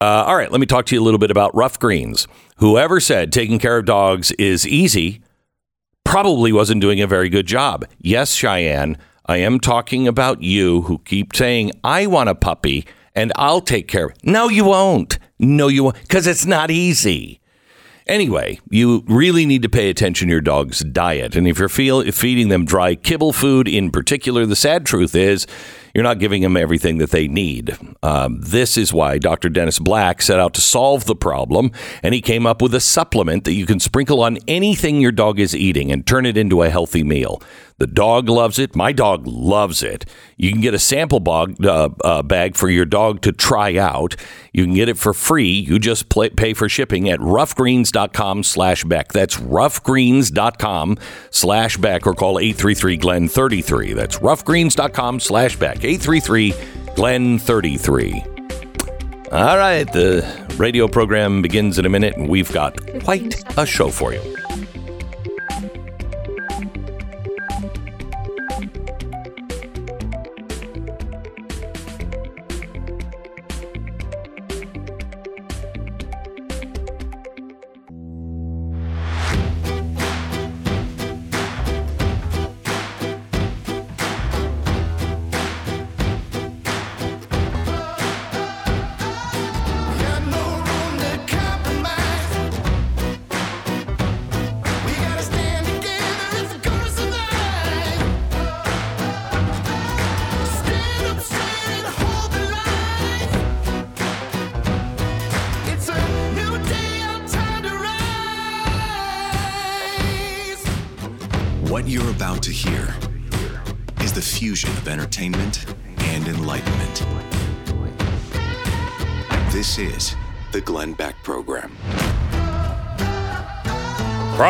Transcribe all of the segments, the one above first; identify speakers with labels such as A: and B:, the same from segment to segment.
A: Uh, all right, let me talk to you a little bit about rough greens. Whoever said taking care of dogs is easy probably wasn't doing a very good job. Yes, Cheyenne, I am talking about you who keep saying, I want a puppy and I'll take care of it. No, you won't. No, you won't, because it's not easy. Anyway, you really need to pay attention to your dog's diet. And if you're feel, feeding them dry kibble food in particular, the sad truth is you're not giving them everything that they need. Um, this is why Dr. Dennis Black set out to solve the problem, and he came up with a supplement that you can sprinkle on anything your dog is eating and turn it into a healthy meal. The dog loves it. My dog loves it. You can get a sample bag, uh, uh, bag for your dog to try out. You can get it for free. You just play, pay for shipping at roughgreens.com slash Beck. That's roughgreens.com slash Beck or call 833-GLEN-33. That's roughgreens.com slash Beck. 833-GLEN-33. All right, the radio program begins in a minute, and we've got quite a show for you.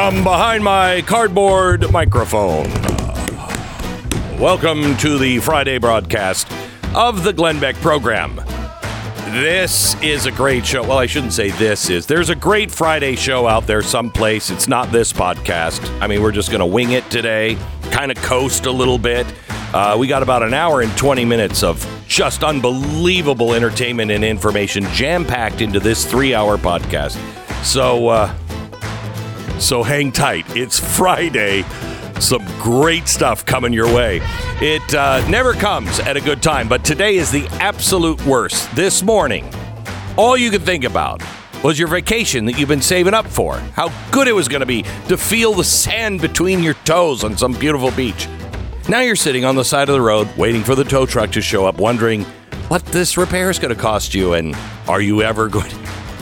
A: From behind my cardboard microphone, welcome to the Friday broadcast of the Glenn Beck program. This is a great show. Well, I shouldn't say this is. There's a great Friday show out there someplace. It's not this podcast. I mean, we're just going to wing it today, kind of coast a little bit. Uh, we got about an hour and 20 minutes of just unbelievable entertainment and information jam packed into this three hour podcast. So, uh, so hang tight. It's Friday. Some great stuff coming your way. It uh, never comes at a good time, but today is the absolute worst. This morning, all you could think about was your vacation that you've been saving up for. How good it was going to be to feel the sand between your toes on some beautiful beach. Now you're sitting on the side of the road waiting for the tow truck to show up, wondering what this repair is going to cost you and are you ever going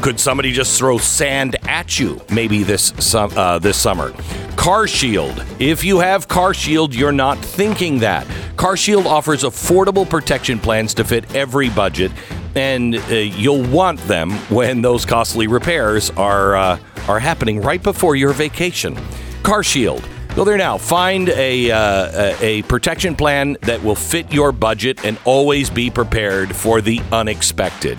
A: could somebody just throw sand at you maybe this uh, this summer? Car Shield. If you have Car Shield, you're not thinking that. Car Shield offers affordable protection plans to fit every budget, and uh, you'll want them when those costly repairs are uh, are happening right before your vacation. Car Shield. Go there now. Find a, uh, a protection plan that will fit your budget and always be prepared for the unexpected.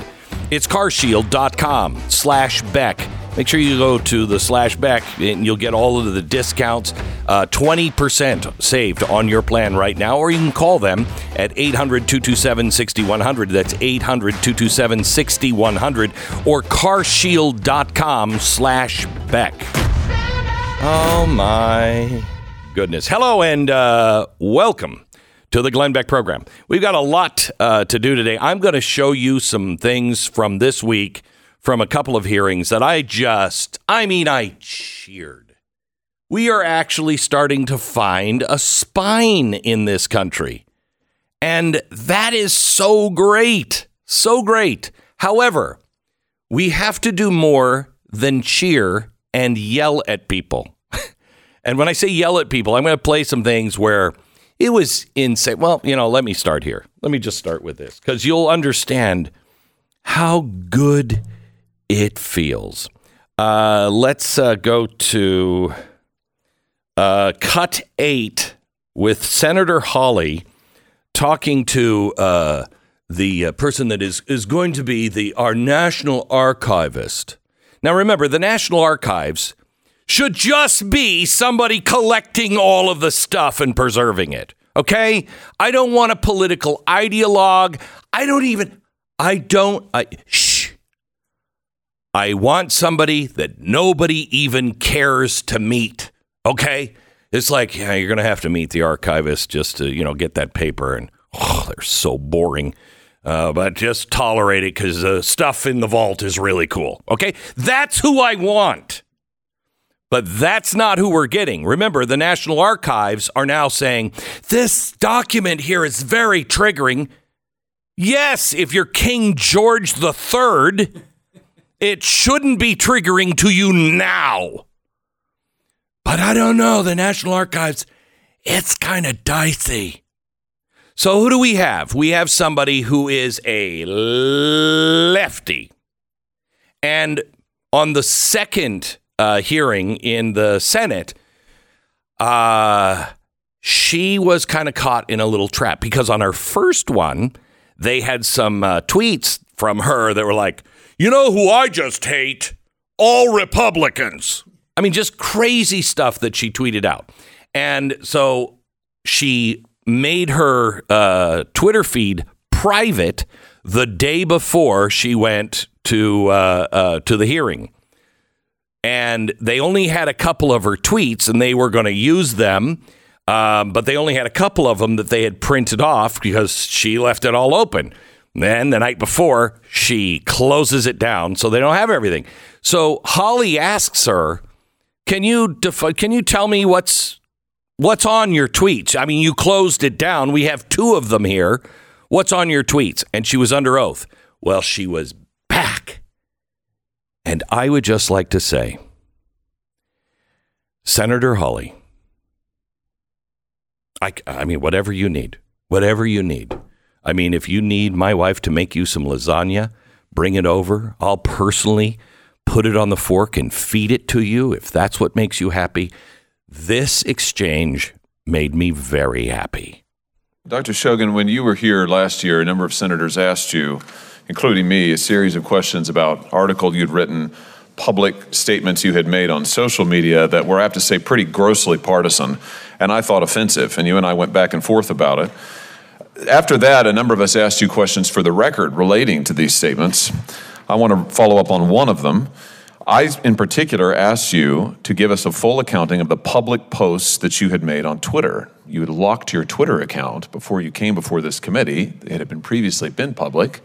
A: It's carshield.com slash Beck. Make sure you go to the slash Beck and you'll get all of the discounts. Uh, 20% saved on your plan right now, or you can call them at 800 227 6100. That's 800 227 6100 or carshield.com slash Beck. Oh my goodness. Hello and uh, welcome to the Glenn Beck program. We've got a lot uh, to do today. I'm going to show you some things from this week from a couple of hearings that I just, I mean, I cheered. We are actually starting to find a spine in this country. And that is so great. So great. However, we have to do more than cheer and yell at people. and when I say yell at people, I'm going to play some things where it was insane. Well, you know, let me start here. Let me just start with this because you'll understand how good it feels. Uh, let's uh, go to uh, cut eight with Senator Hawley talking to uh, the uh, person that is is going to be the our national archivist. Now, remember, the National Archives should just be somebody collecting all of the stuff and preserving it. Okay? I don't want a political ideologue. I don't even, I don't, I, shh. I want somebody that nobody even cares to meet. Okay? It's like, yeah, you're going to have to meet the archivist just to, you know, get that paper. And oh, they're so boring. Uh, but just tolerate it because the stuff in the vault is really cool. Okay? That's who I want. But that's not who we're getting. Remember, the National Archives are now saying this document here is very triggering. Yes, if you're King George III, it shouldn't be triggering to you now. But I don't know. The National Archives, it's kind of dicey. So, who do we have? We have somebody who is a lefty. And on the second uh, hearing in the Senate, uh, she was kind of caught in a little trap because on her first one, they had some uh, tweets from her that were like, you know who I just hate? All Republicans. I mean, just crazy stuff that she tweeted out. And so she made her uh, Twitter feed private the day before she went to uh, uh, to the hearing, and they only had a couple of her tweets, and they were going to use them, um, but they only had a couple of them that they had printed off because she left it all open. Then the night before, she closes it down, so they don't have everything. So Hawley asks her, "Can you def- can you tell me what's what's on your tweets? I mean, you closed it down. We have two of them here. What's on your tweets?" And she was under oath. Well, she was and I would just like to say, Senator Hawley, I, I mean, whatever you need, whatever you need. I mean, if you need my wife to make you some lasagna, bring it over. I'll personally put it on the fork and feed it to you if that's what makes you happy. This exchange made me very happy.
B: Dr. Shogan, when you were here last year, a number of senators asked you, including me, a series of questions about article you'd written, public statements you had made on social media that were, I have to say, pretty grossly partisan, and I thought offensive. And you and I went back and forth about it after that, a number of us asked you questions for the record relating to these statements. I want to follow up on one of them. I, in particular, asked you to give us a full accounting of the public posts that you had made on Twitter. You had locked your Twitter account before you came before this committee. It had been previously been public.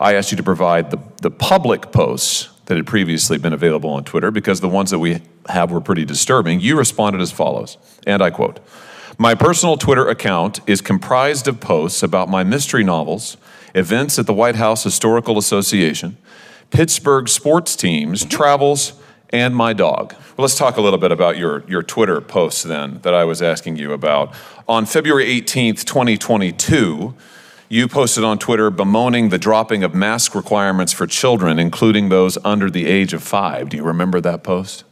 B: I asked you to provide the, the public posts that had previously been available on Twitter because the ones that we have were pretty disturbing. You responded as follows, and I quote, my personal Twitter account is comprised of posts about my mystery novels, events at the White House Historical Association, Pittsburgh sports teams, mm-hmm. travels, and my dog. Well, let's talk a little bit about your, your Twitter posts then that I was asking you about. On February 18th, 2022, you posted on Twitter bemoaning the dropping of mask requirements for children, including those under the age of five. Do you remember that post?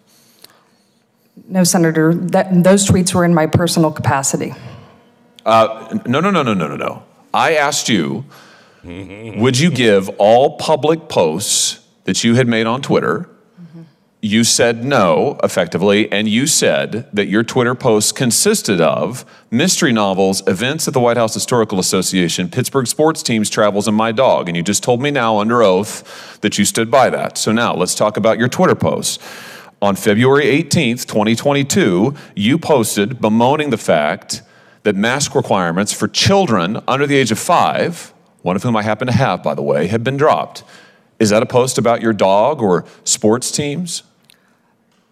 C: No, Senator. That, those tweets were in my personal capacity.
B: Uh, no, no, no, no, no, no, no. I asked you, would you give all public posts that you had made on Twitter? You said no, effectively, and you said that your Twitter posts consisted of mystery novels, events at the White House Historical Association, Pittsburgh sports teams, travels, and my dog. And you just told me now under oath that you stood by that. So now let's talk about your Twitter posts. On February 18th, 2022, you posted bemoaning the fact that mask requirements for children under the age of five, one of whom I happen to have, by the way, had been dropped. Is that a post about your dog or sports teams?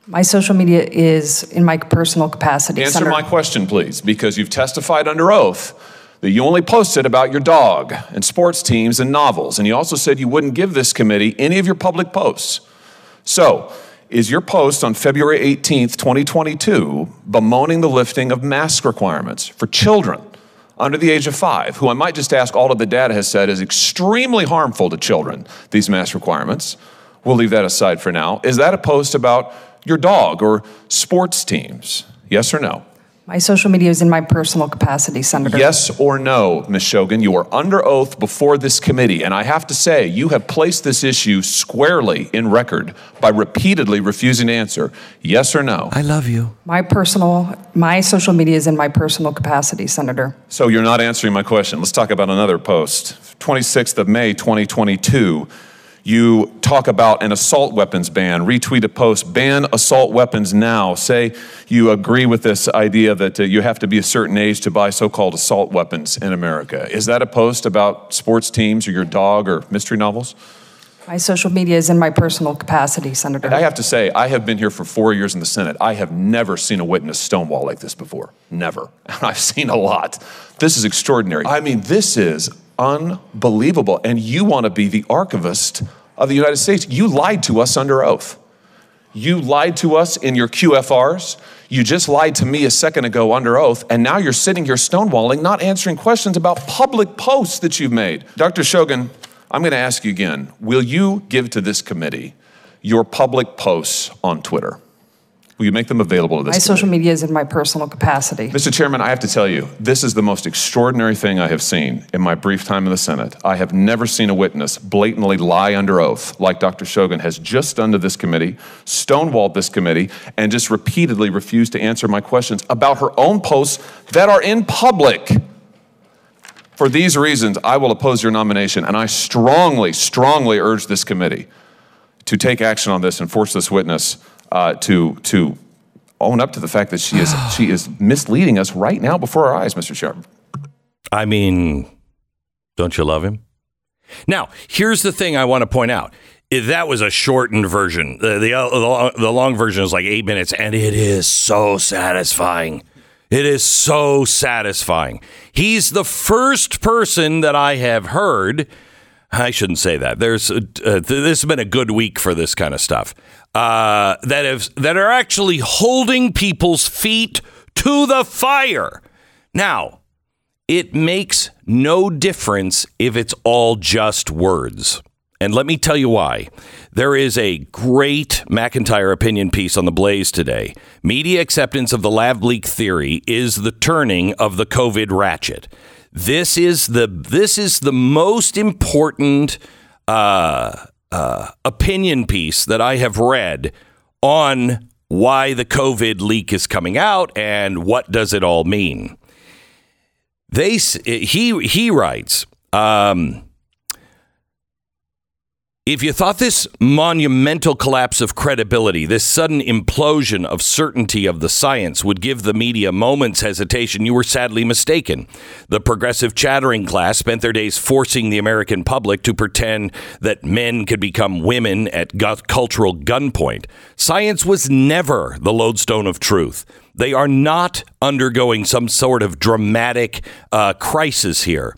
C: My social media is in my personal capacity.
B: Answer
C: Senator.
B: my question, please, because you've testified under oath that you only posted about your dog and sports teams and novels, and you also said you wouldn't give this committee any of your public posts. So, is your post on February 18th, 2022, bemoaning the lifting of mask requirements for children under the age of five, who I might just ask all of the data has said is extremely harmful to children, these mask requirements. We'll leave that aside for now. Is that a post about your dog or sports teams? Yes or no?
C: My social media is in my personal capacity, Senator.
B: Yes or no, Ms. Shogan? You are under oath before this committee, and I have to say, you have placed this issue squarely in record by repeatedly refusing to answer yes or no.
A: I love you.
C: My personal, my social media is in my personal capacity, Senator.
B: So you're not answering my question. Let's talk about another post. 26th of May, 2022. You talk about an assault weapons ban, retweet a post, ban assault weapons now. Say you agree with this idea that uh, you have to be a certain age to buy so called assault weapons in America. Is that a post about sports teams or your dog or mystery novels?
C: My social media is in my personal capacity, Senator.
B: I have to say, I have been here for four years in the Senate. I have never seen a witness stonewall like this before. Never. And I've seen a lot. This is extraordinary. I mean, this is unbelievable. And you want to be the archivist of the United States. You lied to us under oath. You lied to us in your QFRs. You just lied to me a second ago under oath. And now you're sitting here stonewalling, not answering questions about public posts that you've made. Dr. Shogan, I'm going to ask you again will you give to this committee your public posts on Twitter? Will you make them available to this?
C: My social media is in my personal capacity.
B: Mr. Chairman, I have to tell you, this is the most extraordinary thing I have seen in my brief time in the Senate. I have never seen a witness blatantly lie under oath like Dr. Shogan has just done to this committee, stonewalled this committee, and just repeatedly refused to answer my questions about her own posts that are in public. For these reasons, I will oppose your nomination, and I strongly, strongly urge this committee to take action on this and force this witness uh, to to own up to the fact that she is she is misleading us right now before our eyes, Mr. Sharp.
A: I mean, don't you love him? Now, here's the thing I want to point out. That was a shortened version. The, the, the long version is like eight minutes, and it is so satisfying. It is so satisfying. He's the first person that I have heard. I shouldn't say that. There's uh, this has been a good week for this kind of stuff uh, that have that are actually holding people's feet to the fire. Now, it makes no difference if it's all just words. And let me tell you why. There is a great MacIntyre opinion piece on the Blaze today. Media acceptance of the lab leak theory is the turning of the COVID ratchet. This is the this is the most important uh, uh, opinion piece that I have read on why the COVID leak is coming out and what does it all mean. They he he writes. Um, if you thought this monumental collapse of credibility, this sudden implosion of certainty of the science would give the media moments hesitation, you were sadly mistaken. The progressive chattering class spent their days forcing the American public to pretend that men could become women at cultural gunpoint. Science was never the lodestone of truth. They are not undergoing some sort of dramatic uh, crisis here.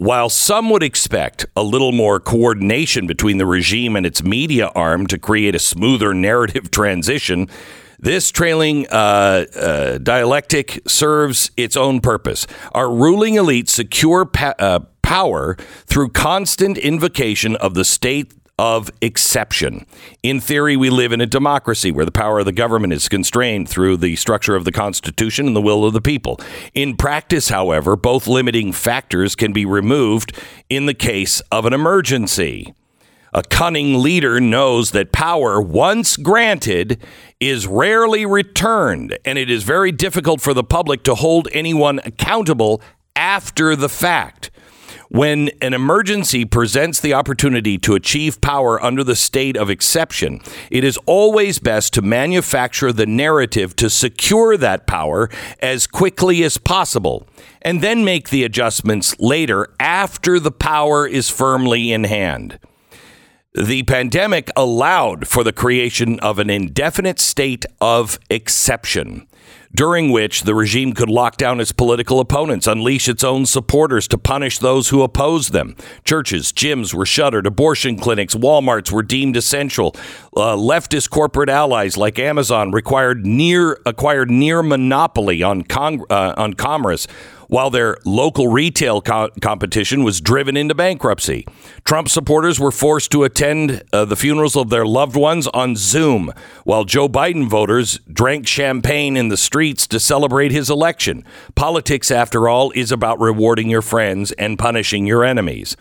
A: While some would expect a little more coordination between the regime and its media arm to create a smoother narrative transition, this trailing uh, uh, dialectic serves its own purpose. Our ruling elite secure pa- uh, power through constant invocation of the state of exception. In theory, we live in a democracy where the power of the government is constrained through the structure of the Constitution and the will of the people. In practice, however, both limiting factors can be removed in the case of an emergency. A cunning leader knows that power, once granted, is rarely returned, and it is very difficult for the public to hold anyone accountable after the fact. When an emergency presents the opportunity to achieve power under the state of exception, it is always best to manufacture the narrative to secure that power as quickly as possible and then make the adjustments later after the power is firmly in hand. The pandemic allowed for the creation of an indefinite state of exception during which the regime could lock down its political opponents, unleash its own supporters to punish those who opposed them. Churches, gyms were shuttered, abortion clinics, Walmarts were deemed essential. Uh, leftist corporate allies like Amazon required near acquired near monopoly on con- uh, on commerce while their local retail co- competition was driven into bankruptcy. Trump supporters were forced to attend uh, the funerals of their loved ones on Zoom, while Joe Biden voters drank champagne in the streets to celebrate his election. Politics, after all, is about rewarding your friends and punishing your enemies.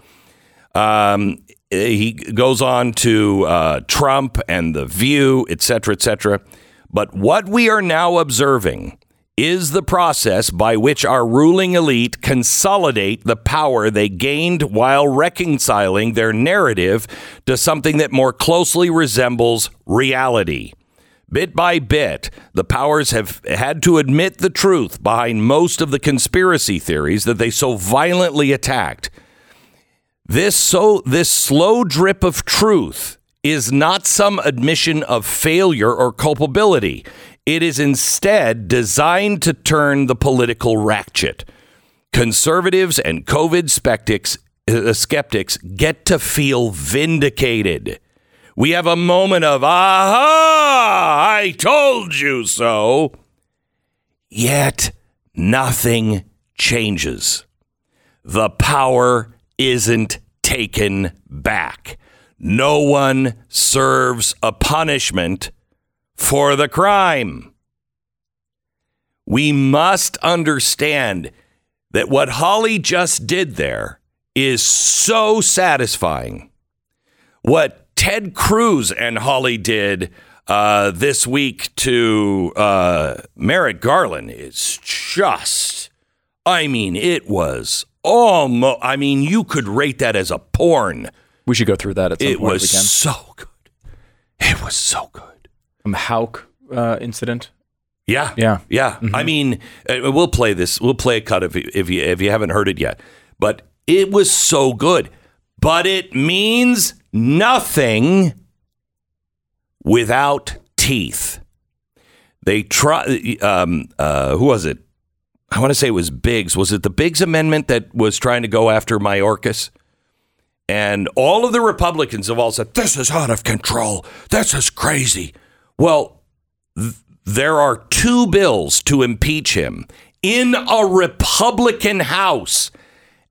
A: Um, he goes on to uh, Trump and the View, et cetera, et cetera. But what we are now observing is the process by which our ruling elite consolidate the power they gained while reconciling their narrative to something that more closely resembles reality. Bit by bit, the powers have had to admit the truth behind most of the conspiracy theories that they so violently attacked. This so this slow drip of truth is not some admission of failure or culpability. It is instead designed to turn the political ratchet. Conservatives and COVID skeptics, uh, skeptics get to feel vindicated. We have a moment of, aha, I told you so. Yet nothing changes. The power isn't taken back. No one serves a punishment for the crime. We must understand that what Hawley just did there is so satisfying. What Ted Cruz and Hawley did uh, this week to uh, Merrick Garland is just, I mean, it was almost, I mean, you could rate that as a porn.
D: We should go through that at some
A: It
D: point
A: was
D: if
A: so good. It was so good.
D: Um, Hauk uh, incident.
A: Yeah,
D: Yeah. Mm-hmm.
A: yeah. I mean, uh, we'll play this. We'll play a cut if you, if you if you haven't heard it yet. But it was so good. But it means nothing without teeth. They try. Um, uh, who was it? I want to say it was Biggs. Was it the Biggs amendment that was trying to go after Mayorkas? And all of the Republicans have all said, this is out of control. This is crazy. Well, th- there are two bills to impeach him in a Republican House,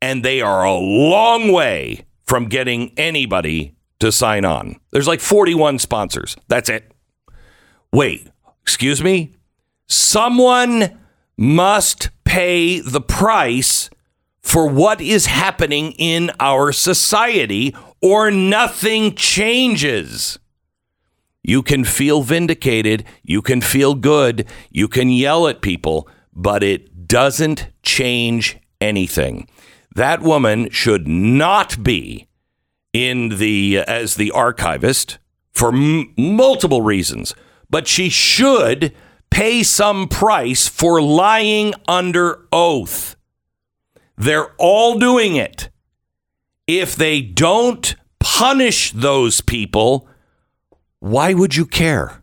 A: and they are a long way from getting anybody to sign on. There's like 41 sponsors. That's it. Wait, excuse me? Someone must pay the price for what is happening in our society, or nothing changes. You can feel vindicated, you can feel good, you can yell at people, but it doesn't change anything. That woman should not be in the as the archivist for m- multiple reasons, but she should pay some price for lying under oath. They're all doing it. If they don't punish those people, why would you care?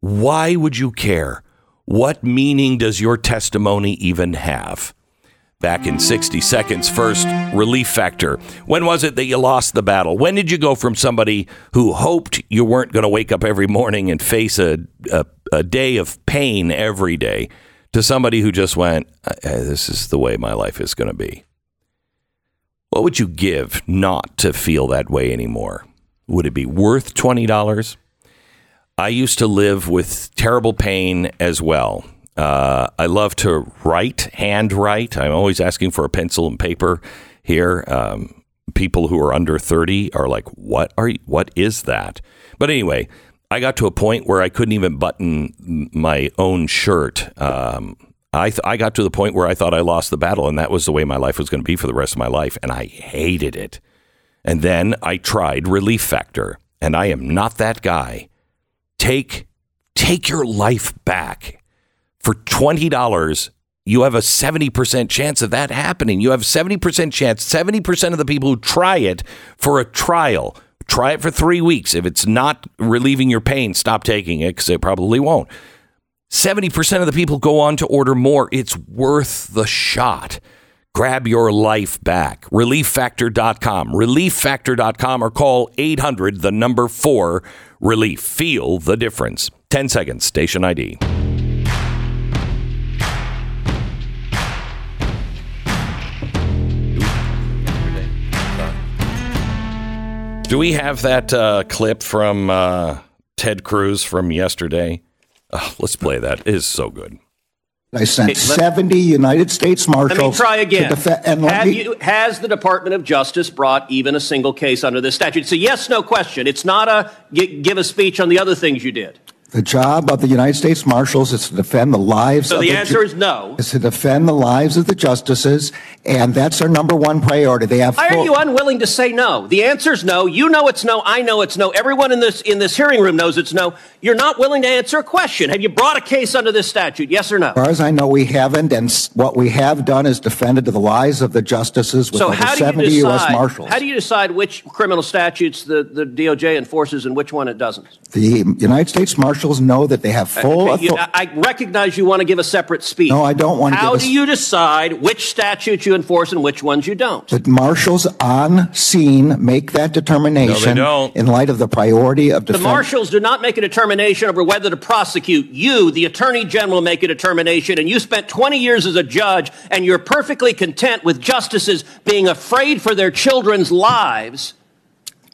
A: Why would you care? What meaning does your testimony even have? Back in 60 seconds, first, relief factor. When was it that you lost the battle? When did you go from somebody who hoped you weren't going to wake up every morning and face a, a, a day of pain every day to somebody who just went, "Uh, This is the way my life is going to be? What would you give not to feel that way anymore? Would it be worth $20? I used to live with terrible pain as well. Uh, I love to write, hand write. I'm always asking for a pencil and paper here. Um, people who are under 30 are like, "What are you, what is that?" But anyway, I got to a point where I couldn't even button my own shirt. Um, I th- I got to the point where I thought I lost the battle, and that was the way my life was going to be for the rest of my life, and I hated it. And then I tried Relief Factor, and I am not that guy. Take take your life back. For $20, you have a 70% chance of that happening. You have 70% chance, 70% of the people who try it for a trial, try it for 3 weeks. If it's not relieving your pain, stop taking it cuz it probably won't. 70% of the people go on to order more. It's worth the shot. Grab your life back. ReliefFactor.com. ReliefFactor.com or call 800 the number 4 relief. Feel the difference. 10 seconds. Station ID. Do we have that uh, clip from uh, Ted Cruz from yesterday? Oh, let's play that. It is so good.
E: I sent
F: Okay, let-
E: 70 United States Marshals.
F: Let me try again.
E: To defe- and let me,
F: you, has the Department of Justice brought even a single case under this statute? It's a yes no question. It's not a give a speech on the other things you did.
E: The job of the United States Marshals is to defend the lives
F: So
E: of
F: the
E: ju-
F: answer is no.
E: is to defend the lives of the justices, and that's our number one priority. They have
F: Why are you unwilling to say no? The answer is no. You know it's no. I know it's no. Everyone in this in this hearing room knows it's no. You're not willing to answer a question. Have you brought a case under this statute? Yes or no?
E: As far as I know, we haven't, and what we have done is defended the lies of the justices with
F: So
E: over
F: how do you
E: 70 U.S.
F: decide?
E: Marshals.
F: How do you decide which criminal statutes the, the DOJ enforces and which one it doesn't?
E: the United States Marshals know that they have uh, full
F: Okay, you- I recognize you want to give a separate speech.
E: No, I don't want to
F: How do you decide which statutes you enforce and which ones you don't?
E: The marshals on scene make that determination
A: don't.
E: in light of the priority of defense.
F: The marshals do not make a determination over whether to prosecute. You, the attorney general, make a determination, and you spent 20 years as a judge, and you're perfectly content with justices being afraid for their children's lives,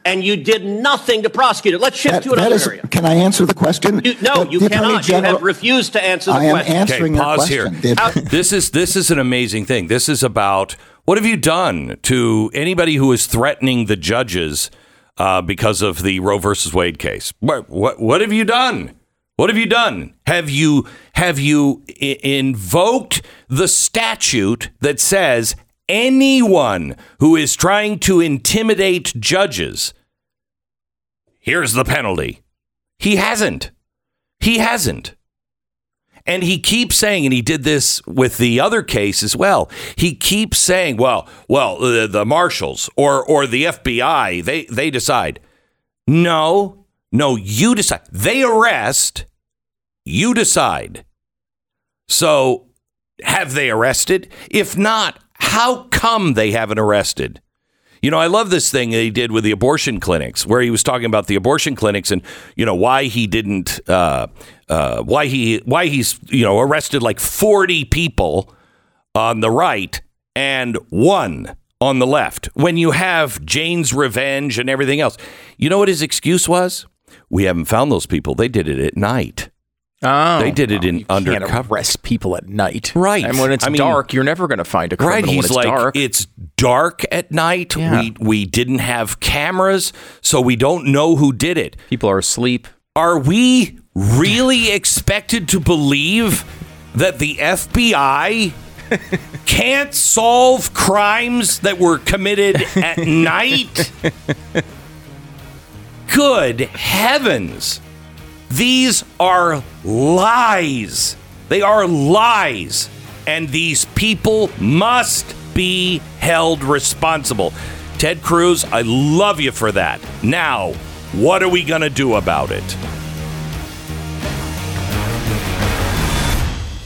F: and you did nothing to prosecute it. Let's shift
E: That-
F: to
E: that
F: another
E: is-
F: area.
E: Can I answer the question?
F: You, no,
E: The-
F: you
E: the Attorney
F: cannot. You
E: General-
F: have refused to answer the question.
E: I am
F: question.
E: answering
A: Okay,
E: your
A: pause
E: question.
A: here.
E: The-
A: this is this is an amazing thing. This is about what have you done to anybody who is threatening the judges uh, because of the Roe versus Wade case? What, what what have you done? What have you done? Have you have you I- invoked the statute that says anyone who is trying to intimidate judges? Here's the penalty. He hasn't. He hasn't. And he keeps saying, and he did this with the other case as well. He keeps saying, "Well, well, the, the marshals or or the FBI, they they decide." No, no, you decide. They arrest. You decide. So, have they arrested? If not, how come they haven't arrested? You know, I love this thing that he did with the abortion clinics, where he was talking about the abortion clinics and you know why he didn't, uh, uh, why he, why he's you know arrested like forty people on the right and one on the left. When you have Jane's Revenge and everything else, you know what his excuse was? We haven't found those people. They did it at night.
D: Oh,
A: They did it oh, in
D: you can't
A: undercover.
D: arrest people at night,
A: Right.
D: And when it's
A: I mean-
D: dark, you're never going to find a criminal
A: Right,
D: when
A: he's
D: it's
A: like
D: dark.
A: it's dark at night.
D: Yeah.
A: We we didn't have cameras, so we don't know who did it.
D: people are asleep.
A: Are we really expected to believe that the FBI can't solve crimes that were committed at night? Good heavens. These are lies. They are lies. And these people must be held responsible. Ted Cruz, I love you for that. Now, what are we going to do about it?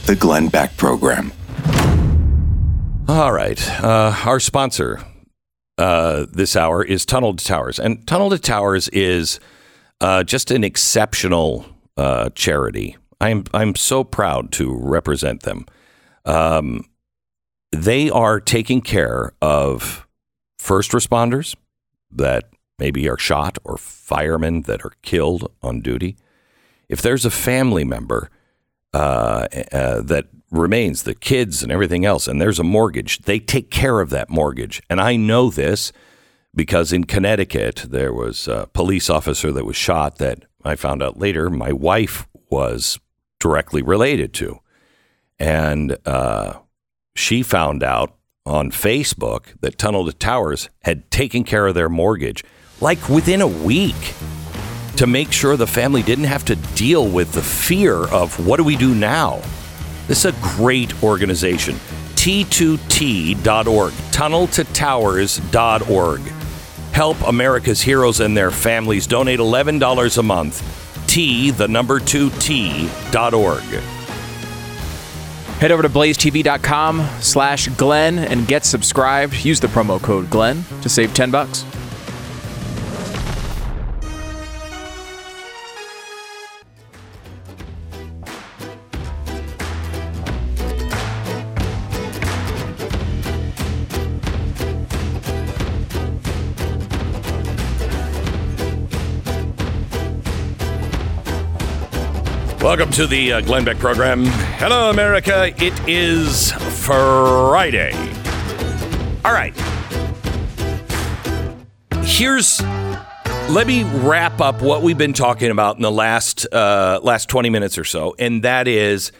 G: The Glenn Beck Program.
A: All right. Uh, our sponsor uh, this hour is Tunnel to Towers. And Tunnel to Towers is uh, just an exceptional uh, charity. I'm, I'm so proud to represent them. Um, they are taking care of first responders that maybe are shot or firemen that are killed on duty. If there's a family member uh, uh, that remains, the kids and everything else, and there's a mortgage, they take care of that mortgage. And I know this because in Connecticut, there was a police officer that was shot that I found out later my wife was directly related to. And uh, she found out on Facebook that Tunnel to Towers had taken care of their mortgage like within a week to make sure the family didn't have to deal with the fear of what do we do now? This is a great organization. T2T.org, tunneltotowers.org. Help America's heroes and their families. Donate $11 a month. T, the number two T.org.
D: Head over to blazetv.com slash Glenn and get subscribed. Use the promo code Glenn to save 10 bucks.
A: Welcome to the uh, Glenn Beck program. Hello, America. It is Friday. All right. Here's let me wrap up what we've been talking about in the last uh, last 20 minutes or so, and that is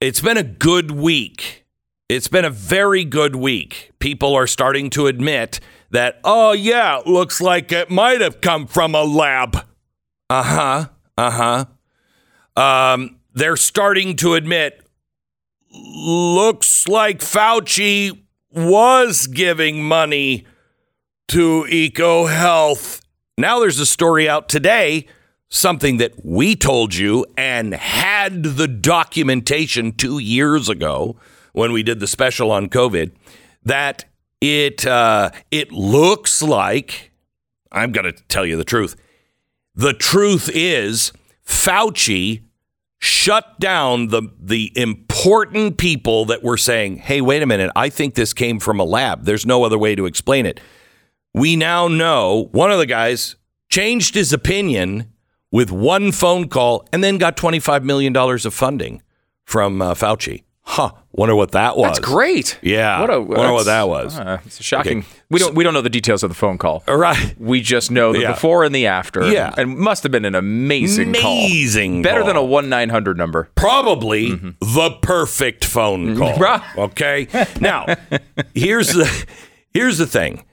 A: it's been a good week. It's been a very good week. People are starting to admit that, oh, yeah, looks like it might have come from a lab. Uh huh. Uh huh. Um, they're starting to admit, looks like Fauci was giving money to EcoHealth. Now there's a story out today, something that we told you and had the documentation two years ago when we did the special on COVID, that it uh, it looks like I'm going to tell you the truth. The truth is Fauci shut down the the important people that were saying, "Hey, wait a minute, I think this came from a lab. There's no other way to explain it." We now know one of the guys changed his opinion with one phone call and then got 25 million dollars of funding from uh, Fauci. Huh. Wonder what that was.
D: That's great.
A: Yeah.
D: What a
A: Wonder what that was.
D: uh, it's shocking.
A: Okay.
D: We don't we don't know the details of the phone call.
A: All right.
D: We just know the
A: Yeah.
D: before and the after.
A: Yeah.
D: And must have been an amazing,
A: Amazing
D: call. Better than a one nine hundred number.
A: probably the perfect phone call. Okay. Now, here's the here's the thing.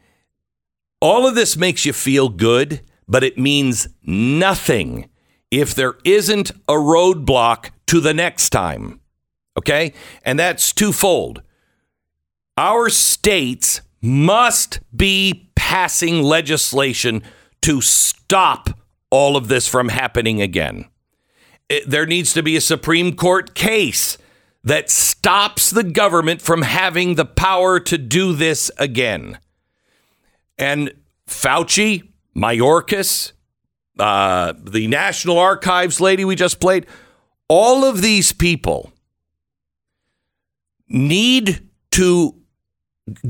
A: All of this makes you feel good, but it means nothing if there isn't a roadblock to the next time. Okay? And that's twofold. Our states must be passing legislation to stop all of this from happening again it- there needs to be a Supreme Court case that stops the government from having the power to do this again. And Fauci, Mayorkas, uh, the National Archives lady we just played, all of these people need to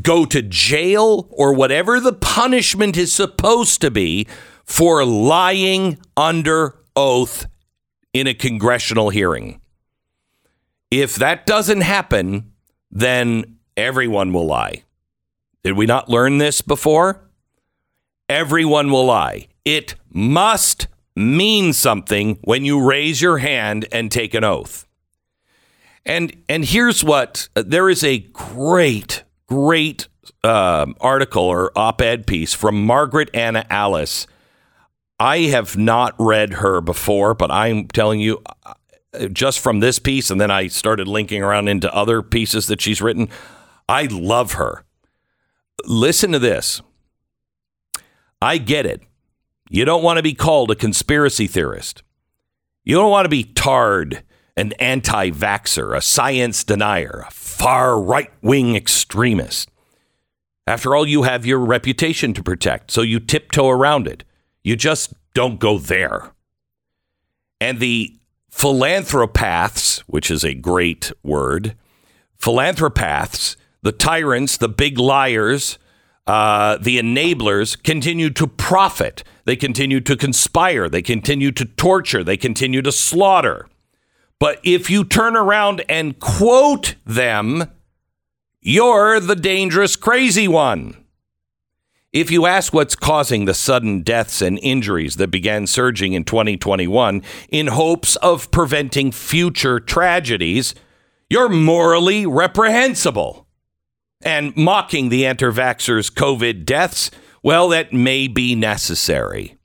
A: go to jail or whatever the punishment is supposed to be for lying under oath in a congressional hearing. If that doesn't happen, then everyone will lie. Did we not learn this before? Everyone will lie. It must mean something when you raise your hand and take an oath. And and here's what there is a great great um, article or op-ed piece from Margaret Anna Alice. I have not read her before, but I'm telling you, uh, just from this piece, and then I started linking around into other pieces that she's written. I love her. Listen to this. I get it. You don't want to be called a conspiracy theorist. You don't want to be tarred an anti vaxxer, a science denier, a far right wing extremist. After all, you have your reputation to protect, so you tiptoe around it. You just don't go there. And the philanthropaths, which is a great word, philanthropaths, the tyrants, the big liars, uh, the enablers continue to profit. They continue to conspire. They continue to torture. They continue to slaughter. But if you turn around and quote them, you're the dangerous, crazy one. If you ask what's causing the sudden deaths and injuries that began surging in 2021 in hopes of preventing future tragedies, you're morally reprehensible. And mocking the anti vaxxers' COVID deaths, well, that may be necessary.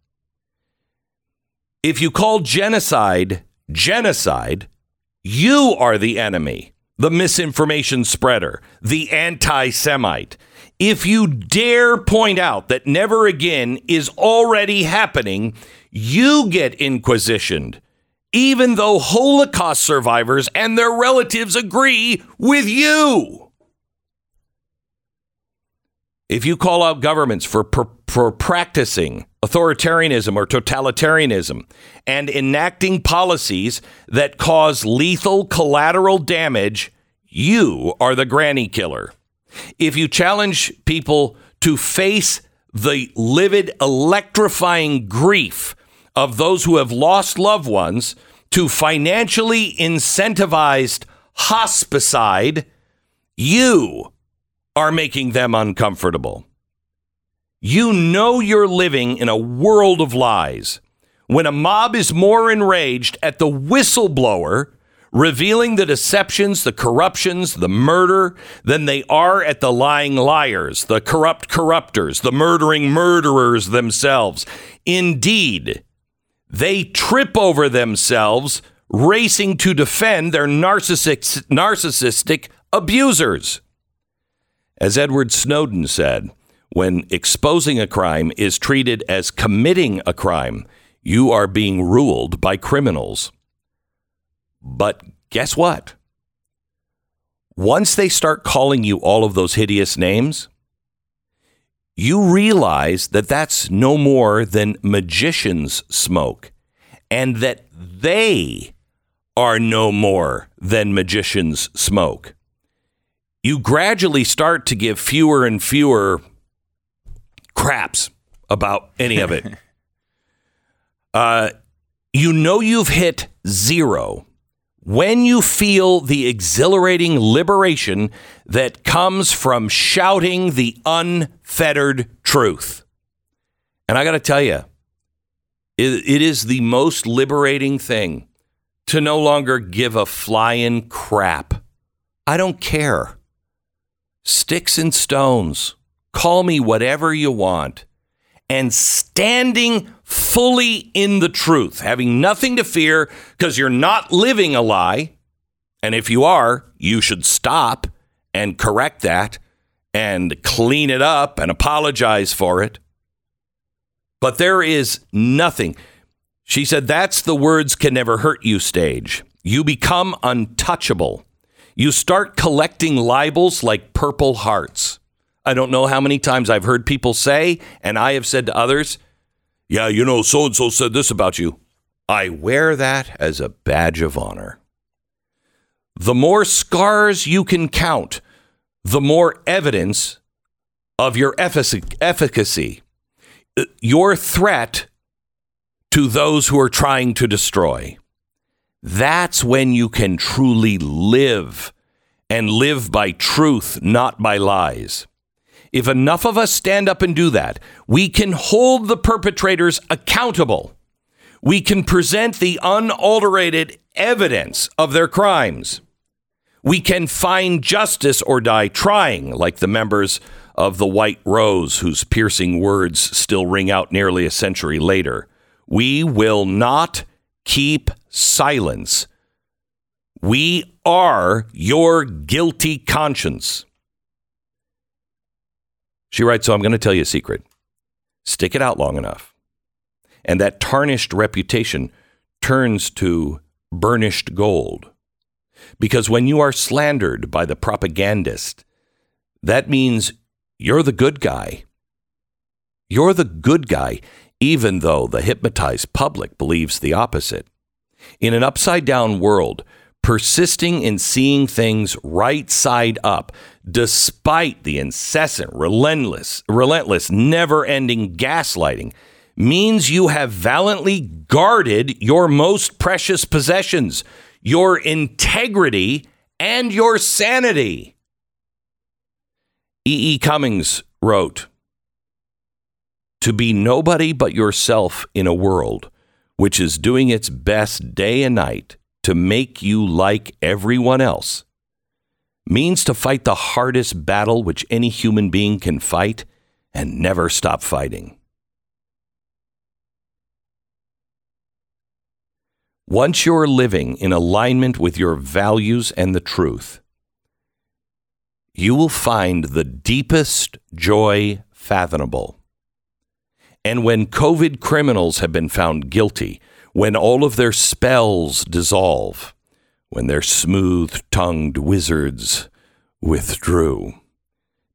A: If you call genocide genocide, you are the enemy, the misinformation spreader, the anti Semite. If you dare point out that never again is already happening, you get inquisitioned, even though Holocaust survivors and their relatives agree with you. If you call out governments for, for, practicing authoritarianism or totalitarianism and enacting policies that cause lethal collateral damage, you are the granny killer. If you challenge people to face the livid, electrifying grief of those who have lost loved ones to financially incentivized hospicide, you are making them uncomfortable. You know you're living in a world of lies. When a mob is more enraged at the whistleblower revealing the deceptions, the corruptions, the murder than they are at the lying liars, the corrupt corruptors, the murdering murderers themselves. Indeed, they trip over themselves racing to defend their narcissistic, narcissistic abusers. As Edward Snowden said, when exposing a crime is treated as committing a crime, you are being ruled by criminals. But guess what? Once they start calling you all of those hideous names, you realize that that's no more than magician's smoke and that they are no more than magician's smoke. You gradually start to give fewer and fewer craps about any of it. uh, you know you've hit zero when you feel the exhilarating liberation that comes from shouting the unfettered truth. And I got to tell you, it, it is the most liberating thing to no longer give a flying crap. I don't care. Sticks and stones. Call me whatever you want. And standing fully in the truth, having nothing to fear because you're not living a lie. And if you are, you should stop and correct that and clean it up and apologize for it. But there is nothing. She said, that's the words can never hurt you stage. You become untouchable. You start collecting libels like purple hearts. I don't know how many times I've heard people say, and I have said to others, yeah, you know, so and so said this about you. I wear that as a badge of honor. The more scars you can count, the more evidence of your efficacy, uh, your threat to those who are trying to destroy. That's when you can truly live and live by truth, not by lies. If enough of us stand up and do that, we can hold the perpetrators accountable. We can present the unadulterated evidence of their crimes. We can find justice or die trying, like the members of the White Rose, whose piercing words still ring out nearly a century later. We will not keep silence. We are your guilty conscience. She writes, So I'm going to tell you a secret. Stick it out long enough. And that tarnished reputation turns to burnished gold. Because when you are slandered by the propagandist, that means you're the good guy. You're the good guy, even though the hypnotized public believes the opposite. In an upside down world, persisting in seeing things right side up, despite the incessant, relentless, relentless, never-ending gaslighting, means you have valiantly guarded your most precious possessions, your integrity and your sanity. E. E. Cummings wrote, To be nobody but yourself in a world which is doing its best day and night to make you like everyone else means to fight the hardest battle which any human being can fight and never stop fighting. Once you're living in alignment with your values and the truth, you will find the deepest joy fathomable. And when COVID criminals have been found guilty, when all of their spells dissolve, when their smooth tongued wizards withdrew.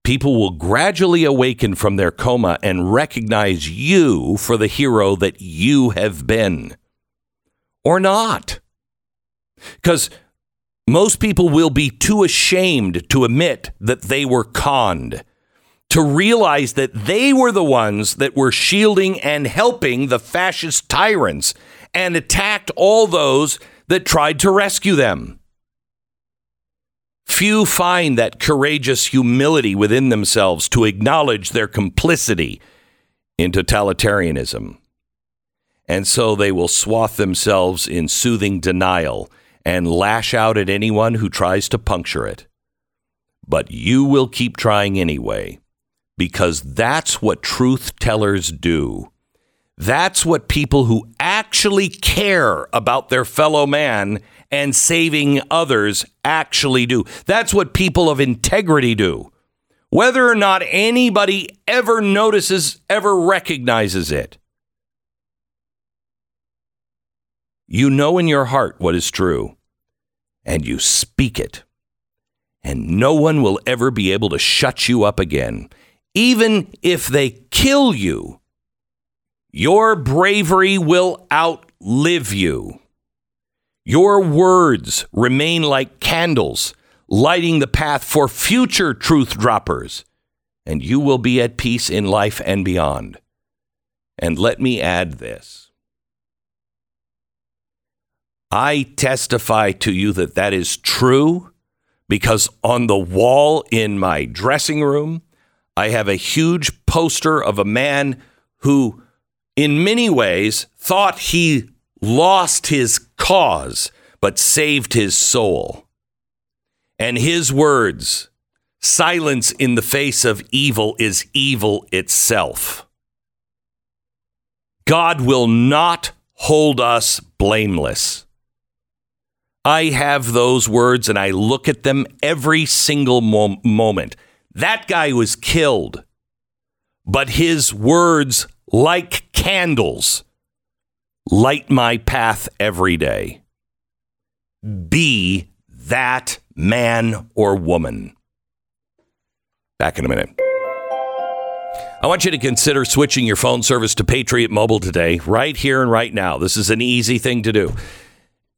A: People will gradually awaken from their coma and recognize you for the hero that you have been. Or not. Because most people will be too ashamed to admit that they were conned, to realize that they were the ones that were shielding and helping the fascist tyrants and attacked all those that tried to rescue them. Few find that courageous humility within themselves to acknowledge their complicity in totalitarianism. And so they will swath themselves in soothing denial and lash out at anyone who tries to puncture it. But you will keep trying anyway, because that's what truth tellers do. That's what people who actually care about their fellow man and saving others actually do. That's what people of integrity do. Whether or not anybody ever notices, ever recognizes it. You know in your heart what is true, and you speak it. And no one will ever be able to shut you up again, even if they kill you. Your bravery will outlive you. Your words remain like candles, lighting the path for future truth droppers, and you will be at peace in life and beyond. And let me add this I testify to you that that is true because on the wall in my dressing room, I have a huge poster of a man who, in many ways, thought he lost his cause but saved his soul. And his words, silence in the face of evil is evil itself. God will not hold us blameless. I have those words and I look at them every single mo- moment. That guy was killed, but his words, like candles, light my path every day. Be that man or woman. Back in a minute. I want you to consider switching your phone service to Patriot Mobile today, right here and right now. This is an easy thing to do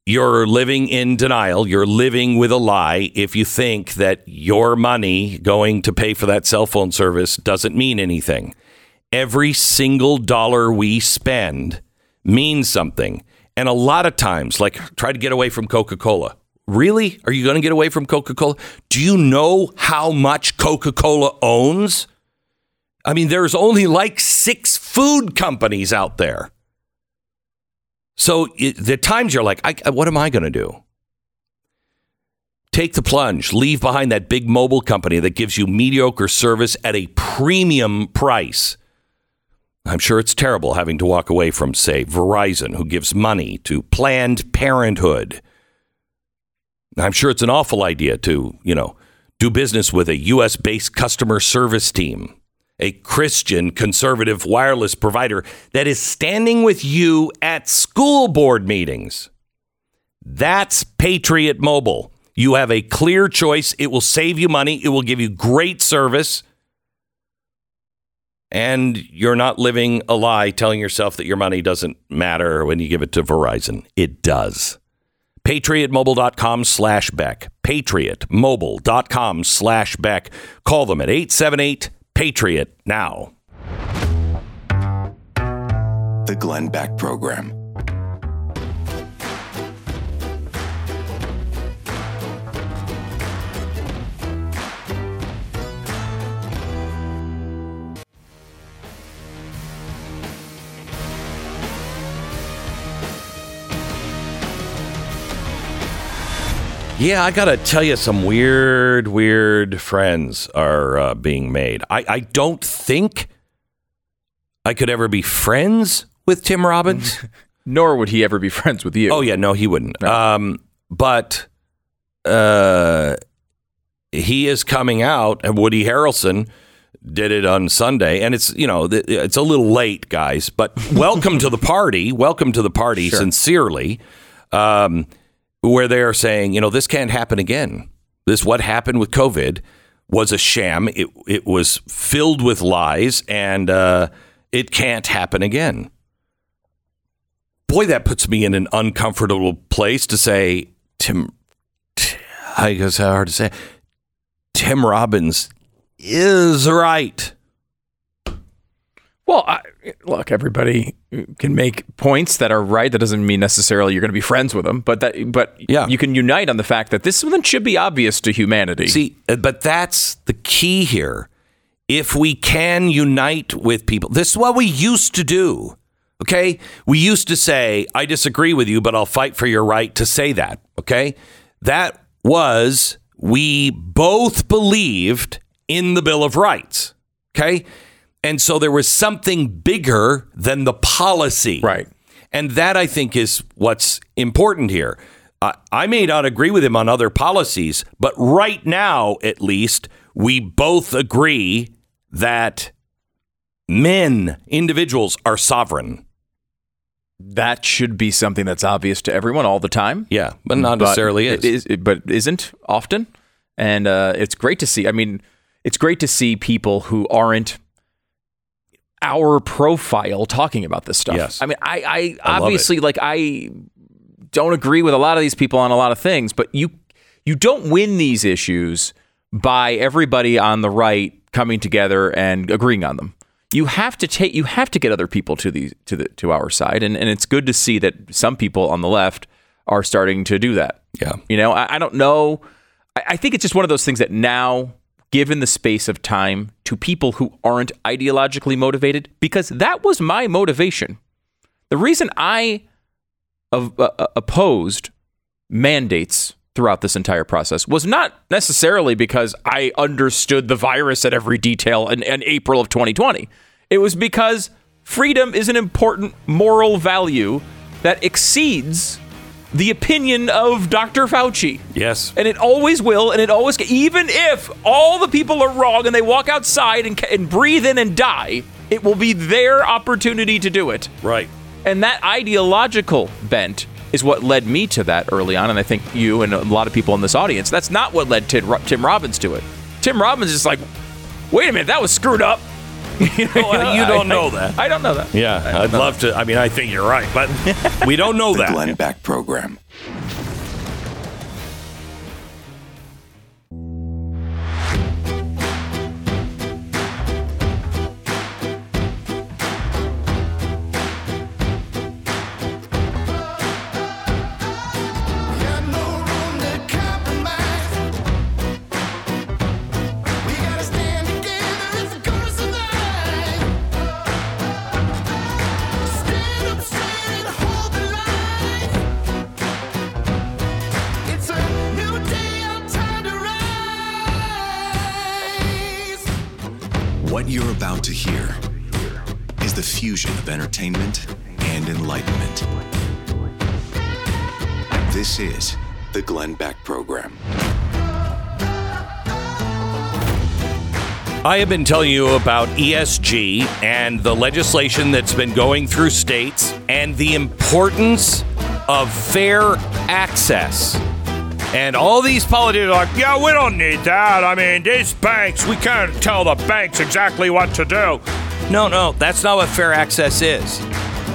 A: you're living in denial. You're living with a lie if you think that your money going to pay for that cell phone service doesn't mean anything. Every single dollar we spend means something. And a lot of times, like try to get away from Coca Cola. Really? Are you going to get away from Coca Cola? Do you know how much Coca Cola owns? I mean, there's only like six food companies out there. So it, the times you're like, I, what am I going to do? Take the plunge, leave behind that big mobile company that gives you mediocre service at a premium price. I'm sure it's terrible having to walk away from, say, Verizon, who gives money to Planned Parenthood. I'm sure it's an awful idea to, you know, do business with a U.S. based customer service team a Christian conservative wireless provider that is standing with you at school board meetings. That's Patriot Mobile. You have a clear choice. It will save you money, it will give you great service. And you're not living a lie telling yourself that your money doesn't matter when you give it to Verizon. It does. PatriotMobile.com slash Beck. PatriotMobile.com slash Beck. Call them at 878- Patriot now.
G: The Glenn Beck Program.
A: Yeah, I gotta tell you, some weird, weird friends are uh, being made. I, I don't think I could ever be friends with Tim Robbins.
D: Nor would he ever be friends with you.
A: Oh yeah, no, he wouldn't. No. Um, but uh, he is coming out, and Woody Harrelson did it on Sunday, and it's you know it's a little late, guys, but welcome to the party. Welcome to the party, sure. sincerely. Um, where they are saying, you know, this can't happen again. This what happened with COVID was a sham. It it was filled with lies, and uh, it can't happen again. Boy, that puts me in an uncomfortable place to say, Tim. I guess how hard to say. Tim Robbins is right.
D: Well, I, look, everybody can make points that are right. That doesn't mean necessarily you're going to be friends with them, but that, but yeah. you can unite on the fact that this one should be obvious to humanity.
A: See, uh, but that's the key here. if we can unite with people, this is what we used to do. Okay. We used to say, I disagree with you, but I'll fight for your right to say that. Okay. That was, we both believed in the Bill of Rights. Okay. And so there was something bigger than the policy.
D: Right.
A: And that I think is what's important here. Uh, I may not agree with him on other policies, but right now, at least, we both agree that men, individuals, are sovereign.
D: That should be something that's obvious to everyone all the time.
A: Yeah, but not necessarily
D: it
A: is.
D: is. But isn't often. And uh, it's great to see. I mean, it's great to see people who aren't our profile talking about this stuff.
A: Yes.
D: I mean, I, I,
A: I
D: obviously like I don't agree with a lot of these people on a lot of things, but you you don't win these issues by everybody on the right coming together and agreeing on them. You have to take you have to get other people to the to the to our side, and, and it's good to see that some people on the left are starting to do that.
A: Yeah.
D: You know, I, I don't know. I, I think it's just one of those things that now, given the space of time to people who aren't ideologically motivated, because that was my motivation. The reason I of, uh, opposed mandates throughout this entire process was not necessarily because I understood the virus at every detail in, in April of 2020. It was because freedom is an important moral value that exceeds the opinion of Dr. Fauci.
A: Yes.
D: And it always will, and it always, even if all the people are wrong and they walk outside and, and breathe in and die, it will be their opportunity to do it.
A: Right.
D: And that ideological bent is what led me to that early on. And I think you and a lot of people in this audience, that's not what led Tim, Tim Robbins to it. Tim Robbins is like, wait a minute, that was screwed up. you, know,
A: Well, you don't
D: I-
A: know
D: I-
A: that.
D: I don't know that.
A: Yeah, I'd love to. I mean, I think you're right, but we don't know
G: The
A: that.
G: Glenn Beck Program. What you're about to hear is the fusion of entertainment and enlightenment. This is the Glenn Beck Program.
A: I have been telling you about ESG and the legislation that's been going through states and the importance of fair access. And all these politicians are like, yeah, we don't need that. I mean, these banks, we can't tell the banks exactly what to do. No, no, that's not what fair access is.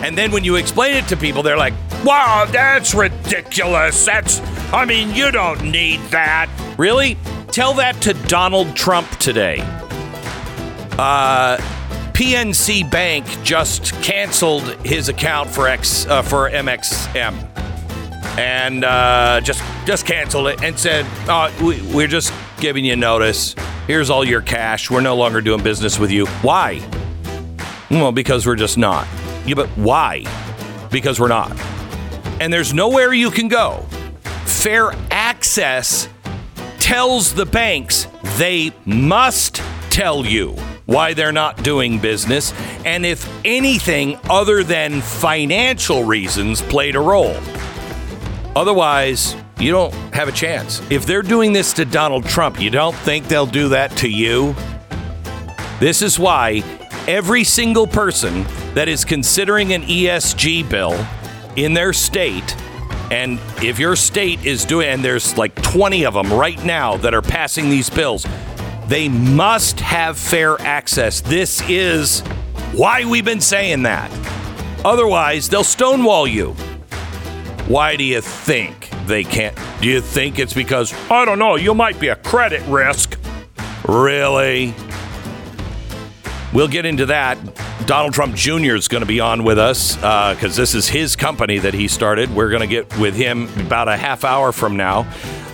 A: And then when you explain it to people, they're like, wow, that's ridiculous. That's, I mean, you don't need that. Really? Tell that to Donald Trump today. Uh, PNC Bank just canceled his account for X uh, for MXM, and uh, just just canceled it and said, uh, we, "We're just giving you notice. Here's all your cash. We're no longer doing business with you. Why? Well, because we're just not. Yeah, but why? Because we're not. And there's nowhere you can go. Fair access tells the banks they must tell you why they're not doing business and if anything other than financial reasons played a role. Otherwise, you don't have a chance. If they're doing this to Donald Trump, you don't think they'll do that to you? This is why every single person that is considering an ESG bill in their state, and if your state is doing, and there's like 20 of them right now that are passing these bills, they must have fair access. This is why we've been saying that. Otherwise, they'll stonewall you. Why do you think they can't? Do you think it's because, I don't know, you might be a credit risk? Really? We'll get into that. Donald Trump Jr. is going to be on with us because this is his company that he started. We're going to get with him about a half hour from now.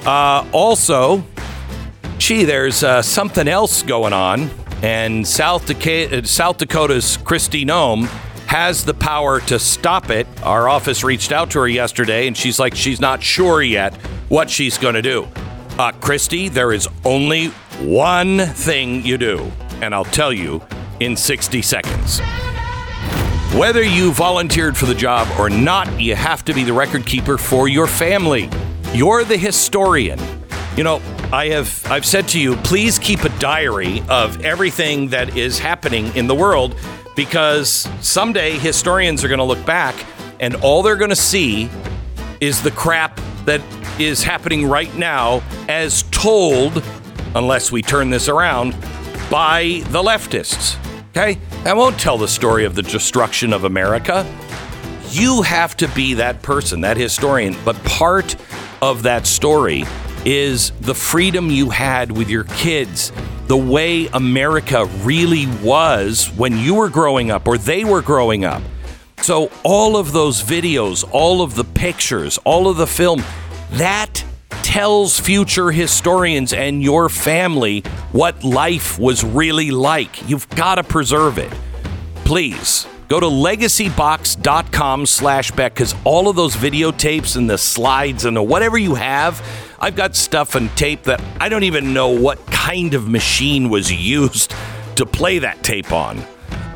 A: Uh, also, gee, there's uh, something else going on And South, Dakota, South Dakota's Kristi Noem has the power to stop it. Our office reached out to her yesterday, and she's like, she's not sure yet what she's going to do. Uh, Kristi, there is only one thing you do, and I'll tell you in 60 seconds. Whether you volunteered for the job or not, you have to be the record keeper for your family. You're the historian. You know, I have I've said to you, please keep a diary of everything that is happening in the world because someday historians are going to look back and all they're going to see is the crap that is happening right now as told unless we turn this around by the leftists. Okay? I won't tell the story of the destruction of America. You have to be that person, that historian. But part of that story is the freedom you had with your kids, the way America really was when you were growing up or they were growing up. So, all of those videos, all of the pictures, all of the film, that tells future historians and your family what life was really like. You've got to preserve it. Please go to legacybox.com slash Beck because all of those videotapes and the slides and the whatever you have, I've got stuff and tape that I don't even know what kind of machine was used to play that tape on.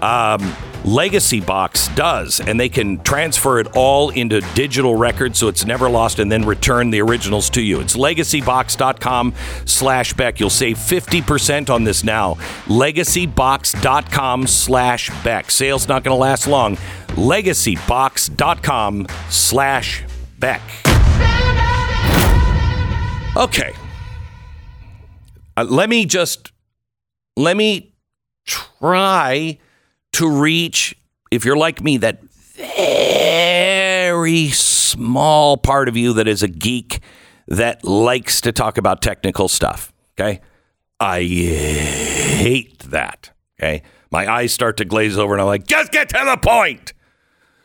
A: Um, Legacy Box does, and they can transfer it all into digital records so it's never lost and then return the originals to you. It's legacybox.com slash Beck. You'll save 50% on this now. Legacybox.com slash Beck. Sale's not going to last long. Legacybox.com slash Beck. Okay. Uh, let me just, let me try to reach, if you're like me, that very small part of you that is a geek that likes to talk about technical stuff. Okay. I hate that. Okay. My eyes start to glaze over and I'm like, just get to the point.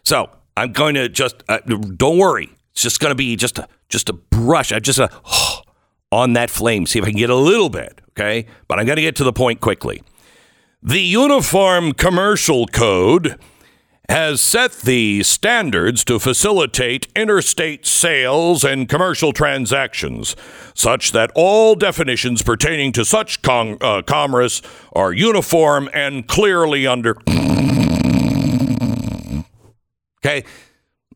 A: So I'm going to just, uh, don't worry. It's just going to be just a, just a brush. I just, a, oh, on that flame, see if I can get a little bit. Okay. But I'm going to get to the point quickly. The Uniform Commercial Code has set the standards to facilitate interstate sales and commercial transactions, such that all definitions pertaining to such con- uh, commerce are uniform and clearly under. okay,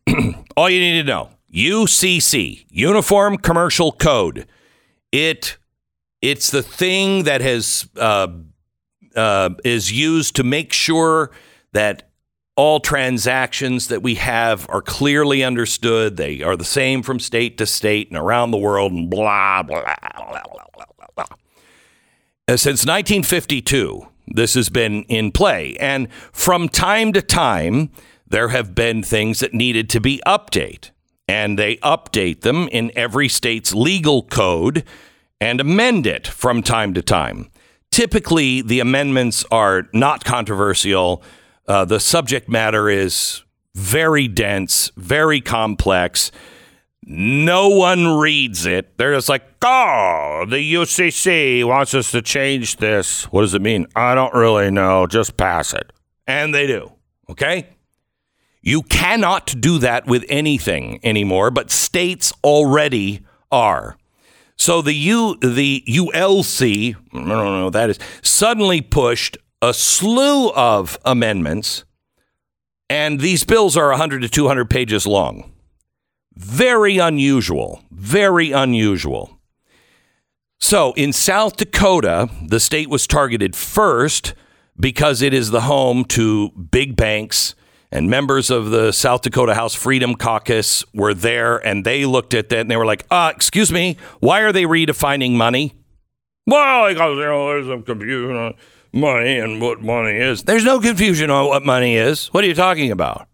A: all you need to know: UCC, Uniform Commercial Code. It it's the thing that has. Uh, uh, is used to make sure that all transactions that we have are clearly understood. They are the same from state to state and around the world, and blah, blah, blah, blah, blah, blah. Uh, since 1952, this has been in play. And from time to time, there have been things that needed to be updated. And they update them in every state's legal code and amend it from time to time. Typically, the amendments are not controversial. Uh, the subject matter is very dense, very complex. No one reads it. They're just like, oh, the UCC wants us to change this. What does it mean? I don't really know. Just pass it. And they do. Okay? You cannot do that with anything anymore, but states already are. So the U the ULC, I don't know what that is, suddenly pushed a slew of amendments, and these bills are 100 to 200 pages long. Very unusual. Very unusual. So in South Dakota, the state was targeted first because it is the home to big banks and members of the South Dakota House Freedom Caucus were there and they looked at that and they were like, uh, excuse me, why are they redefining money? Well, because, you know, there's some confusion on money and what money is. There's no confusion on what money is. What are you talking about?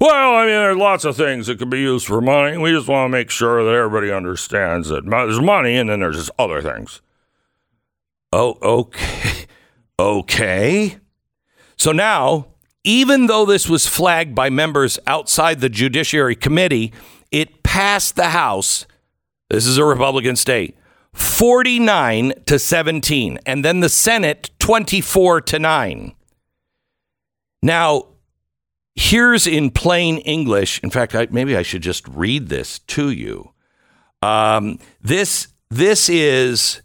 A: Well, I mean, there's lots of things that could be used for money. We just want to make sure that everybody understands that there's money and then there's just other things. Oh, okay. Okay. So now even though this was flagged by members outside the Judiciary Committee, it passed the House. This is a Republican state 49 to 17, and then the Senate 24 to 9. Now, here's in plain English. In fact, I, maybe I should just read this to you. Um, this this is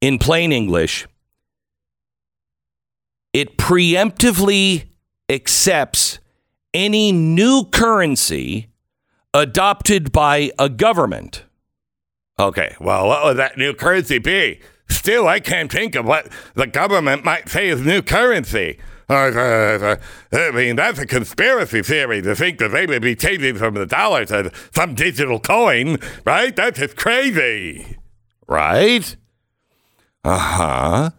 A: in plain English. It preemptively accepts any new currency adopted by a government. Okay, well, what would that new currency be? Still, I can't think of what the government might say is new currency. Uh, uh, uh, I mean, that's a conspiracy theory to think that they would be changing from the dollar to some digital coin, right? That's just crazy. Right? Uh huh.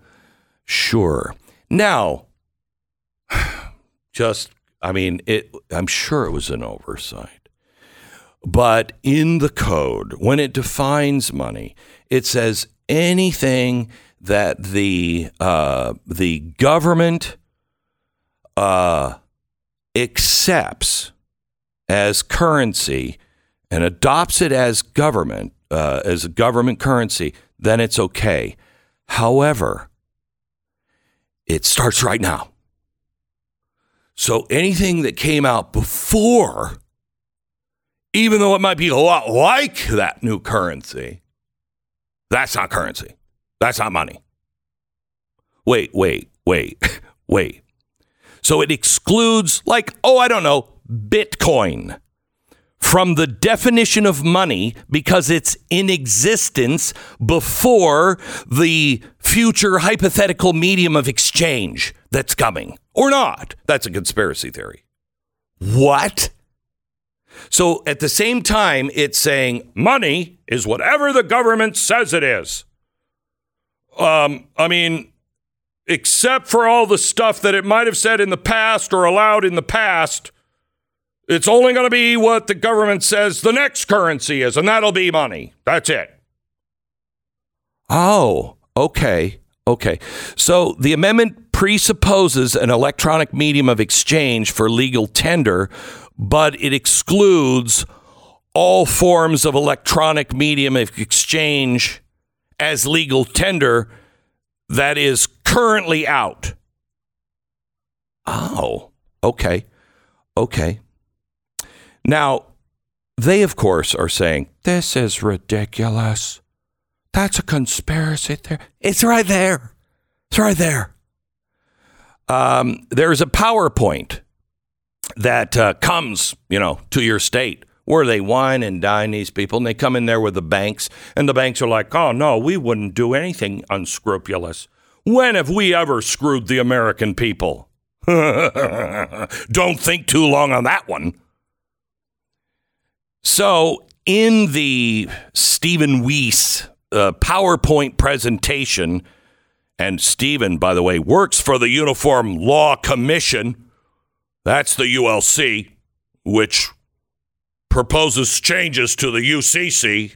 A: Sure. Now, just, I mean, it. I'm sure it was an oversight. But in the code, when it defines money, it says anything that the uh, the government uh, accepts as currency and adopts it as government uh, as a government currency, then it's okay. However, it starts right now. So anything that came out before, even though it might be a lot like that new currency, that's not currency. That's not money. Wait, wait, wait, wait. So it excludes, like, oh, I don't know, Bitcoin from the definition of money because it's in existence before the future hypothetical medium of exchange that's coming or not. That's a conspiracy theory. What? So at the same time, it's saying money is whatever the government says it is. Um, I mean, except for all the stuff that it might have said in the past or allowed in the past, it's only going to be what the government says the next currency is, and that'll be money. That's it. Oh, okay. Okay. So the amendment presupposes an electronic medium of exchange for legal tender, but it excludes all forms of electronic medium of exchange as legal tender that is currently out. Oh, okay. Okay. Now, they, of course, are saying, this is ridiculous. That's a conspiracy theory. It's right there. It's right there. Um, there's a PowerPoint that uh, comes, you know, to your state where they wine and dine these people, and they come in there with the banks, and the banks are like, "Oh no, we wouldn't do anything unscrupulous. When have we ever screwed the American people?" Don't think too long on that one. So, in the Stephen Weiss uh, PowerPoint presentation, and Stephen, by the way, works for the Uniform Law Commission. That's the ULC, which proposes changes to the UCC.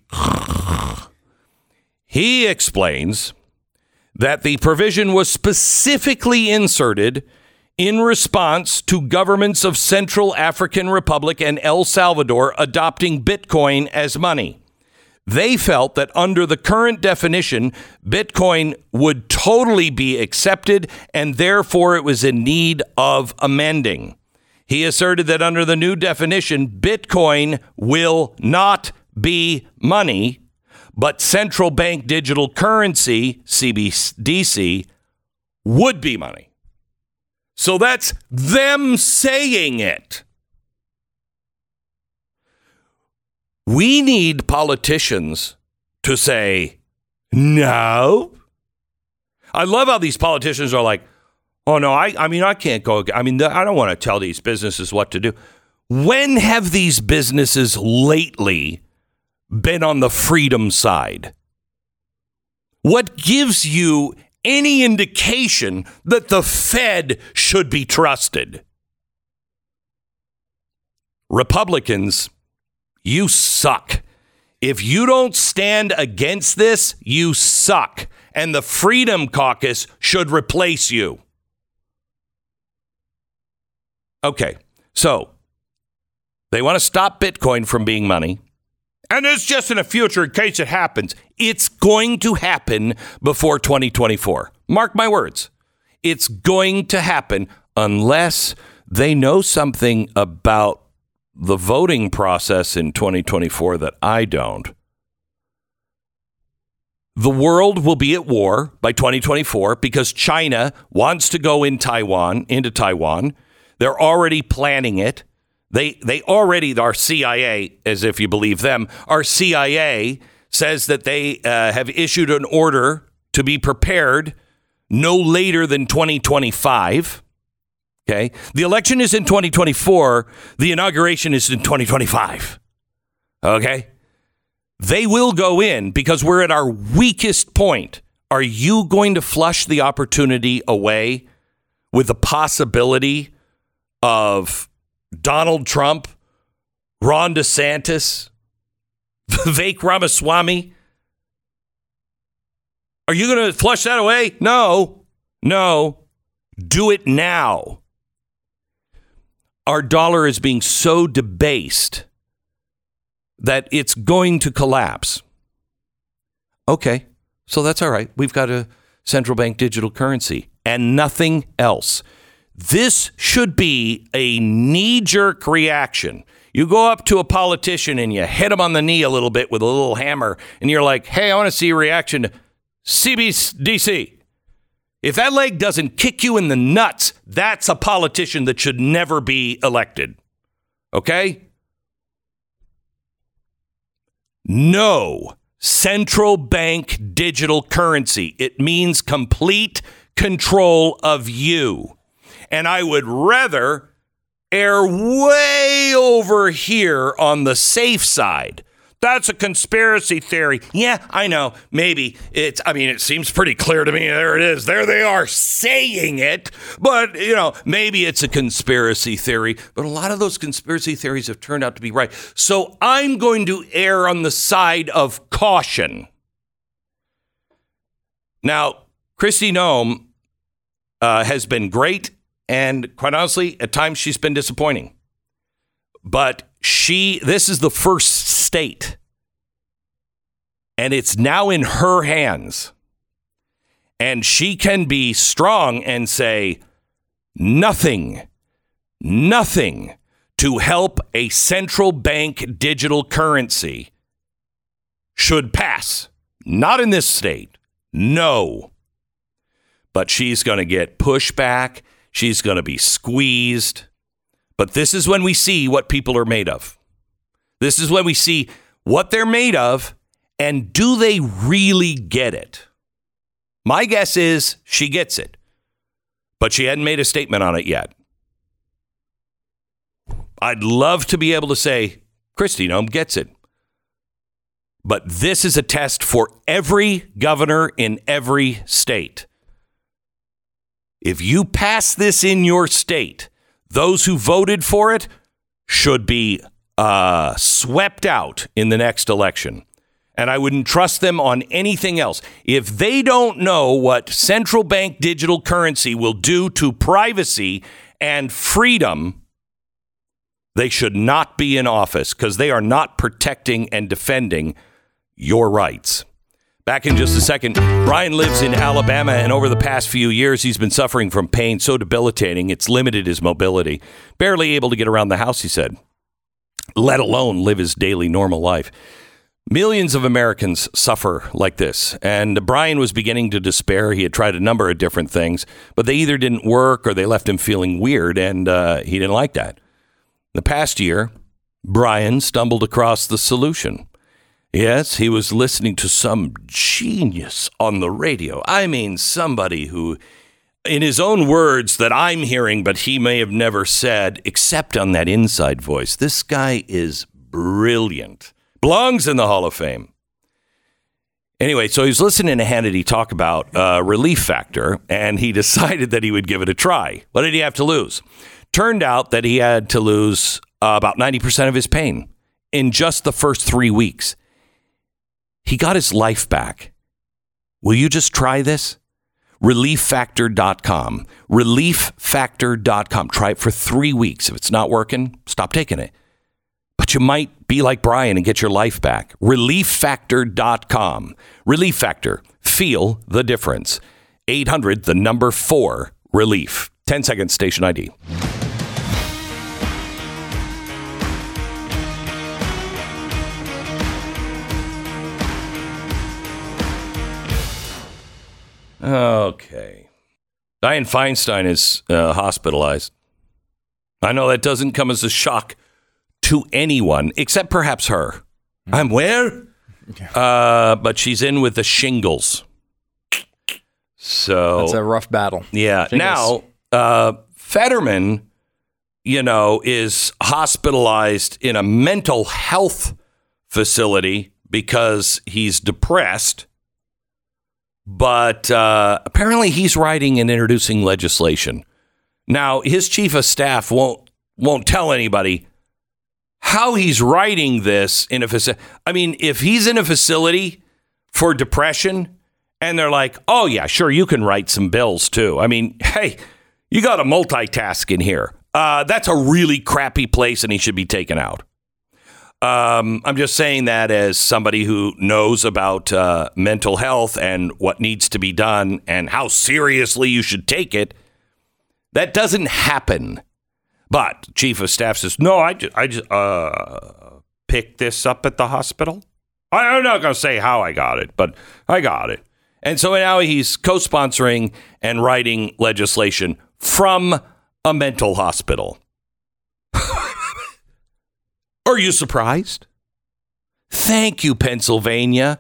A: he explains that the provision was specifically inserted in response to governments of Central African Republic and El Salvador adopting Bitcoin as money. They felt that under the current definition, Bitcoin would totally be accepted and therefore it was in need of amending. He asserted that under the new definition, Bitcoin will not be money, but central bank digital currency, CBDC, would be money. So that's them saying it. We need politicians to say no. I love how these politicians are like, oh no, I, I mean, I can't go. I mean, I don't want to tell these businesses what to do. When have these businesses lately been on the freedom side? What gives you any indication that the Fed should be trusted. Republicans, you suck. If you don't stand against this, you suck. And the Freedom Caucus should replace you. Okay, so they want to stop Bitcoin from being money. And it's just in the future in case it happens. It's going to happen before 2024. Mark my words. It's going to happen unless they know something about the voting process in 2024 that I don't. The world will be at war by 2024 because China wants to go in Taiwan into Taiwan. They're already planning it. They they already our CIA, as if you believe them, our CIA says that they uh, have issued an order to be prepared no later than 2025. Okay, the election is in 2024. The inauguration is in 2025. Okay, they will go in because we're at our weakest point. Are you going to flush the opportunity away with the possibility of Donald Trump, Ron DeSantis, Vivek Ramaswamy? Are you going to flush that away? No, no. Do it now. Our dollar is being so debased that it's going to collapse. Okay, so that's all right. We've got a central bank digital currency and nothing else. This should be a knee jerk reaction. You go up to a politician and you hit him on the knee a little bit with a little hammer, and you're like, hey, I want to see a reaction to CBDC. If that leg doesn't kick you in the nuts, that's a politician that should never be elected. Okay? No central bank digital currency. It means complete control of you. And I would rather err way over here on the safe side. That's a conspiracy theory. Yeah, I know. Maybe it's, I mean, it seems pretty clear to me. There it is. There they are saying it. But, you know, maybe it's a conspiracy theory. But a lot of those conspiracy theories have turned out to be right. So I'm going to err on the side of caution. Now, Kristi Noem uh, has been great and quite honestly, at times she's been disappointing. But she, this is the first state. And it's now in her hands. And she can be strong and say, nothing, nothing to help a central bank digital currency should pass. Not in this state. No. But she's going to get pushback She's going to be squeezed. But this is when we see what people are made of. This is when we see what they're made of and do they really get it? My guess is she gets it, but she hadn't made a statement on it yet. I'd love to be able to say, Kristi Noem gets it. But this is a test for every governor in every state. If you pass this in your state, those who voted for it should be uh, swept out in the next election. And I wouldn't trust them on anything else. If they don't know what central bank digital currency will do to privacy and freedom, they should not be in office because they are not protecting and defending your rights. Back in just a second. Brian lives in Alabama, and over the past few years, he's been suffering from pain so debilitating it's limited his mobility. Barely able to get around the house, he said, let alone live his daily normal life. Millions of Americans suffer like this, and Brian was beginning to despair. He had tried a number of different things, but they either didn't work or they left him feeling weird, and uh, he didn't like that. The past year, Brian stumbled across the solution. Yes, he was listening to some genius on the radio. I mean, somebody who, in his own words that I'm hearing, but he may have never said, except on that inside voice, this guy is brilliant. Belongs in the Hall of Fame. Anyway, so he was listening to Hannity talk about uh, relief factor, and he decided that he would give it a try. What did he have to lose? Turned out that he had to lose uh, about 90% of his pain in just the first three weeks. He got his life back. Will you just try this? ReliefFactor.com. ReliefFactor.com. Try it for three weeks. If it's not working, stop taking it. but you might be like Brian and get your life back. ReliefFactor.com. Relief Factor. Feel the difference. 800, the number four, relief. 10 seconds, station ID. Okay. Dianne Feinstein is uh, hospitalized. I know that doesn't come as a shock to anyone except perhaps her. I'm where? Uh, but she's in with the shingles. So
D: That's a rough battle.
A: yeah.
D: Shingles.
A: Now, uh, Fetterman, you know, is hospitalized in a mental health facility because he's depressed. But uh, apparently, he's writing and introducing legislation. Now, his chief of staff won't won't tell anybody how he's writing this in a facility. I mean, if he's in a facility for depression and they're like, oh, yeah, sure, you can write some bills too. I mean, hey, you got to multitask in here. Uh, that's a really crappy place and he should be taken out. Um, I'm just saying that as somebody who knows about uh, mental health and what needs to be done and how seriously you should take it. That doesn't happen. But chief of staff says, "No, I just, I just uh, picked this up at the hospital. I, I'm not going to say how I got it, but I got it." And so now he's co-sponsoring and writing legislation from a mental hospital. Are you surprised? Thank you, Pennsylvania.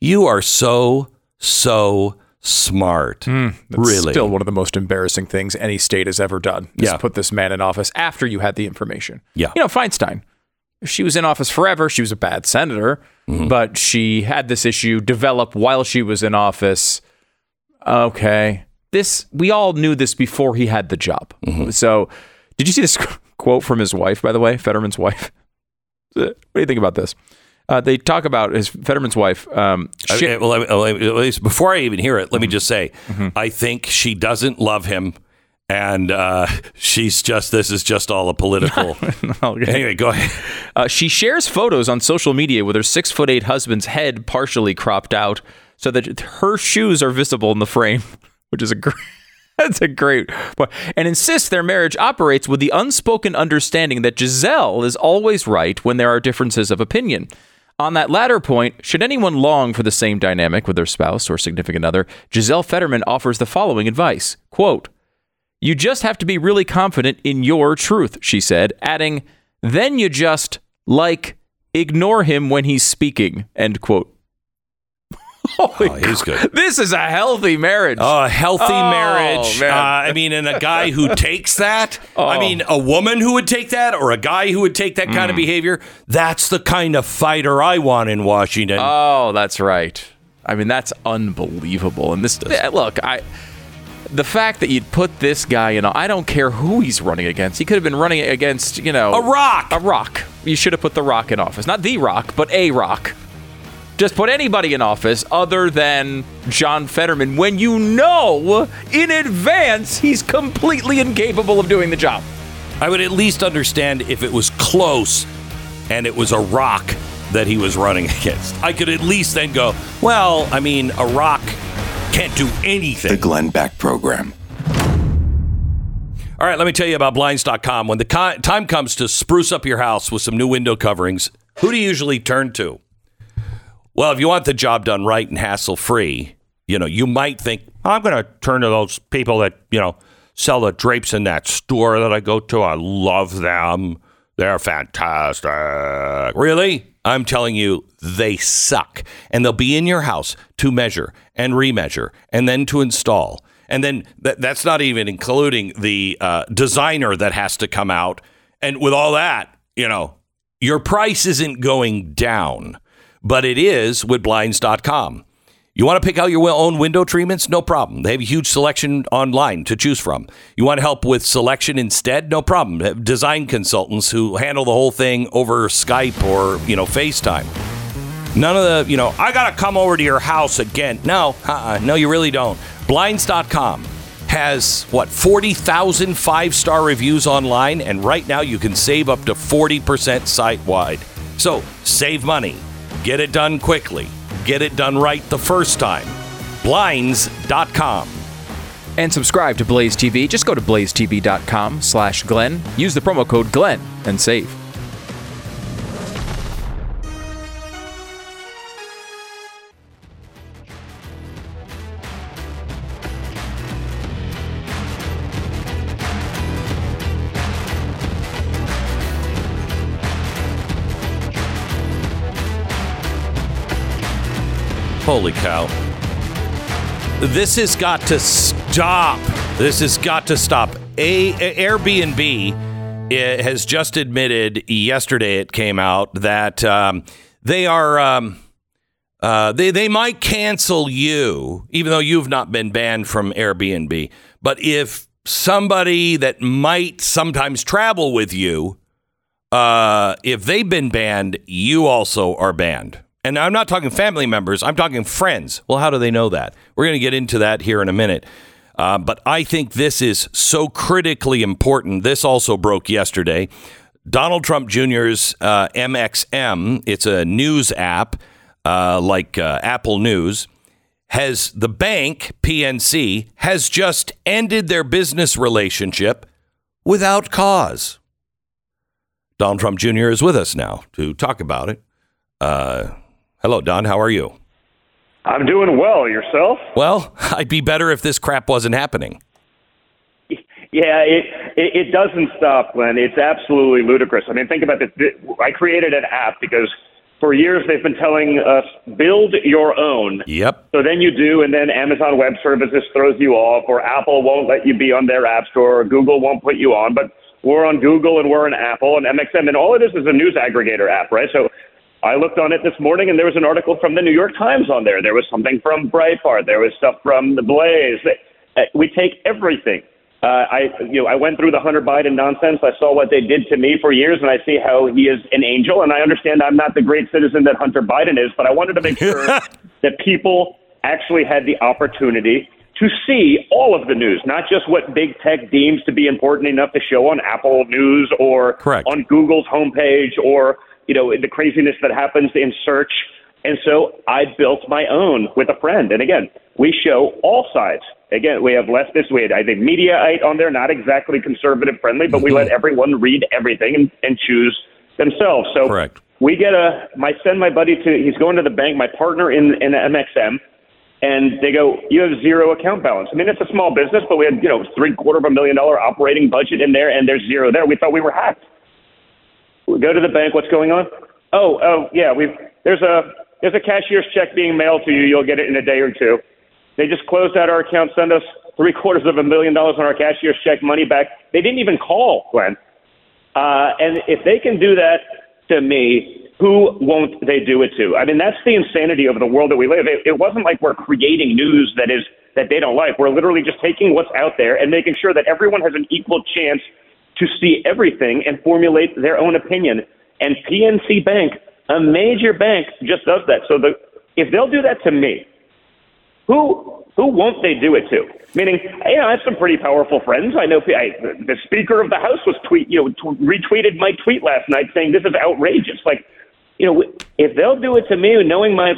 A: You are so so smart.
D: That's
A: really,
D: still one of the most embarrassing things any state has ever done. Is
A: Yeah.
D: put this man in office after you had the information.
A: Yeah.
D: You know, Feinstein. She was in office forever. She was a bad senator,
A: Mm-hmm.
D: but she had this issue develop while she was in office. Okay. This we all knew this before he had the job.
A: Mm-hmm.
D: So, did you see this quote from his wife, by the way, Fetterman's wife? What do you think about this? Uh, they talk about his Fetterman's wife. Um,
A: I-
D: shi-
A: I- well, let me- let me- at least before I even hear it, let
D: Mm-hmm.
A: me just say, I think she doesn't love him, and uh, she's just this is just all a political.
D: Okay.
A: anyway, go ahead.
D: Uh, she shares photos on social media with her six foot eight husband's head partially cropped out so that her shoes are visible in the frame, which is a great. That's a great point. And insists their marriage operates with the unspoken understanding that Giselle is always right when there are differences of opinion. On that latter point, should anyone long for the same dynamic with their spouse or significant other, Giselle Fetterman offers the following advice quote, You just have to be really confident in your truth, she said, adding, then you just, like, ignore him when he's speaking, end quote. Holy
A: Oh, he's good.
D: This is a healthy marriage.
A: A healthy
D: Oh,
A: marriage. Uh, I mean, and a guy who takes that. I
D: Oh.
A: mean, a woman who would take that, or a guy who would take that
D: Mm.
A: kind of behavior. That's the kind of fighter I want in Washington.
D: Oh, that's right. I mean, that's unbelievable. And this, look, I, the fact that you'd put this guy in, I don't care who he's running against. He could have been running against, you know,
A: a rock.
D: a rock. You should have put the rock in office, not the rock, but a rock. Just put anybody in office other than John Fetterman when you know in advance he's completely incapable of doing the job.
A: I would at least understand if it was close and it was a rock that he was running against. I could at least then go, well, I mean, a rock can't do anything.
G: The
A: anything.
G: Glenn Beck Program.
A: All right, let me tell you about blinds.com. When the co- time comes to spruce up your house with some new window coverings, who do you usually turn to? Well, if you want the job done right and hassle free, you know, you might think, I'm going to turn to those people that, you know, sell the drapes in that store that I go to. I love them. They're fantastic. Really? I'm telling you, they suck. And they'll be in your house to measure and remeasure and then to install. And then th- that's not even including the uh, designer that has to come out. And with all that, you know, your price isn't going down, but it is with blinds.com. You want to pick out your own window treatments? No problem. They have a huge selection online to choose from. You want help with selection instead? No problem. Design consultants who handle the whole thing over Skype or, you know, FaceTime. None of the, you know, I got to come over to your house again. No, uh-uh, no, you really don't. Blinds.com has what 40,000 five-star reviews online and right now you can save up to 40% site-wide. So, save money, get it done quickly, get it done right the first time. blinds.com.
D: And subscribe to Blaze TV. Just go to blazetv.com slash Glenn. Use the promo code Glenn and save.
A: Holy cow. This has got to stop. This has got to stop. A, Airbnb eh, has just admitted yesterday it came out that um, they are um, uh, they they might cancel you even though you've not been banned from Airbnb. But if somebody that might sometimes travel with you, uh, if they've been banned, you also are banned. And I'm not talking family members, I'm talking friends. Well, how do they know that? We're going to get into that here in a minute. Uh, but I think this is so critically important. This also broke yesterday. Donald Trump Jr.'s uh, MXM, it's a news app uh, like uh, Apple News, has the bank, PNC, has just ended their business relationship without cause. Donald Trump Jr. is with us now to talk about it. Uh, Hello, Don. How are you?
H: I'm doing well. Yourself?
A: Well, I'd be better if this crap wasn't happening.
H: Yeah, it, it it doesn't stop, Glenn. It's absolutely ludicrous. I mean, think about this. I created an app because for years they've been telling us build your own.
A: Yep.
H: So then you do, and then Amazon Web Services throws you off, or Apple won't let you be on their app store, or Google won't put you on. But we're on Google and we're on Apple and MXM, and all of this is a news aggregator app, right? So I looked on it this morning, and there was an article from the New York Times on there. There was something from Breitbart. There was stuff from the Blaze. Uh, we take everything. Uh, I, you know, I went through the Hunter Biden nonsense. I saw what they did to me for years, and I see how he is an angel. And I understand I'm not the great citizen that Hunter Biden is, but I wanted to make sure that people actually had the opportunity to see all of the news, not just what big tech deems to be important enough to show on Apple News or
A: Correct.
H: on Google's homepage or you know, the craziness that happens in search. And so I built my own with a friend. And again, we show all sides. Again, we have leftists, we had, I think, Mediaite on there, not exactly conservative friendly, but we let mm-hmm. everyone read everything and, and choose themselves. So
A: Correct.
H: we get a, my send my buddy to, he's going to the bank, my partner in, in MXM, and they go, you have zero account balance. I mean, it's a small business, but we had, you know, three quarter of a million dollar operating budget in there, and there's zero there. We thought we were hacked. Go to the bank. What's going on? Oh, oh, yeah. We've there's a there's a cashier's check being mailed to you. You'll get it in a day or two. They just closed out our account, send us three quarters of a million dollars on our cashier's check, money back. They didn't even call, Glenn. Uh, and if they can do that to me, who won't they do it to? I mean, that's the insanity of the world that we live. It, it wasn't like we're creating news that is that they don't like. We're literally just taking what's out there and making sure that everyone has an equal chance to see everything and formulate their own opinion. And PNC Bank, a major bank, just does that. So the, if they'll do that to me, who who won't they do it to? Meaning, you know, I have some pretty powerful friends. I know I, the Speaker of the House was tweet, you know, t- retweeted my tweet last night saying this is outrageous. Like, you know, if they'll do it to me, knowing my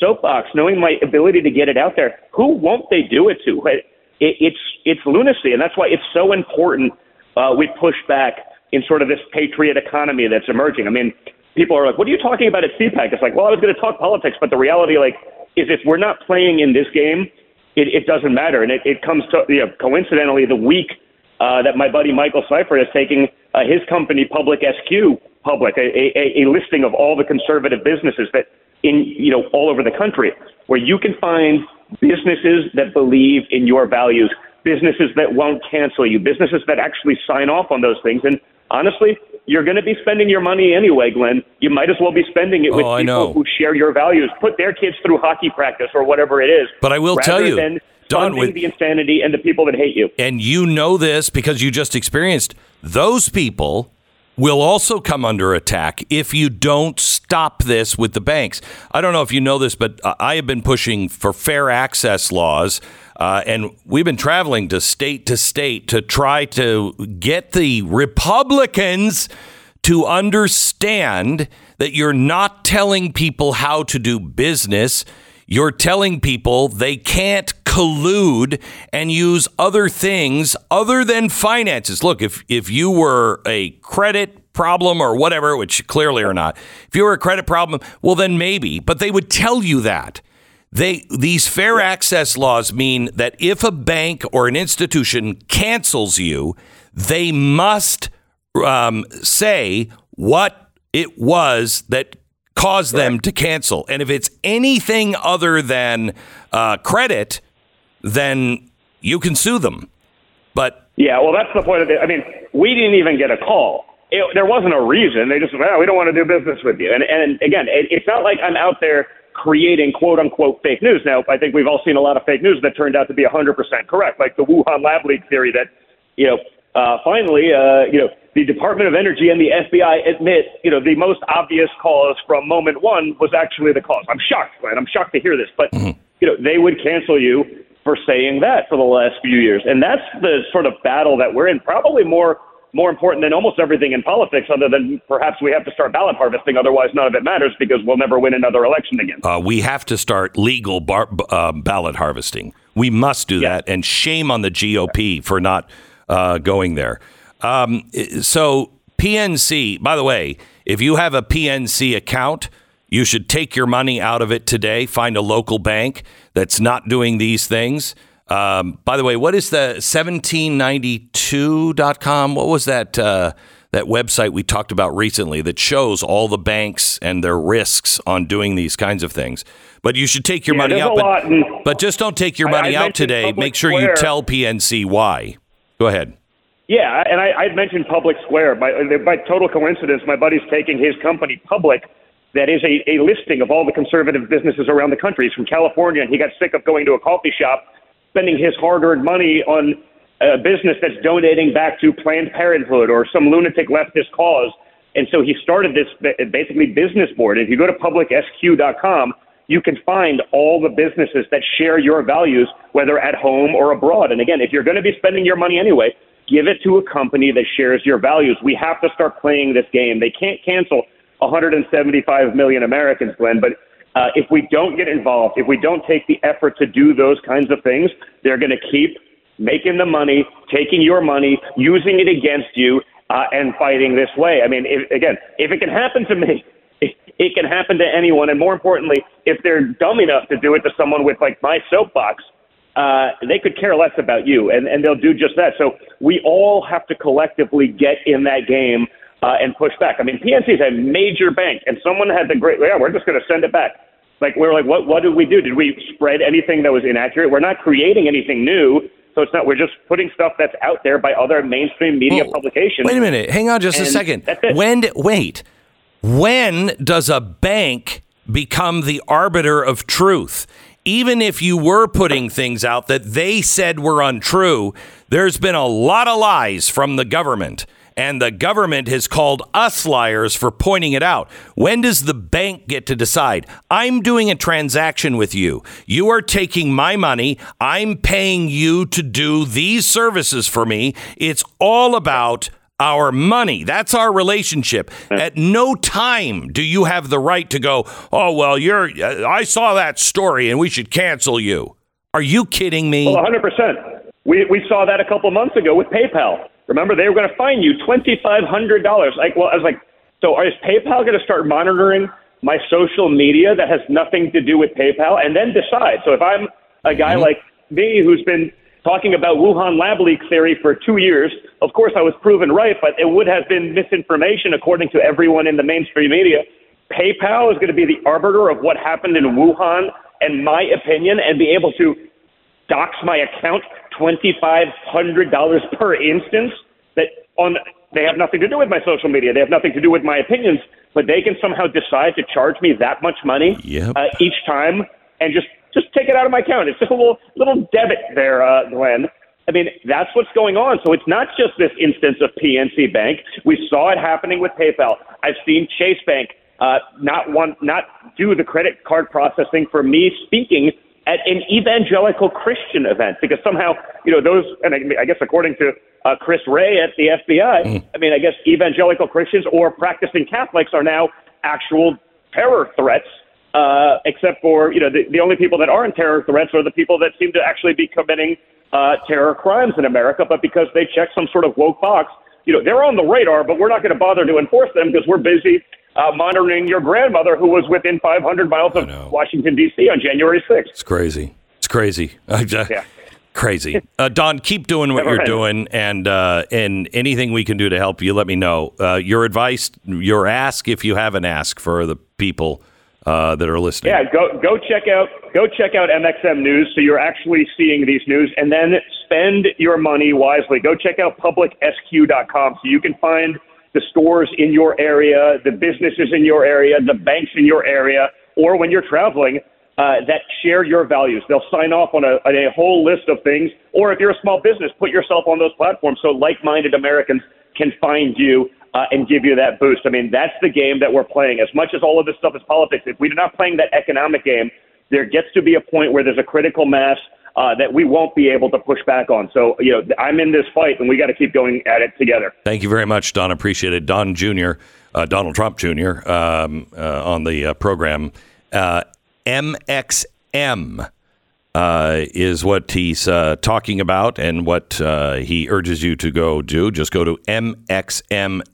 H: soapbox, knowing my ability to get it out there, who won't they do it to? It, it, it's it's lunacy, and that's why it's so important uh, we push back in sort of this patriot economy that's emerging. I mean, people are like, "What are you talking about at CPAC?" It's like, well, I was going to talk politics, but the reality, like, is if we're not playing in this game, it, it doesn't matter. And it, it comes to, you know, coincidentally, the week uh, that my buddy Michael Seifert is taking uh, his company, Public SQ, public, a, a, a listing of all the conservative businesses that in, you know, all over the country, where you can find businesses that believe in your values businesses that won't cancel you, businesses that actually sign off on those things. And honestly, you're going to be spending your money anyway, Glenn. You might as well be spending it with
A: Oh,
H: people
A: know.
H: who share your values. Put their kids through hockey practice or whatever it is.
A: But I will tell you,
H: than
A: Don, with-
H: the insanity and the people that hate you.
A: and you know this because you just experienced those people will also come under attack if you don't stop this with the banks. I don't know if you know this, but uh, I have been pushing for fair access laws Uh, and we've been traveling to state to state to try to get the Republicans to understand that you're not telling people how to do business. You're telling people they can't collude and use other things other than finances. Look, if if you were a credit problem or whatever, which clearly are not, if you were a credit problem, well then maybe, but they would tell you that. They these fair access laws mean that if a bank or an institution cancels you, they must um, say what it was that caused them to cancel. And if it's anything other than uh, credit, then you can sue them. But
H: Yeah, well, that's the point of it. I mean, we didn't even get a call. It, there wasn't a reason. They just, well, we don't want to do business with you. And, and again, it, it's not like I'm out there creating quote unquote fake news. Now, I think we've all seen a lot of fake news that turned out to be 100% correct, like the Wuhan lab leak theory that, you know, uh, finally, uh, you know, the Department of Energy and the FBI admit, you know, the most obvious cause from moment one was actually the cause. I'm shocked, Glenn. I'm shocked to hear this, but you know, they would cancel you for saying that for the last few years, and that's the sort of battle that we're in. Probably more more important than almost everything in politics, other than perhaps we have to start ballot harvesting. Otherwise, none of it matters because we'll never win another election again.
A: uh, we have to start legal bar- uh, ballot harvesting. We must do that. And shame on the GOP for not uh, going there. Um, so, PNC, by the way, if you have a PNC account, you should take your money out of it today. Find a local bank that's not doing these things. Um, by the way, what is the 1792.com? What was that uh, that website we talked about recently that shows all the banks and their risks on doing these kinds of things? But you should take your
H: Yeah,
A: money out. But,
H: and
A: but just don't take your money
H: I
A: out today. Make sure you tell PNC why. Go ahead.
H: Yeah, and I, I'd mentioned Public Square. By, by total coincidence, my buddy's taking his company public. That is a, a listing of all the conservative businesses around the country. He's from California, and he got sick of going to a coffee shop, spending his hard-earned money on a business that's donating back to Planned Parenthood or some lunatic leftist cause. And so he started this ba- basically business board. If you go to publicsq.com, you can find all the businesses that share your values, whether at home or abroad. And again, if you're going to be spending your money anyway, give it to a company that shares your values. We have to start playing this game. They can't cancel 175 million Americans, Glenn, but uh, if we don't get involved, if we don't take the effort to do those kinds of things, they're going to keep making the money, taking your money, using it against you, uh, and fighting this way. I mean, if, again, if it can happen to me, it, it can happen to anyone. And more importantly, if they're dumb enough to do it to someone with like my soapbox, uh, they could care less about you, and, and they'll do just that. So we all have to collectively get in that game uh, and push back. I mean, PNC is a major bank, and someone had the great, yeah, we're just going to send it back. Like we're like, what what did we do? Did we spread anything that was inaccurate? We're not creating anything new. So it's not. We're just putting stuff that's out there by other mainstream media
A: Well,
H: publications.
A: Wait a minute. Hang on just a second. When wait. When does a bank become the arbiter of truth? Even if you were putting things out that they said were untrue, there's been a lot of lies from the government. And the government has called us liars for pointing it out. When does the bank get to decide? I'm doing a transaction with you. You are taking my money. I'm paying you to do these services for me. It's all about our money. That's our relationship. At no time do you have the right to go, "Oh, well, you're uh, I saw that story and we should cancel you." Are you kidding me?
H: Well, 100%. We, we saw that a couple months ago with PayPal. Remember, they were going to fine you $2,500. Like, well, I was like, so is PayPal going to start monitoring my social media that has nothing to do with PayPal and then decide? So if I'm a guy mm-hmm. like me who's been talking about Wuhan lab leak theory for two years, of course I was proven right, but it would have been misinformation according to everyone in the mainstream media. PayPal is going to be the arbiter of what happened in Wuhan and my opinion and be able to dox my account $2,500 per instance that on they have nothing to do with my social media. They have nothing to do with my opinions, but they can somehow decide to charge me that much money
A: Yep.
H: uh, each time and just just take it out of my account. It's just a little little debit there, uh, Glenn. I mean, that's what's going on. So it's not just this instance of PNC Bank. We saw it happening with PayPal. I've seen Chase Bank uh, not want not do the credit card processing for me speaking at an evangelical Christian event because somehow, you know, those, and I, I guess according to uh, Chris Wray at the FBI, mm. I mean, I guess evangelical Christians or practicing Catholics are now actual terror threats. Uh, except for you know the, the only people that aren't terror threats are the people that seem to actually be committing uh, terror crimes in America, but because they check some sort of woke box, you know they're on the radar, but we're not going to bother to enforce them because we're busy uh, monitoring your grandmother who was within 500 miles of Washington, D.C. on January 6th.
A: It's crazy. It's crazy. yeah. Crazy. Uh, Don, keep doing what you're doing, and uh, and anything we can do to help you, let me know. Uh, your advice, your ask, if you have an ask for the people uh, that are listening.
H: Yeah, go go check out go check out MXM News, so you're actually seeing these news, and then spend your money wisely. Go check out publicsq.com, so you can find the stores in your area, the businesses in your area, the banks in your area, or when you're traveling, uh, that share your values. They'll sign off on a, on a whole list of things. Or if you're a small business, put yourself on those platforms so like minded Americans can find you uh, and give you that boost. I mean, that's the game that we're playing. As much as all of this stuff is politics, if we're not playing that economic game, there gets to be a point where there's a critical mass uh, that we won't be able to push back on. So, you know, I'm in this fight, and we got to keep going at it together.
A: Thank you very much, Don. Appreciate it. Don Jr., uh, Donald Trump Jr., um, uh, on the uh, program. MXM uh, uh, is what he's talking about and what he urges you to go do. Just go to mxmnews.com.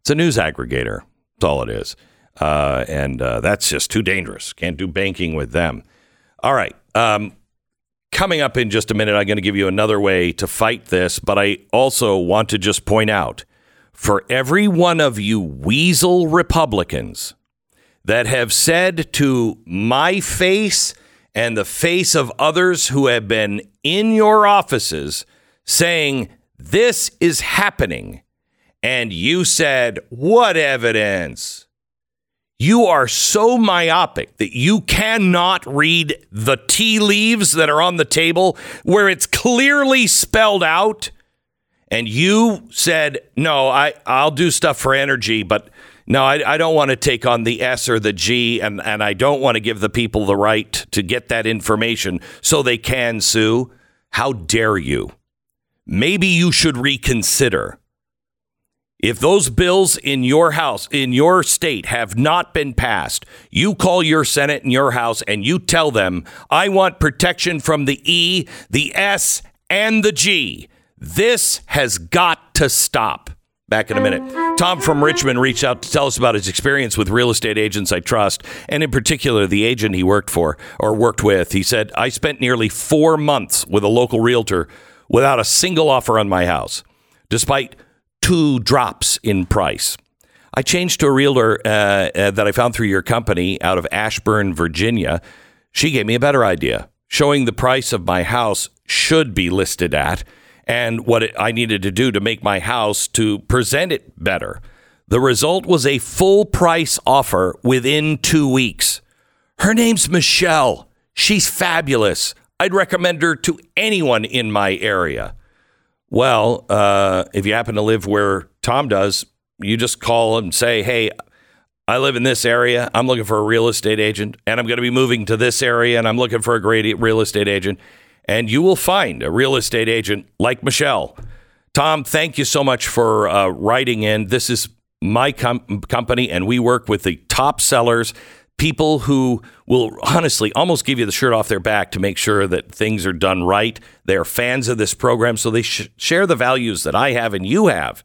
A: It's a news aggregator. That's all it is. and that's just too dangerous. Can't do banking with them. All right. Um, coming up in just a minute, I'm going to give you another way to fight this, but I also want to just point out for every one of you weasel Republicans that have said to my face and the face of others who have been in your offices saying, This is happening. And you said, What evidence? you are so myopic that you cannot read the tea leaves that are on the table where it's clearly spelled out and you said no i i'll do stuff for energy but no i, I don't want to take on the s or the g and, and i don't want to give the people the right to get that information so they can sue how dare you maybe you should reconsider if those bills in your house, in your state, have not been passed, you call your Senate and your House and you tell them, I want protection from the E, the S, and the G. This has got to stop. Back in a minute. Tom from Richmond reached out to tell us about his experience with real estate agents I trust, and in particular, the agent he worked for or worked with. He said, I spent nearly four months with a local realtor without a single offer on my house, despite two drops in price. I changed to a realtor uh, uh, that I found through your company out of Ashburn, Virginia. She gave me a better idea, showing the price of my house should be listed at and what it, I needed to do to make my house to present it better. The result was a full price offer within two weeks. Her name's Michelle. She's fabulous. I'd recommend her to anyone in my area. Well, uh, if you happen to live where Tom does, you just call and say, hey, I live in this area. I'm looking for a real estate agent, and I'm going to be moving to this area, and I'm looking for a great real estate agent. And you will find a real estate agent like Michelle. Tom, thank you so much for uh, writing in. This is my com- company, and we work with the top sellers people who will honestly almost give you the shirt off their back to make sure that things are done right. They are fans of this program, so they sh- share the values that I have and you have.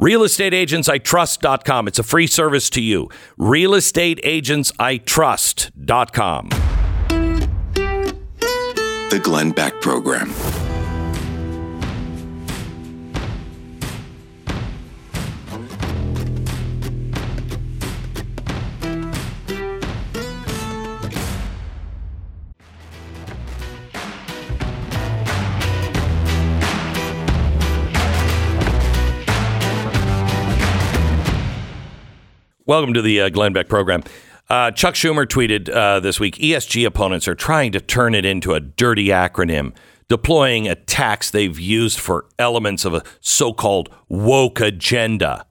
A: RealestateAgentsITrust.com. It's a free service to you. RealestateAgentsITrust.com.
G: The Glenn Beck Program.
A: Welcome to the uh, Glenn Beck program. Uh, Chuck Schumer tweeted uh, this week ESG opponents are trying to turn it into a dirty acronym, deploying attacks they've used for elements of a so called woke agenda.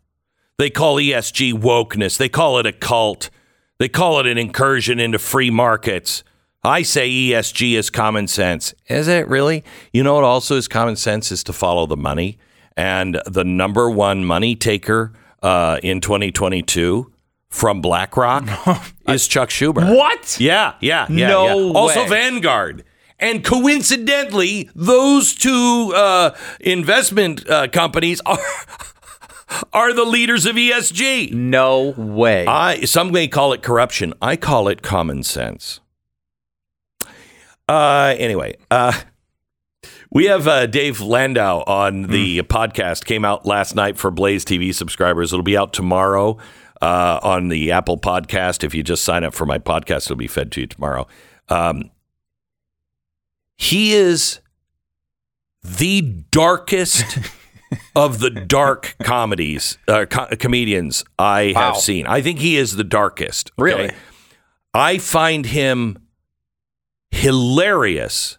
A: They call ESG wokeness, they call it a cult, they call it an incursion into free markets. I say ESG is common sense. Is it really? You know what also is common sense is to follow the money. And the number one money taker uh, in 2022 from BlackRock is Chuck Schumer.
D: What?
A: Yeah, yeah, yeah.
D: No
A: yeah. Also. Vanguard. And coincidentally, those two uh, investment uh, companies are are the leaders of ESG.
D: No way.
A: I some may call it corruption. I call it common sense. Uh, anyway, uh, we have uh, Dave Landau on the podcast. Came out last night for Blaze TV subscribers. It'll be out tomorrow uh, on the Apple Podcast. If you just sign up for my podcast, it'll be fed to you tomorrow. Um, he is the darkest of the dark comedies, uh, co- comedians I
D: Wow.
A: have seen. I think he is the darkest. okay?
D: Really?
A: I find him hilarious.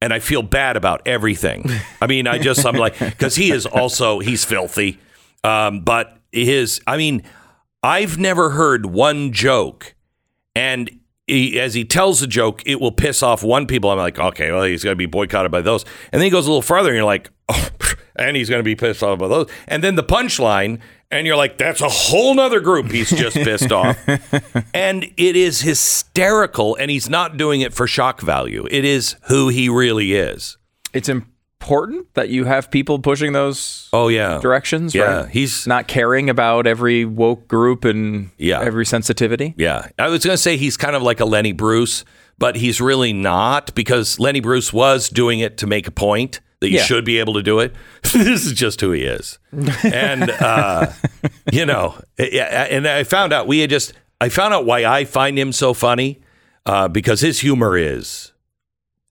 A: And I feel bad about everything. I mean, I just, I'm like, because he is also, he's filthy. Um, but his, I mean, I've never heard one joke and he, as he tells the joke, it will piss off one people. I'm like, okay, well, he's going to be boycotted by those. And then he goes a little farther, and you're like, oh, and he's going to be pissed off by those. And then the punchline, and you're like, that's a whole nother group he's just pissed off. And it is hysterical, and he's not doing it for shock value. It is who he really is.
D: it's important that you have people pushing those
A: Oh yeah,
D: directions.
A: Yeah,
D: right?
A: he's
D: not caring about every woke group and
A: Yeah.
D: every sensitivity.
A: Yeah. I was going to say he's kind of like a Lenny Bruce, but he's really not because Lenny Bruce was doing it to make a point that you
D: Yeah.
A: should be able to do it. this is just who he is. And, uh, you know, yeah, and I found out we had just, I found out why I find him so funny uh, because his humor is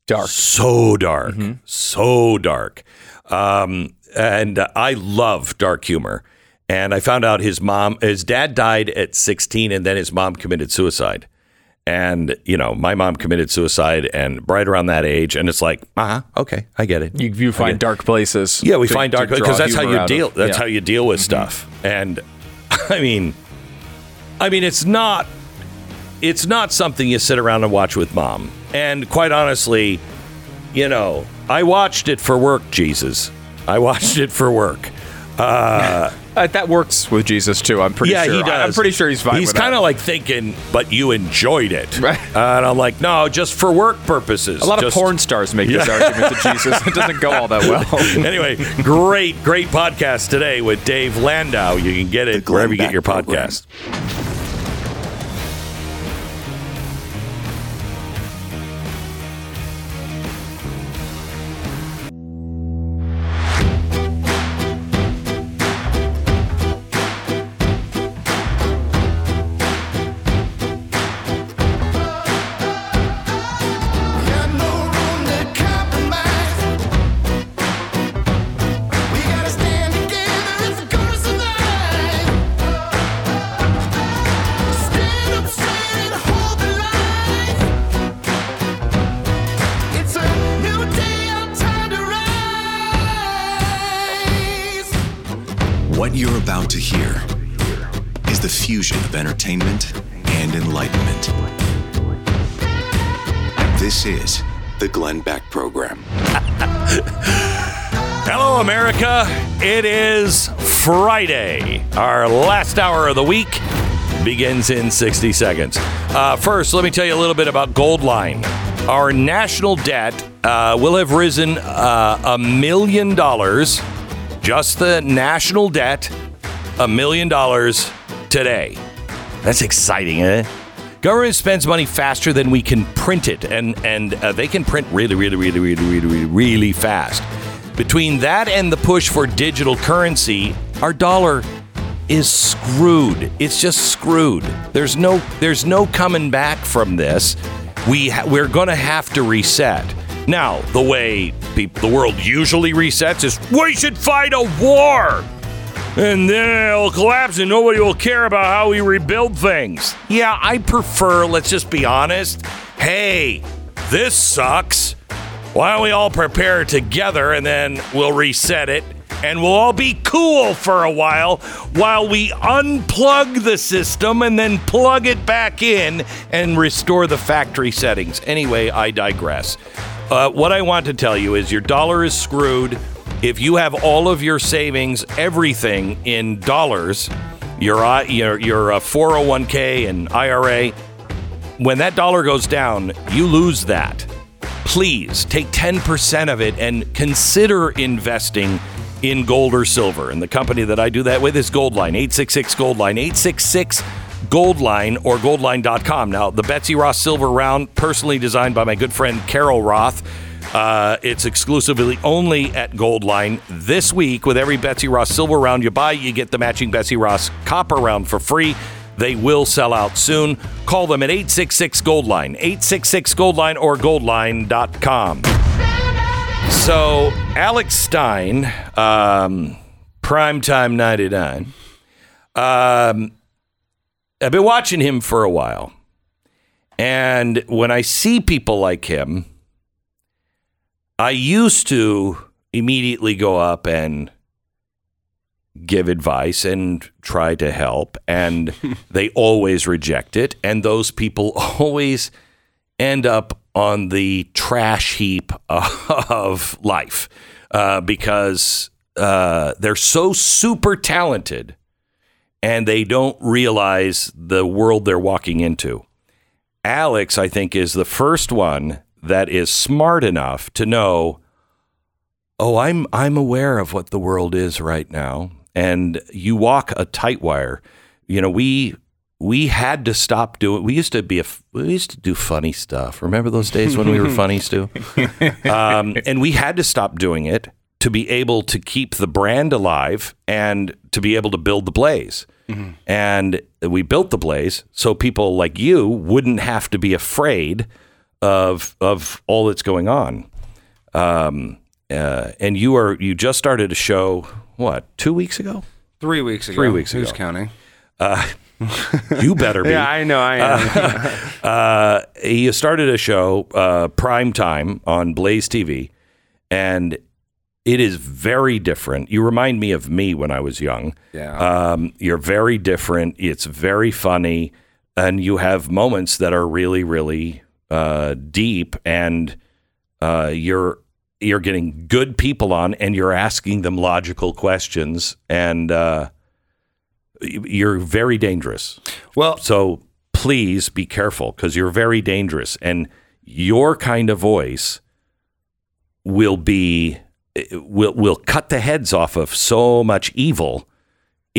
D: Dark.
A: so dark, so dark. Um, and uh, I love dark humor. And I found out his mom, his dad died at 16, and then his mom committed suicide. And, you know, my mom committed suicide and right around that age. And it's like, uh huh, okay, I get it.
D: You, you find dark places.
A: Yeah, we
D: to-
A: find dark because that's how you deal.
D: of.
A: That's
D: Yeah. Mm-hmm.
A: how you deal with stuff. And I mean, I mean, it's not, it's not something you sit around and watch with mom. And quite honestly, you know, I watched it for work. Jesus, I watched it for work. Uh,
D: Uh, that works with Jesus too. I'm pretty
A: yeah,
D: sure.
A: he does.
D: I'm pretty sure he's fine.
A: He's kind of like thinking, but you enjoyed it,
D: Right.
A: Uh, and I'm like, no, just for work purposes.
D: a lot
A: Just-
D: of porn stars make this argument to Jesus. It doesn't go all that well.
A: anyway, great, great podcast today with Dave Landau. You can get it
G: Glenn
A: wherever you get your podcast.
G: What
A: It is Friday. Our last hour of the week begins in 60 seconds. Uh, first, let me tell you a little bit about Goldline. Our national debt uh, will have risen uh, a million dollars, just the national debt, a million dollars today. That's exciting, eh? Government spends money faster than we can print it, and and uh, they can print really, really, really, really, really, really fast. Between that and the push for digital currency, our dollar is screwed. It's just screwed. There's no there's no coming back from this. We ha- we're going to have to reset. Now, the way peop the world usually resets is we should fight a war and then it'll collapse and nobody will care about how we rebuild things. Yeah, I prefer, let's just be honest. Hey, this sucks. Why don't we all prepare together and then we'll reset it? and we'll all be cool for a while while we unplug the system and then plug it back in and restore the factory settings. Anyway, I digress. Uh, what I want to tell you is your dollar is screwed. If you have all of your savings, everything in dollars, your I- your your uh, 401k and IRA, when that dollar goes down, you lose that. Please take 10% of it and consider investing in gold or silver. And the company that I do that with is Goldline, 866 Goldline, 866 Goldline or goldline.com. Now, the Betsy Ross Silver Round, personally designed by my good friend Carol Roth. Uh, it's exclusively only at Goldline this week. With every Betsy Ross Silver Round you buy, you get the matching Betsy Ross Copper Round for free. They will sell out soon. Call them at 866 Goldline, 866 Goldline or goldline.com. So, Alex Stein, um, Primetime 99, um, I've been watching him for a while. And when I see people like him, I used to immediately go up and give advice and try to help, and they always reject it. And those people always end up on the trash heap of life uh, because uh, they're so super talented and they don't realize the world they're walking into. Alex, I think, is the first one that is smart enough to know, oh, I'm I'm aware of what the world is right now, and you walk a tight wire. You know, we we had to stop doing. We used to be a we used to do funny stuff. Remember those days when we were funny, Stu? Um, and we had to stop doing it to be able to keep the brand alive and to be able to build the Blaze. And we built the Blaze so people like you wouldn't have to be afraid of of all that's going on. Um, uh, and you are you just started a show what two weeks ago?
I: Three weeks ago.
A: Three weeks ago.
I: Who's counting?
A: You better be.
I: Yeah, I know. I am.
A: uh, he started a show, uh, prime time on Blaze TV, and it is very different. You remind me of me when I was young.
I: Yeah.
A: Um, you're very different. It's very funny, and you have moments that are really, really uh, deep, and uh, you're you're getting good people on, and you're asking them logical questions, and uh, you're very dangerous.
I: well,
A: So please be careful because you're very dangerous, and your kind of voice will be will will cut the heads off of so much evil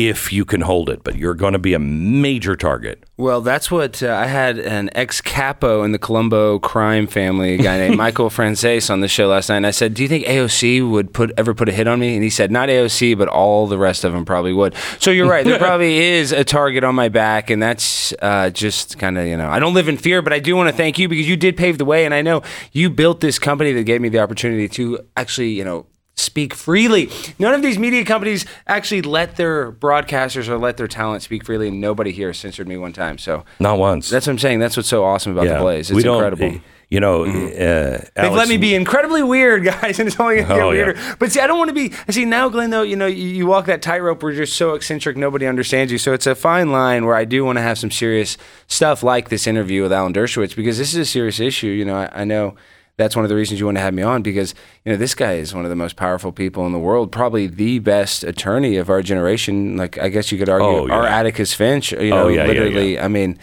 A: if you can hold it. But you're going to be a major target.
I: Well, that's what uh, I had an ex capo in the Colombo crime family, a guy named Michael Franzese, on the show last night. And I said, "Do you think AOC would put ever put a hit on me?" And he said, "Not AOC, but all the rest of them probably would." So you're right. There probably is a target on my back, and that's uh, just kind of you know. I don't live in fear, but I do want to thank you because you did pave the way, and I know you built this company that gave me the opportunity to actually you know speak freely. None of these media companies actually let their broadcasters or let their talent speak freely, and nobody here censored me one time. So
A: Not once.
I: that's what I'm saying. That's what's so awesome about the Blaze. It's incredible.
A: You know, uh,
I: They've let me be incredibly weird, guys, and it's only gonna get
A: Oh, yeah.
I: weirder. But see, I don't want to be. I see now, Glenn. Though you know, you, you walk that tightrope where you're so eccentric, nobody understands you. So it's a fine line where I do want to have some serious stuff like this interview with Alan Dershowitz because this is a serious issue. You know, I, I know that's one of the reasons you want to have me on because you know this guy is one of the most powerful people in the world, probably the best attorney of our generation. Like I guess you could argue,
A: Oh, yeah.
I: our Atticus Finch. You know,
A: Oh, yeah, yeah,
I: literally. I mean.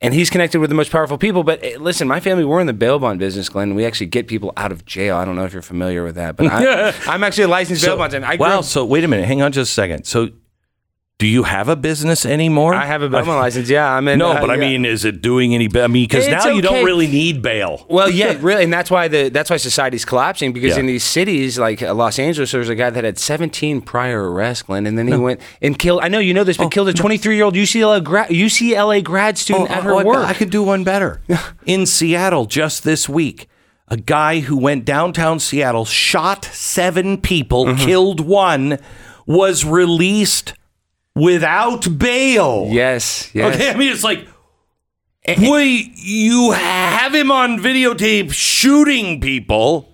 I: And he's connected with the most powerful people. But eh, listen, my family, we're in the bail bond business, Glenn. We actually get people out of jail. I don't know if you're familiar with that, but I, I'm actually a licensed bail bondsman. I
A: well,
I: up-
A: so wait a minute. Hang on just a second. So, do you have a business anymore?
I: I have a bail bond license. Yeah, I'm in.
A: No,
I: uh,
A: but I mean, is it doing any? I mean, because
I: It's
A: now you don't really need bail.
I: Well, yeah, really, and that's why the that's why society's collapsing because
A: Yeah.
I: in these cities like uh, Los Angeles, there was a guy that had 17 prior arrests, Glenn, and then he went and killed. I know you know this, but killed a 23 year old UCLA gra- UCLA grad student at her
A: oh,
I: work.
A: I could do one better. In Seattle, just this week, a guy who went downtown Seattle, shot seven people,
I: Mm-hmm.
A: killed one, was released without bail.
I: yes, yes.
A: Okay, I mean, it's like, eh, eh, wait, you have him on videotape shooting people,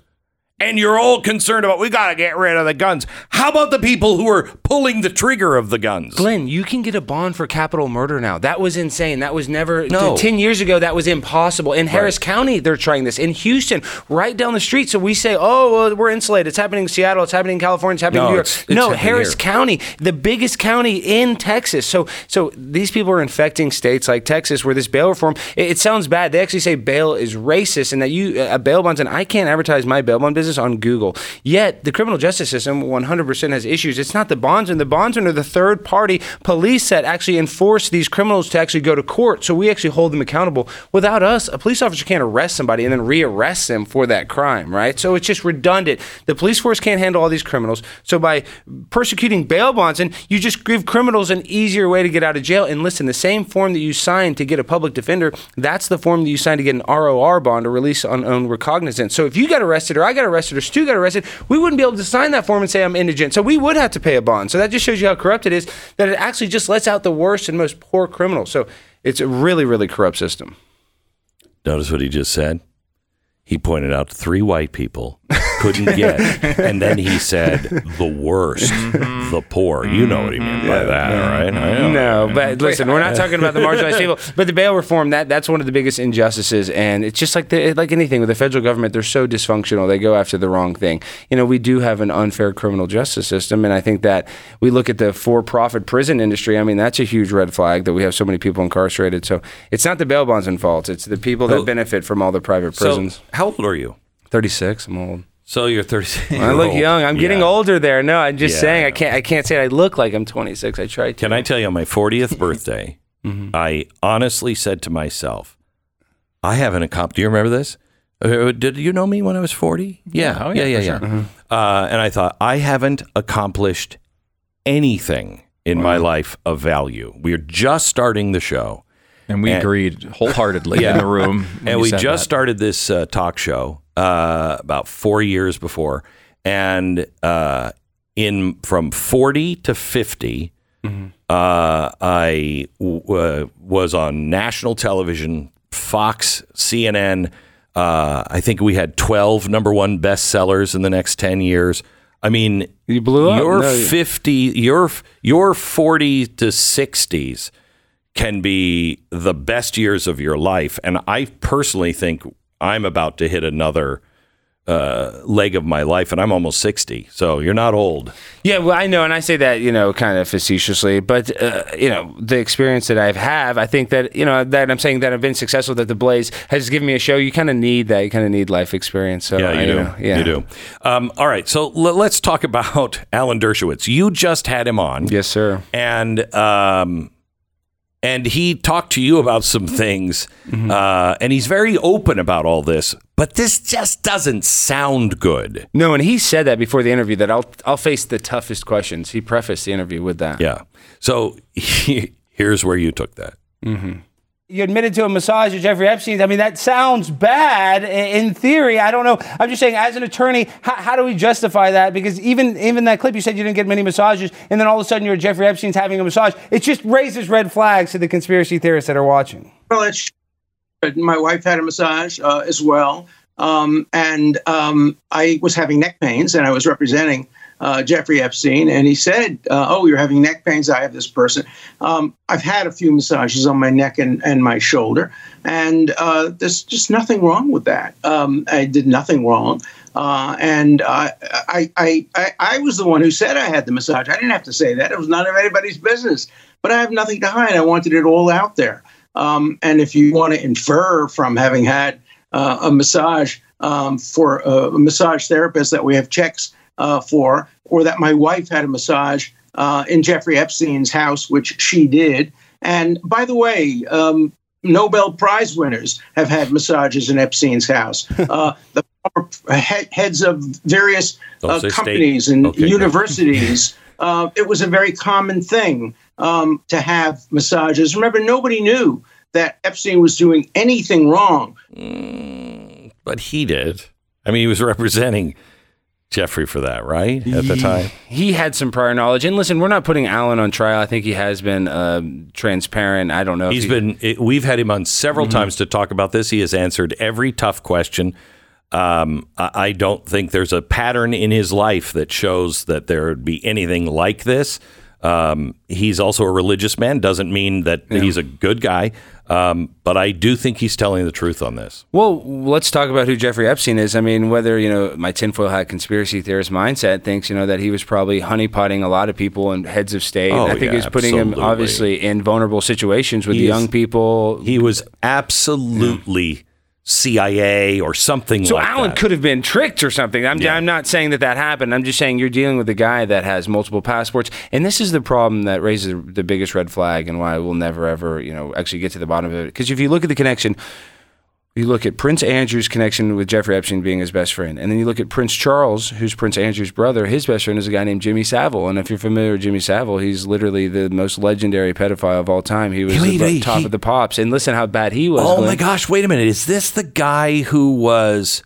A: and you're all concerned about we got to get rid of the guns. How about the people who are pulling the trigger of the guns?
I: Glenn, you can get a bond for capital murder now. That was insane. That was never
A: No.
I: ten years ago. That was impossible. In Harris County, they're trying this. In Houston, right down the street. So we say, oh, well, we're insulated. It's happening in Seattle. It's happening in California. It's happening
A: No,
I: in New York.
A: it's- it's
I: no, Harris
A: here.
I: County, the biggest county in Texas. So, so these people are infecting states like Texas, where this bail reform. It, it sounds bad. They actually say bail is racist, and that you uh, bail bonds. And I can't advertise my bail bond business on Google. Yet the criminal justice system 100% has issues. It's not the bondsman. The bondsman are the third party police that actually enforce these criminals to actually go to court. So we actually hold them accountable. Without us, a police officer can't arrest somebody and then rearrest them for that crime, right? So it's just redundant. The police force can't handle all these criminals. So by persecuting bail bondsmen, you just give criminals an easier way to get out of jail. And listen, the same form that you signed to get a public defender, that's the form that you signed to get an ROR bond or release on own recognizance. So if you got arrested or I got arrested or Stu got arrested, we wouldn't be able to sign that form and say I'm indigent. So we would have to pay a bond. So that just shows you how corrupt it is that it actually just lets out the worst and most poor criminals. So it's a really, really corrupt system.
A: Notice what he just said. He pointed out three white people couldn't get, and then he said the worst, mm-hmm. the poor. You know what he meant by mm-hmm. that, right? I mm-hmm. know.
I: No, but listen, we're not talking about the marginalized people. But the bail reform that that's one of the biggest injustices, and it's just like the, like anything with the federal government. They're so dysfunctional; they go after the wrong thing. You know, we do have an unfair criminal justice system, and I think that we look at the for-profit prison industry. I mean, that's a huge red flag that we have so many people incarcerated. So it's not the bail bondsman's fault; it's the people that benefit from all the private
A: So,
I: prisons.
A: how old are you?
I: Thirty-six. I'm old.
A: So you're 36.
I: I look young. I'm getting older there. No, I'm just
A: Yeah,
I: saying.
A: I
I: I can't. I can't say I look like I'm 26. I tried to.
A: Can I tell you, on my 40th birthday, I honestly said to myself, I haven't accomplished. Do you remember this? Uh, Did you know me when I was 40? Yeah.
D: oh,
A: yeah,
D: yeah,
A: yeah,
D: for
A: yeah. Uh, and I thought, I haven't accomplished anything in my life of value. We're just starting the show.
D: And we
A: And-
D: agreed wholeheartedly
A: Yeah.
D: in the room.
A: and we just
D: that.
A: started this uh, talk show uh, about four years before, and uh, in from forty to 50
D: Mm-hmm.
A: uh, I w- uh, was on national television, Fox, CNN. Uh, I think we had twelve number one bestsellers in the next ten years. I mean,
I: You blew up.
A: your
I: No,
A: 50 your your 40 to 60s can be the best years of your life and i personally think i'm about to hit another uh, leg of my life and i'm almost 60 so you're not old
I: Yeah, well, I know, and I say that you know kind of facetiously, but uh, you know the experience that I've have, I think that you know that I'm saying that I've been successful. That the Blaze has given me a show. You kind of need that. You kind of need life experience. So
A: yeah you
I: I,
A: do
I: know, yeah,
A: you do um, all right so l- let's talk about alan dershowitz you just had him on
I: Yes, sir.
A: and um, and he talked to you about some things,
I: Mm-hmm.
A: uh, and he's very open about all this. But this just doesn't sound good.
I: No, and he said that before the interview that I'll I'll face the toughest questions. He prefaced the interview with that.
A: Yeah. So here's where you took that.
I: You admitted to a massage at Jeffrey Epstein. I mean, that sounds bad in theory. I don't know. I'm just saying, as an attorney, how, how do we justify that? Because even even that clip, you said you didn't get many massages, and then all of a sudden you're Jeffrey Epstein's having a massage. It just raises red flags to the conspiracy theorists that are watching.
J: Well, it's my wife had a massage uh, as well, um, and um, I was having neck pains, and I was representing uh, Jeffrey Epstein, and he said, uh, "Oh, you're having neck pains. I have this person. Um, I've had a few massages on my neck and, and my shoulder, and uh, there's just nothing wrong with that. Um, I did nothing wrong." Uh, and uh, I, I, I, I was the one who said I had the massage. I didn't have to say that. It was none of anybody's business. But I have nothing to hide. I wanted it all out there. Um, and if you want to infer from having had uh, a massage um, for a, a massage therapist that we have checks uh, for, or that my wife had a massage uh, in Jeffrey Epstein's house, which she did. And by the way, um, Nobel Prize winners have had massages in Epstein's house. Uh, the he- heads of various uh,
A: say state.
J: companies and
A: Okay,
J: universities. uh, it was a very common thing um, to have massages. Remember, nobody knew that Epstein was doing anything wrong.
A: But he did. I mean, he was representing Jeffrey for that, right? At the time.
I: He had some prior knowledge. And listen, we're not putting Alan on trial. I think he has been um, transparent. I don't know. if
A: He's
I: he-
A: been, it, we've had him on several
I: Mm-hmm.
A: times to talk about this. He has answered every tough question. Um, I I don't think there's a pattern in his life that shows that there would be anything like this. Um, he's also a religious man. Doesn't mean that he's a good guy, um, but I do think he's telling the truth on this.
I: Well, let's talk about who Jeffrey Epstein is. I mean, whether you know my tinfoil hat conspiracy theorist mindset thinks you know that he was probably honeypotting a lot of people and heads of state.
A: Oh,
I: I think
A: yeah,
I: he was putting him obviously in vulnerable situations with
A: He is-
I: young people.
A: He was absolutely CIA or something
I: So
A: like
I: Alan
A: that.
I: could have been tricked or something. I'm,
A: Yeah.
I: I'm not saying that that happened. I'm just saying you're dealing with a guy that has multiple passports, and this is the problem that raises the biggest red flag, and why we'll never ever, you know, actually get to the bottom of it. Because if you look at the connection, you look at Prince Andrew's connection with Jeffrey Epstein being his best friend, and then you look at Prince Charles, who's Prince Andrew's brother. His best friend is a guy named Jimmy Savile, and if you're familiar with Jimmy Savile, he's literally the most legendary pedophile of all time. He was
A: Wait,
I: the
A: wait,
I: top
A: he-
I: of the pops, and listen how bad he was.
A: Oh
I: Glenn.
A: my gosh! Wait a minute. Is this the guy who was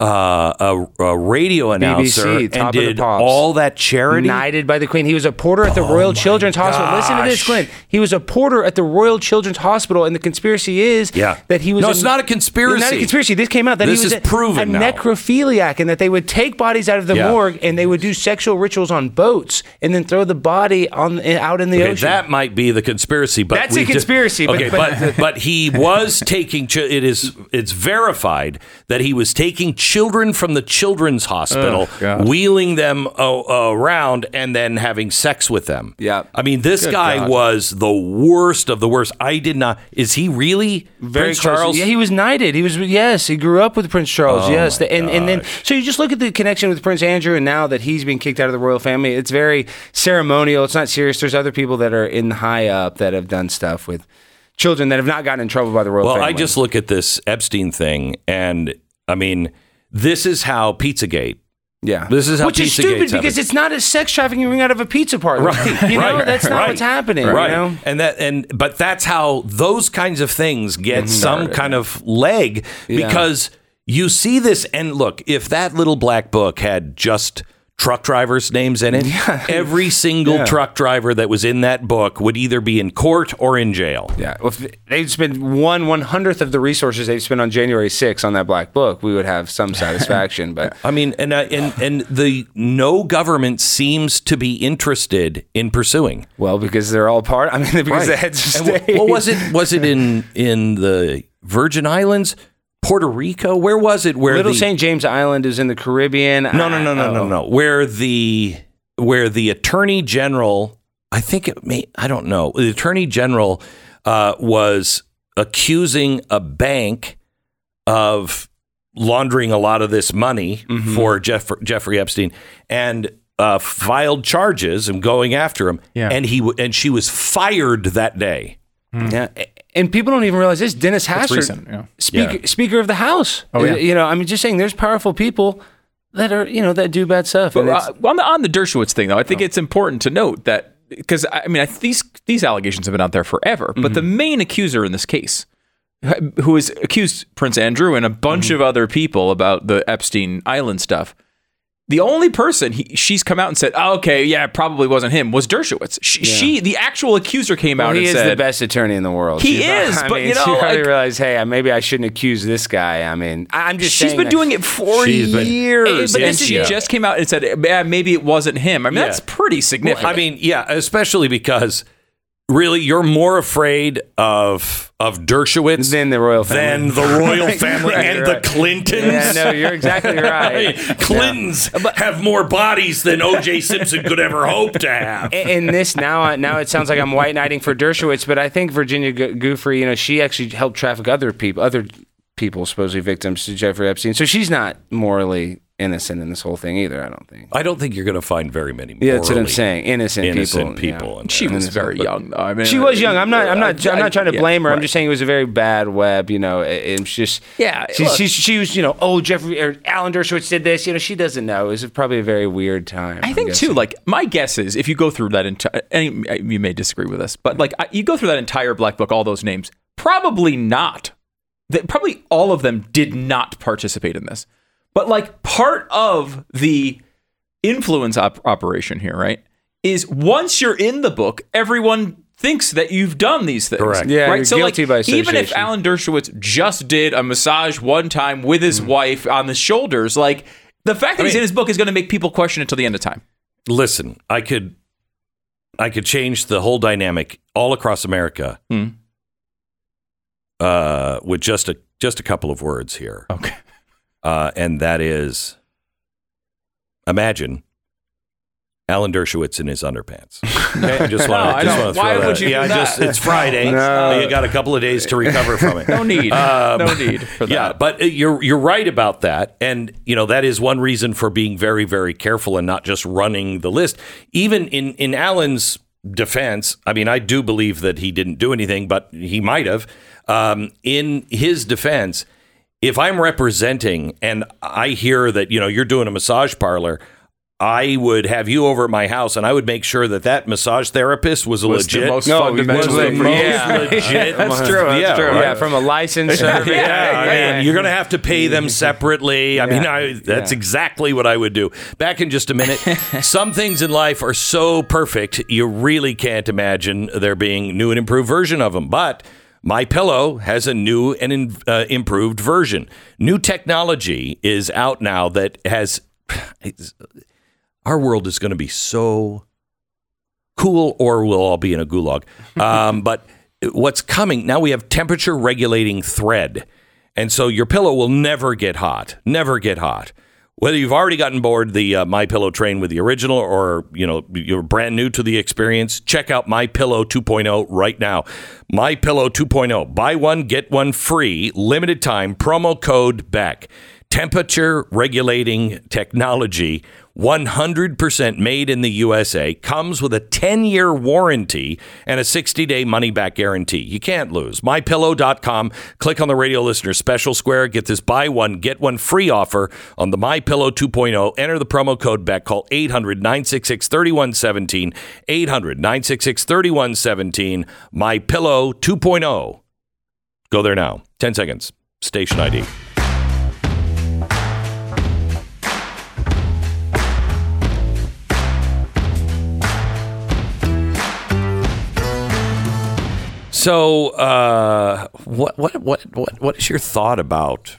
A: uh, a, a radio announcer
I: BBC,
A: and
I: top of the
A: did all that charity?
I: Knighted by the Queen. He was a porter at the
A: Oh
I: Royal Children's Hospital. Listen to this,
A: gosh.
I: Glenn. He was a porter at the Royal Children's Hospital, and the conspiracy is
A: Yeah.
I: that he was.
A: No, it's not a conspiracy.
I: Not a conspiracy. This came out that
A: This
I: he was
A: is
I: a,
A: proven
I: a
A: now.
I: necrophiliac, and that they would take bodies out of the
A: Yeah.
I: morgue and they would do sexual rituals on boats and then throw the body on out in the
A: Okay,
I: ocean.
A: that might be the conspiracy, but
I: That's a conspiracy, but-
A: okay,
I: but-
A: but but he was taking. It is it's verified that he was taking children from the children's hospital,
D: Oh,
A: wheeling them uh, around, and then having sex with them.
I: Yeah.
A: I mean, this
I: Good
A: guy
I: God.
A: was the worst of the worst. I did not. Is he really
I: Very
A: Prince
I: close.
A: Charles?
I: Yeah, he was knighted. He was yes, he grew up with Prince Charles.
A: Oh,
I: yes, and and then so you just look at the connection with Prince Andrew, and now that he's been kicked out of the royal family, it's very ceremonial. It's not serious. There's other people that are in high up that have done stuff with children that have not gotten in trouble by the royal
A: Well,
I: family.
A: Well, I just look at this Epstein thing, and I mean, this is how Pizzagate.
I: Yeah,
A: This is how
I: which is stupid because
A: happened.
I: it's not a sex trafficking ring out of a pizza parlor.
A: Right,
I: You know,
A: right,
I: that's not
A: right,
I: what's happening.
A: Right,
I: You know?
A: and that and but that's how those kinds of things get
I: Mhm.
A: some
I: Started.
A: kind of leg
I: Yeah.
A: because you see this and look if that little black book had just truck drivers names in it every single
I: Yeah.
A: truck driver that was in that book would either be in court or in jail
I: Yeah, well, if they'd spend one one hundredth of the resources they've spent on January 6th on that black book, we would have some satisfaction. But
A: I mean, and uh, and and the no government seems to be interested in pursuing.
I: well, because they're all part. I mean, because the heads of
A: And
I: state.
A: wh- What was it? Was it in in the Virgin Islands, Puerto Rico? Where was it? Where
I: Little
A: the,
I: St. James Island is in the Caribbean.
A: No, no, no, no, no,
I: Oh.
A: no. Where the where the Attorney General, I think it may, I don't know. The Attorney General uh, was accusing a bank of laundering a lot of this money
I: Mm-hmm.
A: for Jeff, Jeffrey Epstein and uh, filed charges and going after him.
D: Yeah.
A: And he and she was fired that day.
I: Yeah, and people don't even realize this. Dennis Hastert,
D: recent, yeah.
I: Speaker,
A: Yeah.
I: Speaker of the House.
D: Oh, yeah.
I: You know, I mean, just saying, there's powerful people that are, you know, that do bad stuff.
D: But uh, on the on the Dershowitz thing, though, I think it's important to note that because I mean I, these these allegations have been out there forever, but the main accuser in this case, who has accused Prince Andrew and a bunch of other people about the Epstein Island stuff. The only person he, she's come out and said, oh, "Okay, yeah, it probably wasn't him," was Dershowitz. She, she the actual accuser, came
I: well,
D: out
I: he
D: and
I: is
D: said,
I: the best attorney in the world.
D: He
I: She's-
D: is,
I: I
D: but,
I: mean,
D: you know,
I: she
D: like-
I: realized, hey, maybe I shouldn't accuse this guy. I mean, I'm just
D: She's been doing it for
A: She's been-
D: years, but then she just came out and said, "Yeah, maybe it wasn't him." I mean,
A: Yeah.
D: that's pretty significant.
A: I mean, yeah, especially because really you're more afraid of of Dershowitz
I: Than the royal family, than
A: the royal family
I: right,
A: and
I: right.
A: the Clintons.
I: Yeah, no, you're exactly right.
A: Clintons have more bodies than O.J. Simpson could ever hope to have.
I: in in this now now it sounds like I'm white knighting for Dershowitz, but I think Virginia Go- Goofrey, you know, she actually helped traffic other people, other people supposedly victims to Jeffrey Epstein. So she's not morally innocent in this whole thing either. I don't think.
A: I don't think you're going to find very many.
I: Yeah, that's what I'm saying. Innocent,
A: innocent
I: people.
A: people.
I: yeah.
A: in
D: she
A: there.
D: was very young. Though. I mean,
I: She was young. I'm not. I'm uh, not. I'm not trying to
D: yeah,
I: blame her. I'm
D: right.
I: just saying it was a very bad web. You know, it- it's just.
D: Yeah,
I: She,
D: look.
I: she, she was. You know. Oh, Jeffrey or Alan Dershowitz did this. You know, she doesn't know. It was probably a very weird time.
D: I
I: I'm
D: think too. Like my guess is, if you go through that entire, and you may disagree with this, but like you go through that entire black book, all those names, probably not. That probably all of them did not participate in this. But like part of the influence op- operation here, right, is once you're in the book, everyone thinks that you've done these things.
A: Correct.
I: Yeah,
D: right.
I: you're
D: so
I: guilty
D: like,
I: by
D: even if. Alan Dershowitz just did a massage one time with his wife on the shoulders, like the fact that
A: I
D: he's
A: mean-
D: in his book is going to make people question it till the end of time.
A: Listen, I could, I could change the whole dynamic all across America,
D: Hmm.
A: uh, with just a just a couple of words here,
D: Okay.
A: Uh, and that is, imagine. Alan Dershowitz in his underpants. Okay, I just
D: No,
A: want
D: I
A: to just
D: don't.
A: throw
D: Why
A: that.
D: would you
A: yeah,
D: do
A: just
D: that?
A: it's Friday.
I: No.
A: You got a couple of days to recover from it.
D: No need.
A: Um,
D: no need for that.
A: Yeah, but uh, you're you're right about that, and you know that is one reason for being very very careful and not just running the list. Even in in Alan's defense, I mean, I do believe that he didn't do anything, but he might have. Um, in his defense, if I'm representing and I hear that you know you're doing a massage parlor. I would have you over at my house, and I would make sure that that massage therapist was a
D: Was the
A: legit,
D: most
I: No,
D: fundamental.
A: was the most
I: Yeah.
A: legit.
I: That's true. That's
A: yeah,
I: true.
A: right.
I: Yeah, from a license.
A: yeah, I mean, you're going to have to pay them separately. I mean, I, that's
I: Yeah.
A: exactly what I would do. Back in just a minute. Some things in life are so perfect, you really can't imagine there being new and improved version of them. But my pillow has a new and in, uh, improved version. New technology is out now that has. our world is going to be so cool, or we'll all be in a gulag. Um, but what's coming now? We have temperature regulating thread, and so your pillow will never get hot. Never get hot. Whether you've already gotten bored the uh, My Pillow train with the original, or you know you're brand new to the experience, check out My Pillow 2.0 right now. My Pillow 2.0, buy one get one free, limited time promo code Beck. Temperature regulating technology, 100% made in the USA, comes with a 10 year warranty and a 60 day money back guarantee. You can't lose. MyPillow.com. Click on the radio listener special square. Get this buy one, get one free offer on the MyPillow 2.0. Enter the promo code Beck. Call 800 966 3117. 800 966 3117. MyPillow 2.0. Go there now. 10 seconds. Station ID. So, uh, what, what, what, what, what is your thought about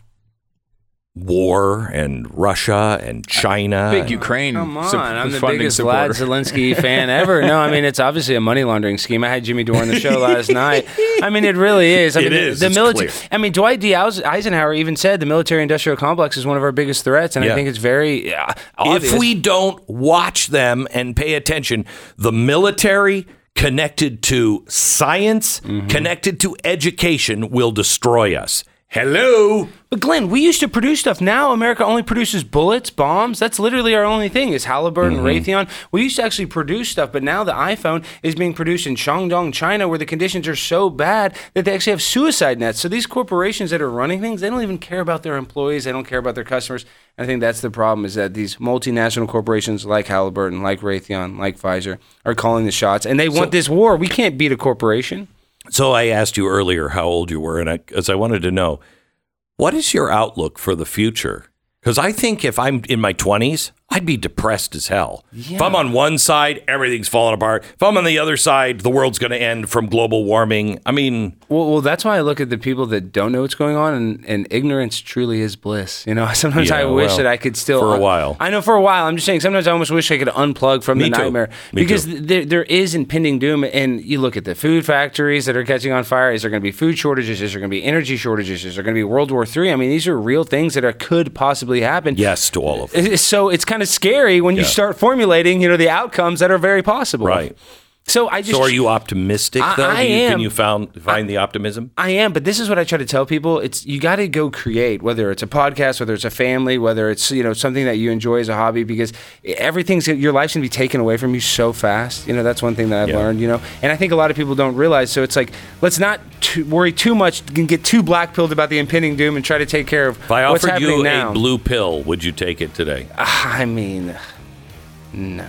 A: war and Russia and China?
D: Big Ukraine.
I: Come on, I'm the
D: funding
I: biggest
D: supporter.
I: Vlad Zelensky fan ever. No, I mean it's obviously a money laundering scheme. I had Jimmy Dore on the show last night. I mean it really is. I
A: It
I: mean,
A: is.
I: The
A: It's
I: military. I mean Dwight D. Eisenhower even said the military-industrial complex is one of our biggest threats, and
A: Yeah.
I: I think it's very uh, obvious.
A: If we don't watch them and pay attention, the military connected to science,
I: Mm-hmm.
A: connected to education will destroy us. Hello.
I: But Glenn, we used to produce stuff. Now America only produces bullets, bombs. That's literally our only thing is Halliburton,
A: Mm-hmm.
I: Raytheon. We used to actually produce stuff, but now the iPhone is being produced in Shandong, China, where the conditions are so bad that they actually have suicide nets. So these corporations that are running things, they don't even care about their employees. They don't care about their customers. I think that's the problem is that these multinational corporations like Halliburton, like Raytheon, like Pfizer are calling the shots, and they want this war. We can't beat a corporation.
A: So I asked you earlier how old you were, and I, as I wanted to know, what is your outlook for the future? Because I think if I'm in my 20s, I'd be depressed as hell. If I'm on one side, everything's falling apart. If I'm on the other side, the world's going to end from global warming. I mean,
I: Well, well, that's why I look at the people that don't know what's going on, and, and ignorance truly is bliss. You know, sometimes
A: Yeah,
I: I wish
A: well,
I: that I could still
A: for a while.
I: I know for a while. I'm just saying. Sometimes I almost wish I could unplug from
A: Me
I: the
A: too.
I: nightmare
A: Me
I: because there there is impending doom. And you look at the food factories that are catching on fire. Is there going to be food shortages? Is there going to be energy shortages? Is there going to be World War III? I mean, these are real things that are, could possibly happen.
A: yes to all of them.
I: So it's kind of scary when you
A: Yeah.
I: start formulating, you know, the outcomes that are very possible.
A: Right.
I: So I just
A: So are you optimistic,
I: I-
A: though?
I: I
A: you,
I: am.
A: Can you found, find the optimism?
I: I am, but this is what I try to tell people. It's you got to go create, whether it's a podcast, whether it's a family, whether it's you know something that you enjoy as a hobby, because everything's your life's gonna be taken away from you so fast. You know that's one thing that I've
A: Yeah.
I: learned. You know, and I think a lot of people don't realize. So it's like let's not too, worry too much and get too black pilled about the impending doom and try to take care of
A: If I offered you
I: now.
A: a blue pill, would you take it today?
I: Ah, I mean, no,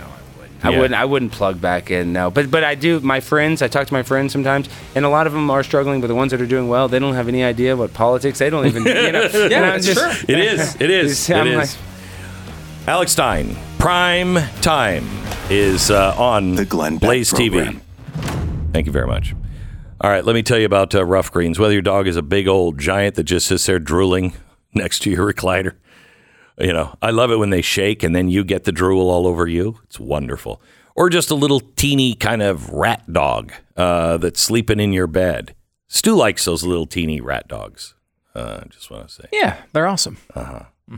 I: I wouldn't. I
A: Yeah.
I: wouldn't. I wouldn't plug back in. No, but but I do. My friends, I talk to my friends sometimes, and a lot of them are struggling. But the ones that are doing well, they don't have any idea what politics. They don't even. You know,
D: Yeah,
I: I'm
D: it's
I: just-
D: true.
A: It is. It is. It
I: I'm
A: is.
I: like-
A: Alex Stein, prime time is uh, on
G: The Glenn
A: Blaze TV. Thank you very much. All right, let me tell you about uh, Ruff Greens. Whether your dog is a big old giant that just sits there drooling next to your recliner, you know, I love it when they shake and then you get the drool all over you. It's wonderful. Or just a little teeny kind of rat dog uh, that's sleeping in your bed. Stu likes those little teeny rat dogs. Uh, just want to say.
D: Yeah, they're awesome.
A: Uh huh.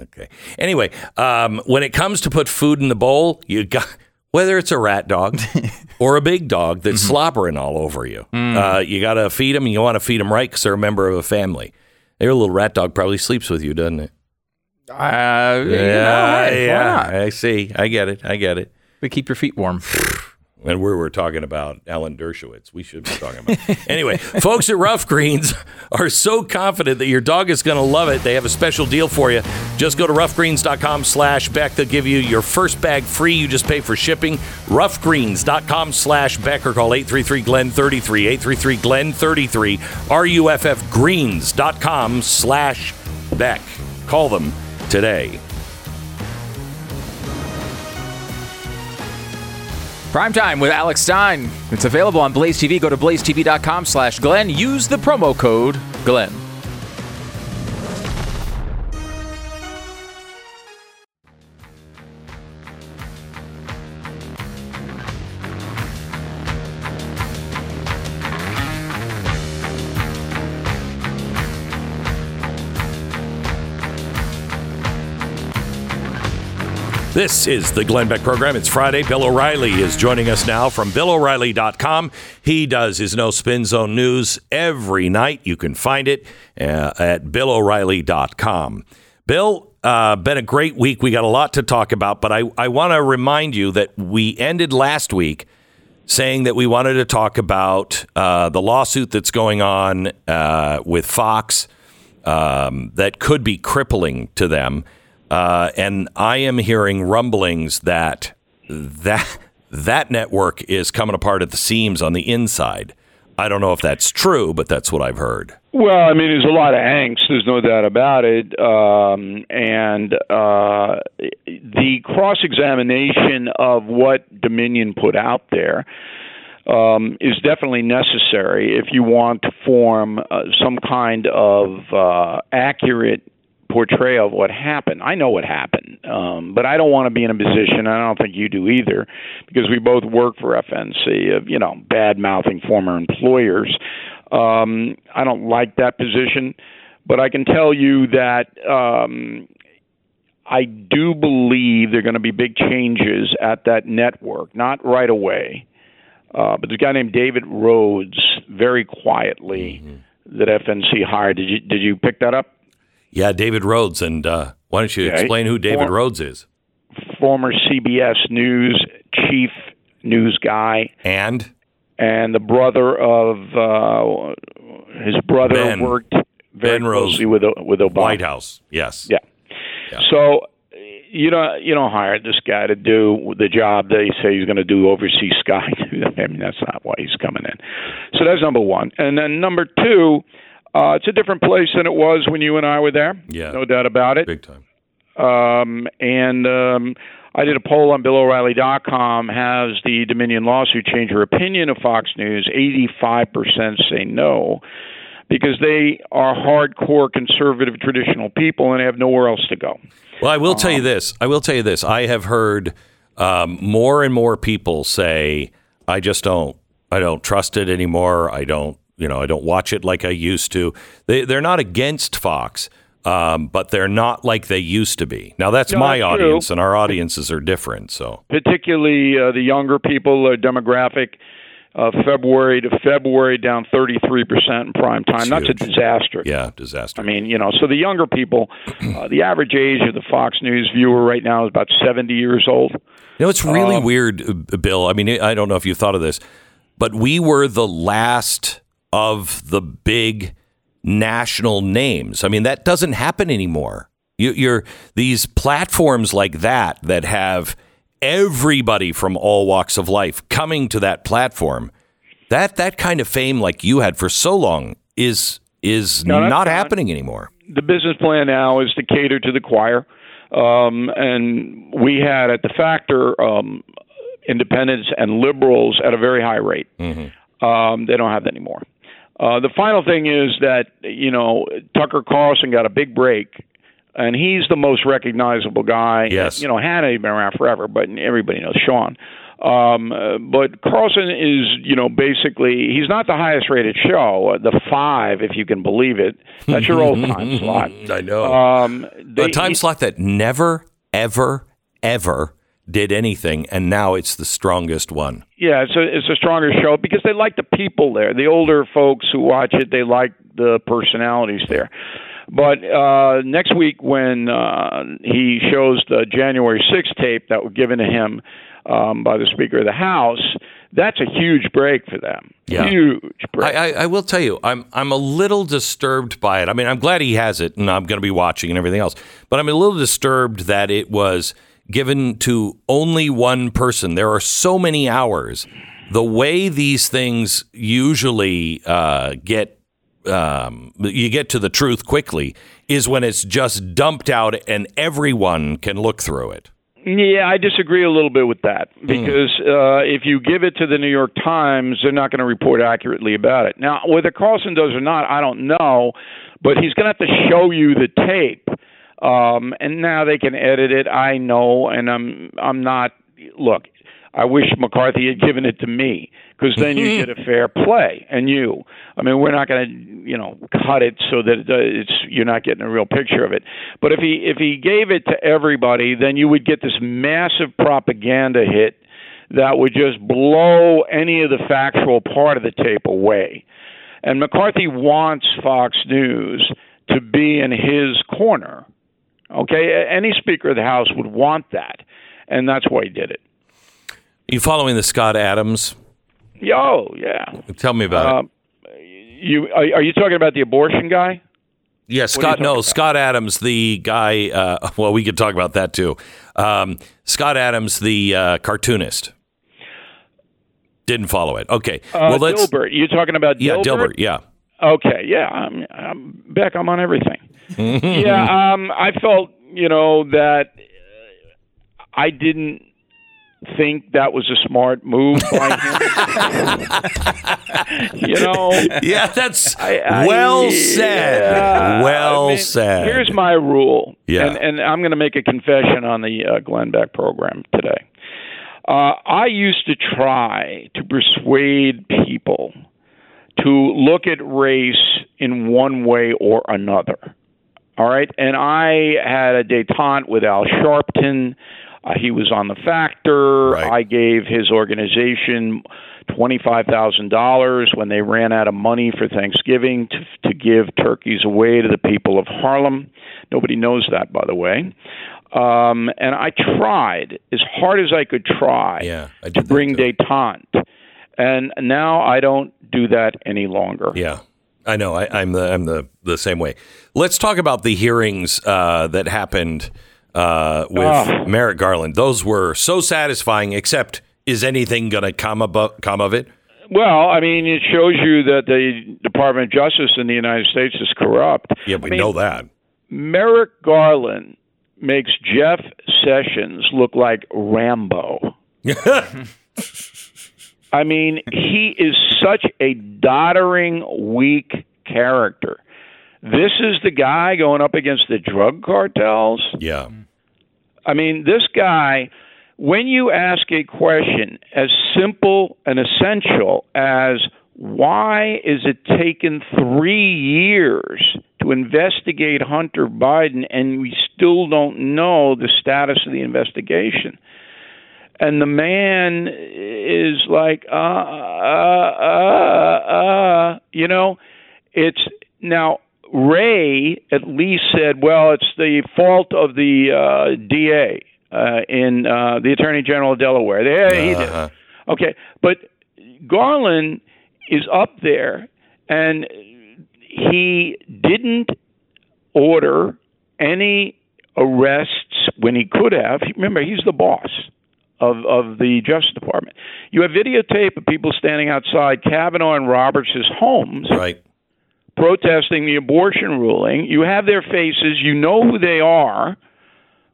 A: Okay. Anyway, um, when it comes to put food in the bowl, you got whether it's a rat dog or a big dog that's slobbering all over you, uh, you got to feed them. And you want to feed them right because they're a member of a family. Their little rat dog probably sleeps with you, doesn't it?
D: Uh, you know,
A: yeah,
D: hey,
A: yeah. I see. I get it. I get it.
D: But keep your feet warm.
A: And we were talking about Alan Dershowitz. We should be talking about. anyway, folks at Ruff Greens are so confident that your dog is going to love it. They have a special deal for you. Just go to ruffgreens.com slash Beck. They'll give you your first bag free. You just pay for shipping. Ruffgreens.com slash Beck or call 833-GLEN-33. 833-GLEN-33. RUFFgreens.com slash Beck. Call them today.
D: Prime time with Alex Stein. It's available on Blaze TV. Go to blazetv.com slash Glenn. Use the promo code Glenn.
A: This is the Glenn Beck program. It's Friday. Bill O'Reilly is joining us now from BillO'Reilly.com. He does his No Spin Zone news every night. You can find it uh, at BillO'Reilly.com. Bill, uh, been a great week. We got a lot to talk about, but I, I want to remind you that we ended last week saying that we wanted to talk about uh, the lawsuit that's going on uh, with Fox um, that could be crippling to them. Uh, and I am hearing rumblings that that that network is coming apart at the seams on the inside. I don't know if that's true, but that's what I've heard.
K: Well, I mean, there's a lot of angst. There's no doubt about it. Um, and uh, the cross examination of what Dominion put out there um, is definitely necessary if you want to form uh, some kind of uh, accurate portrayal of what happened. I know what happened, um, but I don't want to be in a position, and I don't think you do either, because we both work for FNC, of you know, bad mouthing former employers. Um, I don't like that position, but I can tell you that um, I do believe there are going to be big changes at that network, not right away. Uh, but there's a guy named David Rhodes, very quietly, that FNC hired. Did you did you pick that up?
A: Yeah, David Rhodes. And uh, why don't you
K: Yeah,
A: explain who David
K: for-
A: Rhodes is?
K: Former CBS News chief news guy,
A: And
K: and the brother of uh, his brother
A: Ben.
K: worked very
A: Ben
K: Rhodes. with with Obama.
A: White House. Yes.
K: Yeah. So you don't you don't hire this guy to do the job they say he's going to do overseas Sky. I mean that's not why he's coming in. So that's number one, and then number two, uh, it's a different place than it was when you and I were there.
A: Yeah.
K: no doubt about it.
A: Big time.
K: Um, and um, I did a poll on BillO'Reilly.com. Has the Dominion lawsuit changed your opinion of Fox News? 85% say no, because they are hardcore conservative traditional people and they have nowhere else to go.
A: Well, I will tell
K: Uh-huh.
A: you this. I will tell you this. I have heard um, more and more people say, "I just don't. I don't trust it anymore. I don't. You know, I don't watch it like I used to." They, they're not against Fox, um, but they're not like they used to be. Now, that's
K: No,
A: my
K: that's true.
A: audience, and our audiences are different. So,
K: Particularly uh, the younger people, uh, demographic. Uh, February to February, down 33% in prime time. That's a disaster.
A: yeah, disaster.
K: I mean, you know, so the younger people, uh, the average age of the Fox News viewer right now is about 70 years old.
A: You know, it's really
K: Um,
A: weird, uh, Bill. I mean, I don't know if you thought of this, but we were the last of the big national names. I mean, that doesn't happen anymore. You, you're these platforms like that that have everybody from all walks of life coming to that platform. That that kind of fame, like you had for so long, is is
K: No,
A: not happening anymore.
K: the business plan now is to cater to the choir. Um, and we had at the factor, um, independents and liberals at a very high rate. Um, they don't have that anymore. Uh, the final thing is that you know Tucker Carlson got a big break, and he's the most recognizable guy.
A: Yes.
K: you know Hannity been around forever, but everybody knows Sean. Um, uh, but Carlson is, you know, basically he's not the highest rated show, uh, the five, if you can believe it. That's your old time slot.
A: I know.
K: Um,
A: a
K: they-
A: time slot that never, ever, ever did anything, and now it's the strongest one.
K: Yeah, it's a it's a stronger show because they like the people there. The older folks who watch it, they like the personalities there. But uh, next week, when uh, he shows the January 6th tape that was given to him um, by the Speaker of the House, that's a huge break for them.
A: Yeah.
K: Huge break.
A: I, I, I will tell you, I'm I'm a little disturbed by it. I mean, I'm glad he has it, and I'm going to be watching and everything else. But I'm a little disturbed that it was given to only one person. There are so many hours. The way these things usually uh, get um, you get to the truth quickly is when it's just dumped out and everyone can look through it.
K: Yeah, I disagree a little bit with that because uh, if you give it to the New York Times, they're not going to report accurately about it. Now, whether Carlson does or not, I don't know, but he's going to have to show you the tape. Um, and now they can edit it. I know, and I'm I'm not. Look, I wish McCarthy had given it to me because then you get a fair play. And you, I mean, we're not going to, you know, cut it so that uh, it's you're not getting a real picture of it. But if he if he gave it to everybody, then you would get this massive propaganda hit that would just blow any of the factual part of the tape away. And McCarthy wants Fox News to be in his corner. Okay, any Speaker of the House would want that, and that's why he did it.
A: Are You following the Scott Adams?
K: Yo, yeah.
A: Tell me about it.
K: Um, you are, are you talking about the abortion guy?
A: Yeah,
K: What
A: Scott. No,
K: talking
A: Scott Adams, the guy. Uh, well, we could talk about that too. Um, Scott Adams, the uh, cartoonist. Didn't follow it. Okay.
K: Uh,
A: well, let's.
K: Dilbert. You're talking about
A: Yeah,
K: Dilbert?
A: Dilbert. Yeah.
K: Okay, yeah, I'm, I'm Beck. I'm on everything. yeah, um, I felt you know that uh, I didn't think that was a smart move by him. you know.
A: Yeah, that's
K: I-
A: well said.
K: yeah,
A: well
K: I mean,
A: said.
K: Here's my rule.
A: Yeah.
K: And, and I'm going to make a confession on the uh, Glenn Beck program today. Uh, I used to try to persuade people to look at race in one way or another. All right. And I had a detente with Al Sharpton. Uh, he was on the factor. I gave his organization $25,000 when they ran out of money for Thanksgiving to, to give turkeys away to the people of Harlem. Nobody knows that, by the way. Um, and I tried as hard as I could try to bring detente. And now I don't do that any longer.
A: Yeah, I know. I, I'm the I'm the the same way. Let's talk about the hearings uh, that happened uh, with
K: Ah.
A: Merrick Garland. Those were so satisfying. Except, is anything going to come about come of it?
K: Well, I mean, it shows you that the Department of Justice in the United States is corrupt.
A: Yeah, we
K: I mean,
A: know that.
K: Merrick Garland makes Jeff Sessions look like Rambo. I mean, he is such a doddering, weak character. This is the guy going up against the drug cartels.
A: Yeah.
K: I mean, this guy, when you ask a question as simple and essential as why is it taken three years to investigate Hunter Biden and we still don't know the status of the investigation? And the man is like, uh, uh, uh, uh, you know, it's now Wray at least said, well, it's the fault of the uh, DA uh, in uh, the Attorney General of Delaware. Yeah, he did.
A: Uh-huh.
K: Okay, but Garland is up there, and he didn't order any arrests when he could have. Remember, he's the boss of of the Justice Department. You have videotape of people standing outside Kavanaugh and Roberts' homes,
A: right,
K: protesting the abortion ruling. You have their faces. You know who they are.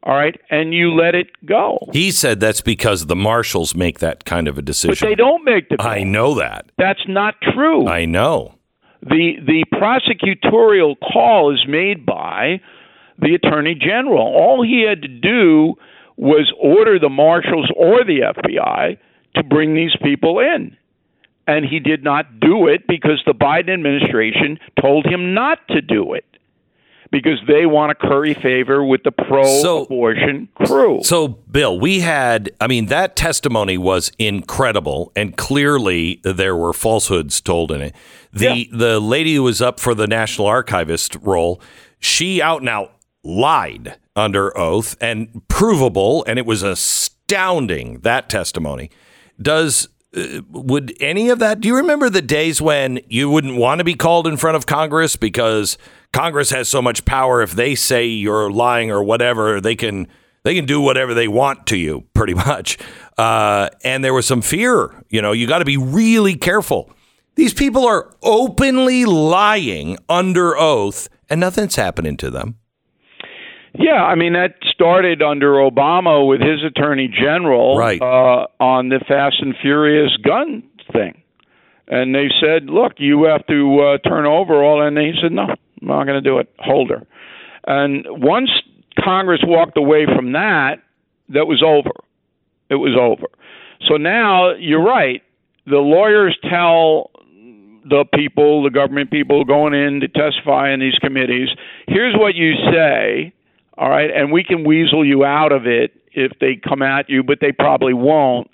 K: All right, and you let it go.
A: He said that's because the marshals make that kind of a decision.
K: But they don't make the
A: I know that.
K: That's not true.
A: I know.
K: The the prosecutorial call is made by the attorney general. All he had to do was order the marshals or the FBI to bring these people in. And he did not do it because the Biden administration told him not to do it. Because they want to curry favor with the pro abortion crew.
A: So, Bill, we had, I mean, that testimony was incredible, and clearly there were falsehoods told in it. The the lady who was up for the National Archivist role, she out and out lied under oath and provable, and it was astounding that testimony. Does uh, would any of that? Do you remember the days when you wouldn't want to be called in front of Congress because Congress has so much power? If they say you're lying or whatever, they can they can do whatever they want to you, pretty much. Uh, and there was some fear. You know, you got to be really careful. These people are openly lying under oath, and nothing's happening to them.
K: Yeah, I mean that started under Obama with his attorney general
A: Right.
K: uh, on the Fast and Furious gun thing, and they said, "Look, you have to uh, turn over all," and he said, "No, I'm not going to do it. Holder." And once Congress walked away from that, that was over. It was over. So now you're right. The lawyers tell the people, the government people going in to testify in these committees, here's what you say, all right, and we can weasel you out of it if they come at you, but they probably won't.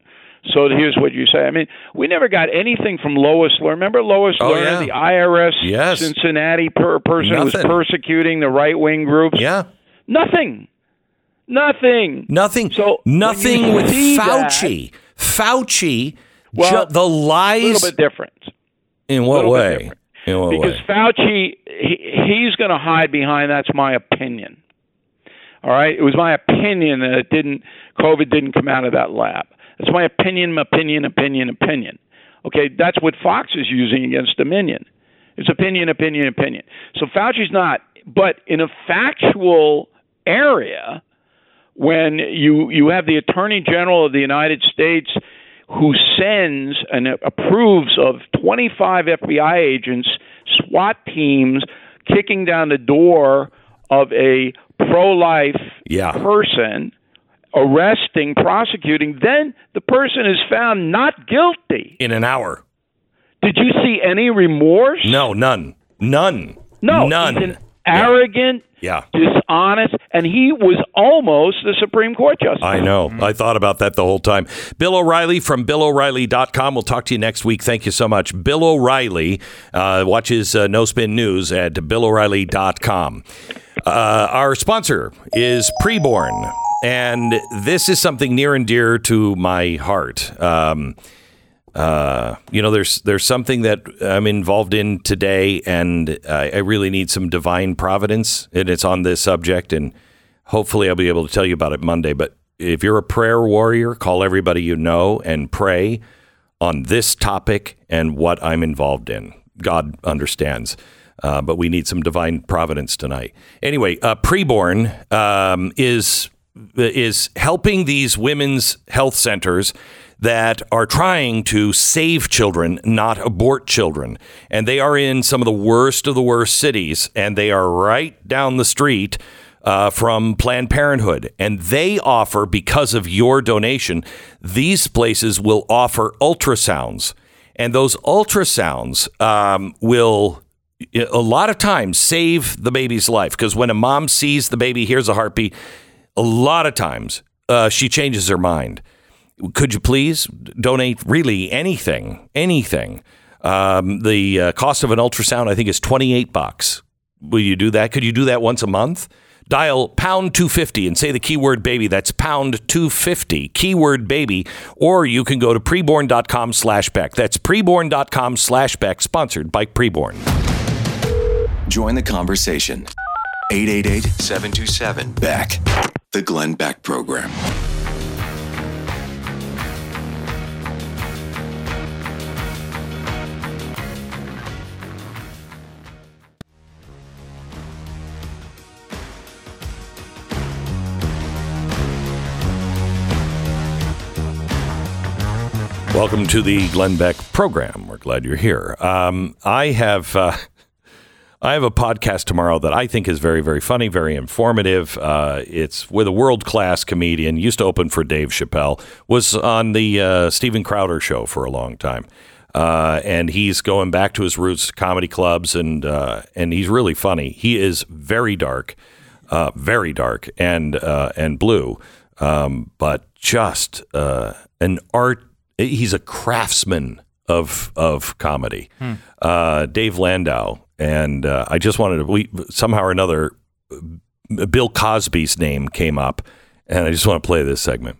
K: So here's what you say. I mean, we never got anything from Lois Lerner. Remember Lois
A: Oh,
K: Lerner,
A: yeah.
K: the IRS
A: Yes.
K: Cincinnati per- person who was persecuting the right wing groups?
A: Yeah.
K: Nothing. Nothing.
A: Nothing.
K: So
A: Nothing with
K: see that-
A: Fauci. Fauci,
K: Well,
A: ju- the lies.
K: a little bit different.
A: In what way? In what
K: because
A: way?
K: Fauci, he, he's going to hide behind that's my opinion. All right, it was my opinion that it didn't COVID didn't come out of that lab. That's my opinion, opinion, opinion, opinion. Okay, that's what Fox is using against Dominion. It's opinion, opinion, opinion. So Fauci's not, but in a factual area, when you you have the Attorney General of the United States who sends and approves of 25 FBI agents, SWAT teams kicking down the door of a pro-life
A: Yeah.
K: person, arresting, prosecuting, then the person is found not guilty.
A: In an hour.
K: Did you see any remorse?
A: No, none. None.
K: No,
A: None.
K: He's an arrogant,
A: Yeah.
K: dishonest, and he was almost the Supreme Court justice.
A: I know. I thought about that the whole time. Bill O'Reilly from BillO'Reilly.com. We'll talk to you next week. Thank you so much. Bill O'Reilly uh, watches uh, No Spin News at BillO'Reilly.com. Uh, our sponsor is Preborn, and this is something near and dear to my heart. Um, uh, you know, there's there's something that I'm involved in today, and I, I really need some divine providence, and it's on this subject, and hopefully I'll be able to tell you about it Monday. But if you're a prayer warrior, call everybody you know and pray on this topic and what I'm involved in. God understands. Uh, but we need some divine providence tonight. Anyway, uh, preborn um, is is helping these women's health centers that are trying to save children, not abort children. And they are in some of the worst of the worst cities, and they are right down the street uh, from Planned Parenthood. And they offer, because of your donation, these places will offer ultrasounds. And those ultrasounds um, will a lot of times save the baby's life because when a mom sees the baby, hears a heartbeat, a lot of times uh, she changes her mind. Could you please donate really anything, anything? Um, the uh, cost of an ultrasound, I think, is 28 bucks. Will you do that? Could you do that once a month? Dial pound 250 and say the keyword baby. That's pound 250, keyword baby. Or you can go to preborn.com slash Beck. That's preborn.com slash Beck, sponsored by Preborn.
G: Join the conversation. 888 727 Beck. The Glenn Beck Program.
A: Welcome to the Glenn Beck program. We're glad you're here. Um, I have uh, I have a podcast tomorrow that I think is very very funny, very informative. Uh, it's with a world class comedian. Used to open for Dave Chappelle. Was on the uh, Steven Crowder show for a long time. Uh, and he's going back to his roots, comedy clubs, and uh, and he's really funny. He is very dark, uh, very dark, and and blue, um, but just an art. He's a craftsman of of comedy.
D: Hmm.
A: Uh, Dave Landau, and uh, I just wanted to. We somehow or another, uh, Bill Cosby's name came up, and I just want to play this segment.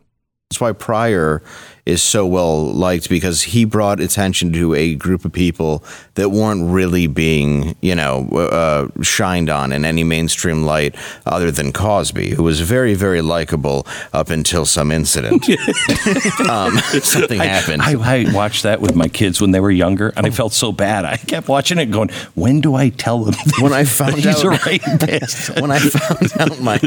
L: That's why Pryor is so well liked because he brought attention to a group of people that weren't really being, you know, uh, shined on in any mainstream light other than Cosby, who was very, very likable up until some incident. um, something happened.
M: I, I watched that with my kids when they were younger, and I felt so bad. I kept watching it, going, "When do I tell them?"
L: when I found out when I found out my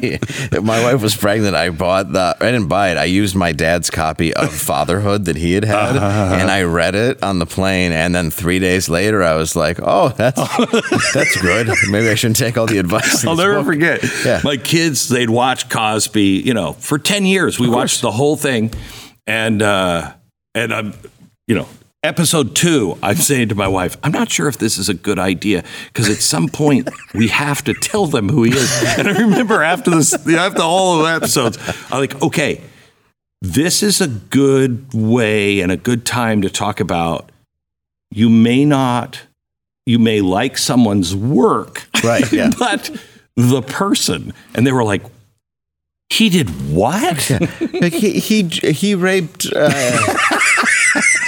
L: my wife was pregnant, I bought the I didn't buy it. I used my dad's copy of Fatherhood that he had had,
M: Uh-huh.
L: and I read it on the plane. And then three days later, I was like, "Oh, that's that's good. Maybe I shouldn't take all the advice."
M: I'll never
L: book."
M: forget.
L: Yeah.
M: My kids, they'd watch Cosby, you know, for 10 years. We watched the whole thing. And, uh, and I'm, you know, episode two, I'm saying to my wife, I'm not sure if this is a good idea because at some point we have to tell them who he is. And I remember after this, after all of the episodes, I'm like, okay, this is a good way and a good time to talk about you may not you may like someone's work
L: Right, yeah.
M: but the person and they were like he did what
L: like he he he raped. Uh,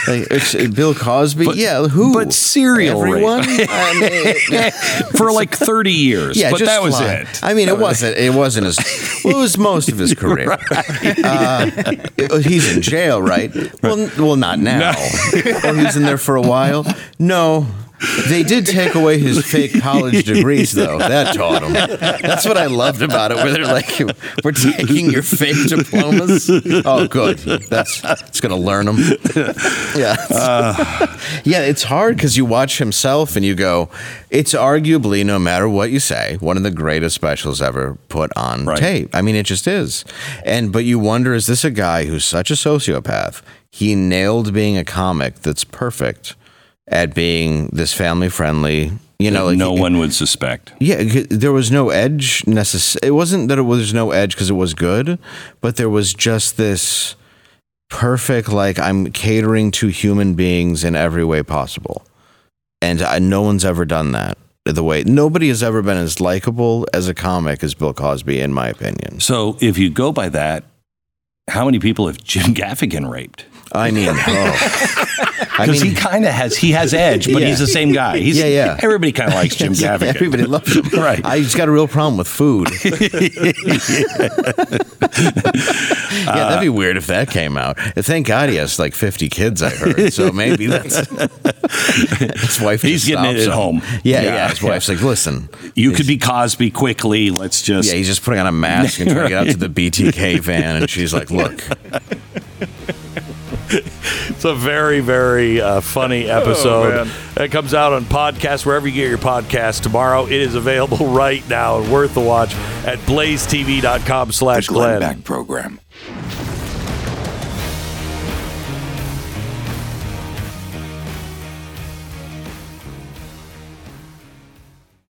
L: like, it's, uh, Bill Cosby, yeah. Who?
M: but serial rape.
L: everyone. I mean,
M: for like 30 years
L: Yeah,
M: but that was
L: fly.
M: it
L: I mean, it wasn't. It wasn't his. Well, it was most of his career. Uh, it- he's in jail, right? Well, well, not now. well, he's in there for a while. No. They did take away his fake college degrees, though. That taught him. That's what I loved about it. Where they're like, "We're taking your fake diplomas." Oh, good. That's it's going to learn them. Yeah, uh. yeah. It's hard because you watch himself and you go, "It's arguably, no matter what you say, one of the greatest specials ever put on
M: Right.
L: tape." I mean, it just is. And but you wonder, is this a guy who's such a sociopath? He nailed being a comic that's perfect at being this family friendly. You know, like
M: no one would suspect
L: yeah, there was no edge necess It wasn't that it was no edge because it was good, but there was just this perfect, like, I'm catering to human beings in every way possible. And I, no one's ever done that the way. Nobody has ever been as likable as a comic as Bill Cosby, in my opinion.
M: so if you go by that how many people have jim gaffigan raped
L: I mean, oh. I
M: because
L: mean,
M: he kind of has he has edge but
L: Yeah.
M: he's the same guy he's,
L: Yeah, yeah.
M: everybody kind of likes jim gaffigan
L: everybody loves him.
M: Right.
L: I just got a real problem with food. yeah, that'd be weird if that came out. Thank God he has like 50 kids, I heard. So maybe that's his wife.
M: He's getting it at
L: him.
M: home.
L: Yeah, yeah.
M: Yeah,
L: His wife's like, listen.
M: You could be Cosby quickly. Let's just.
L: Yeah, he's just putting on a mask and trying to get out to the BTK van, and she's like, "Look,
A: It's a very, very uh, funny episode. it comes out on podcast wherever you get your podcast tomorrow. It is available right now and worth the watch at blazetv.com slash
N: Glenn
A: Glenn.
N: Beck program.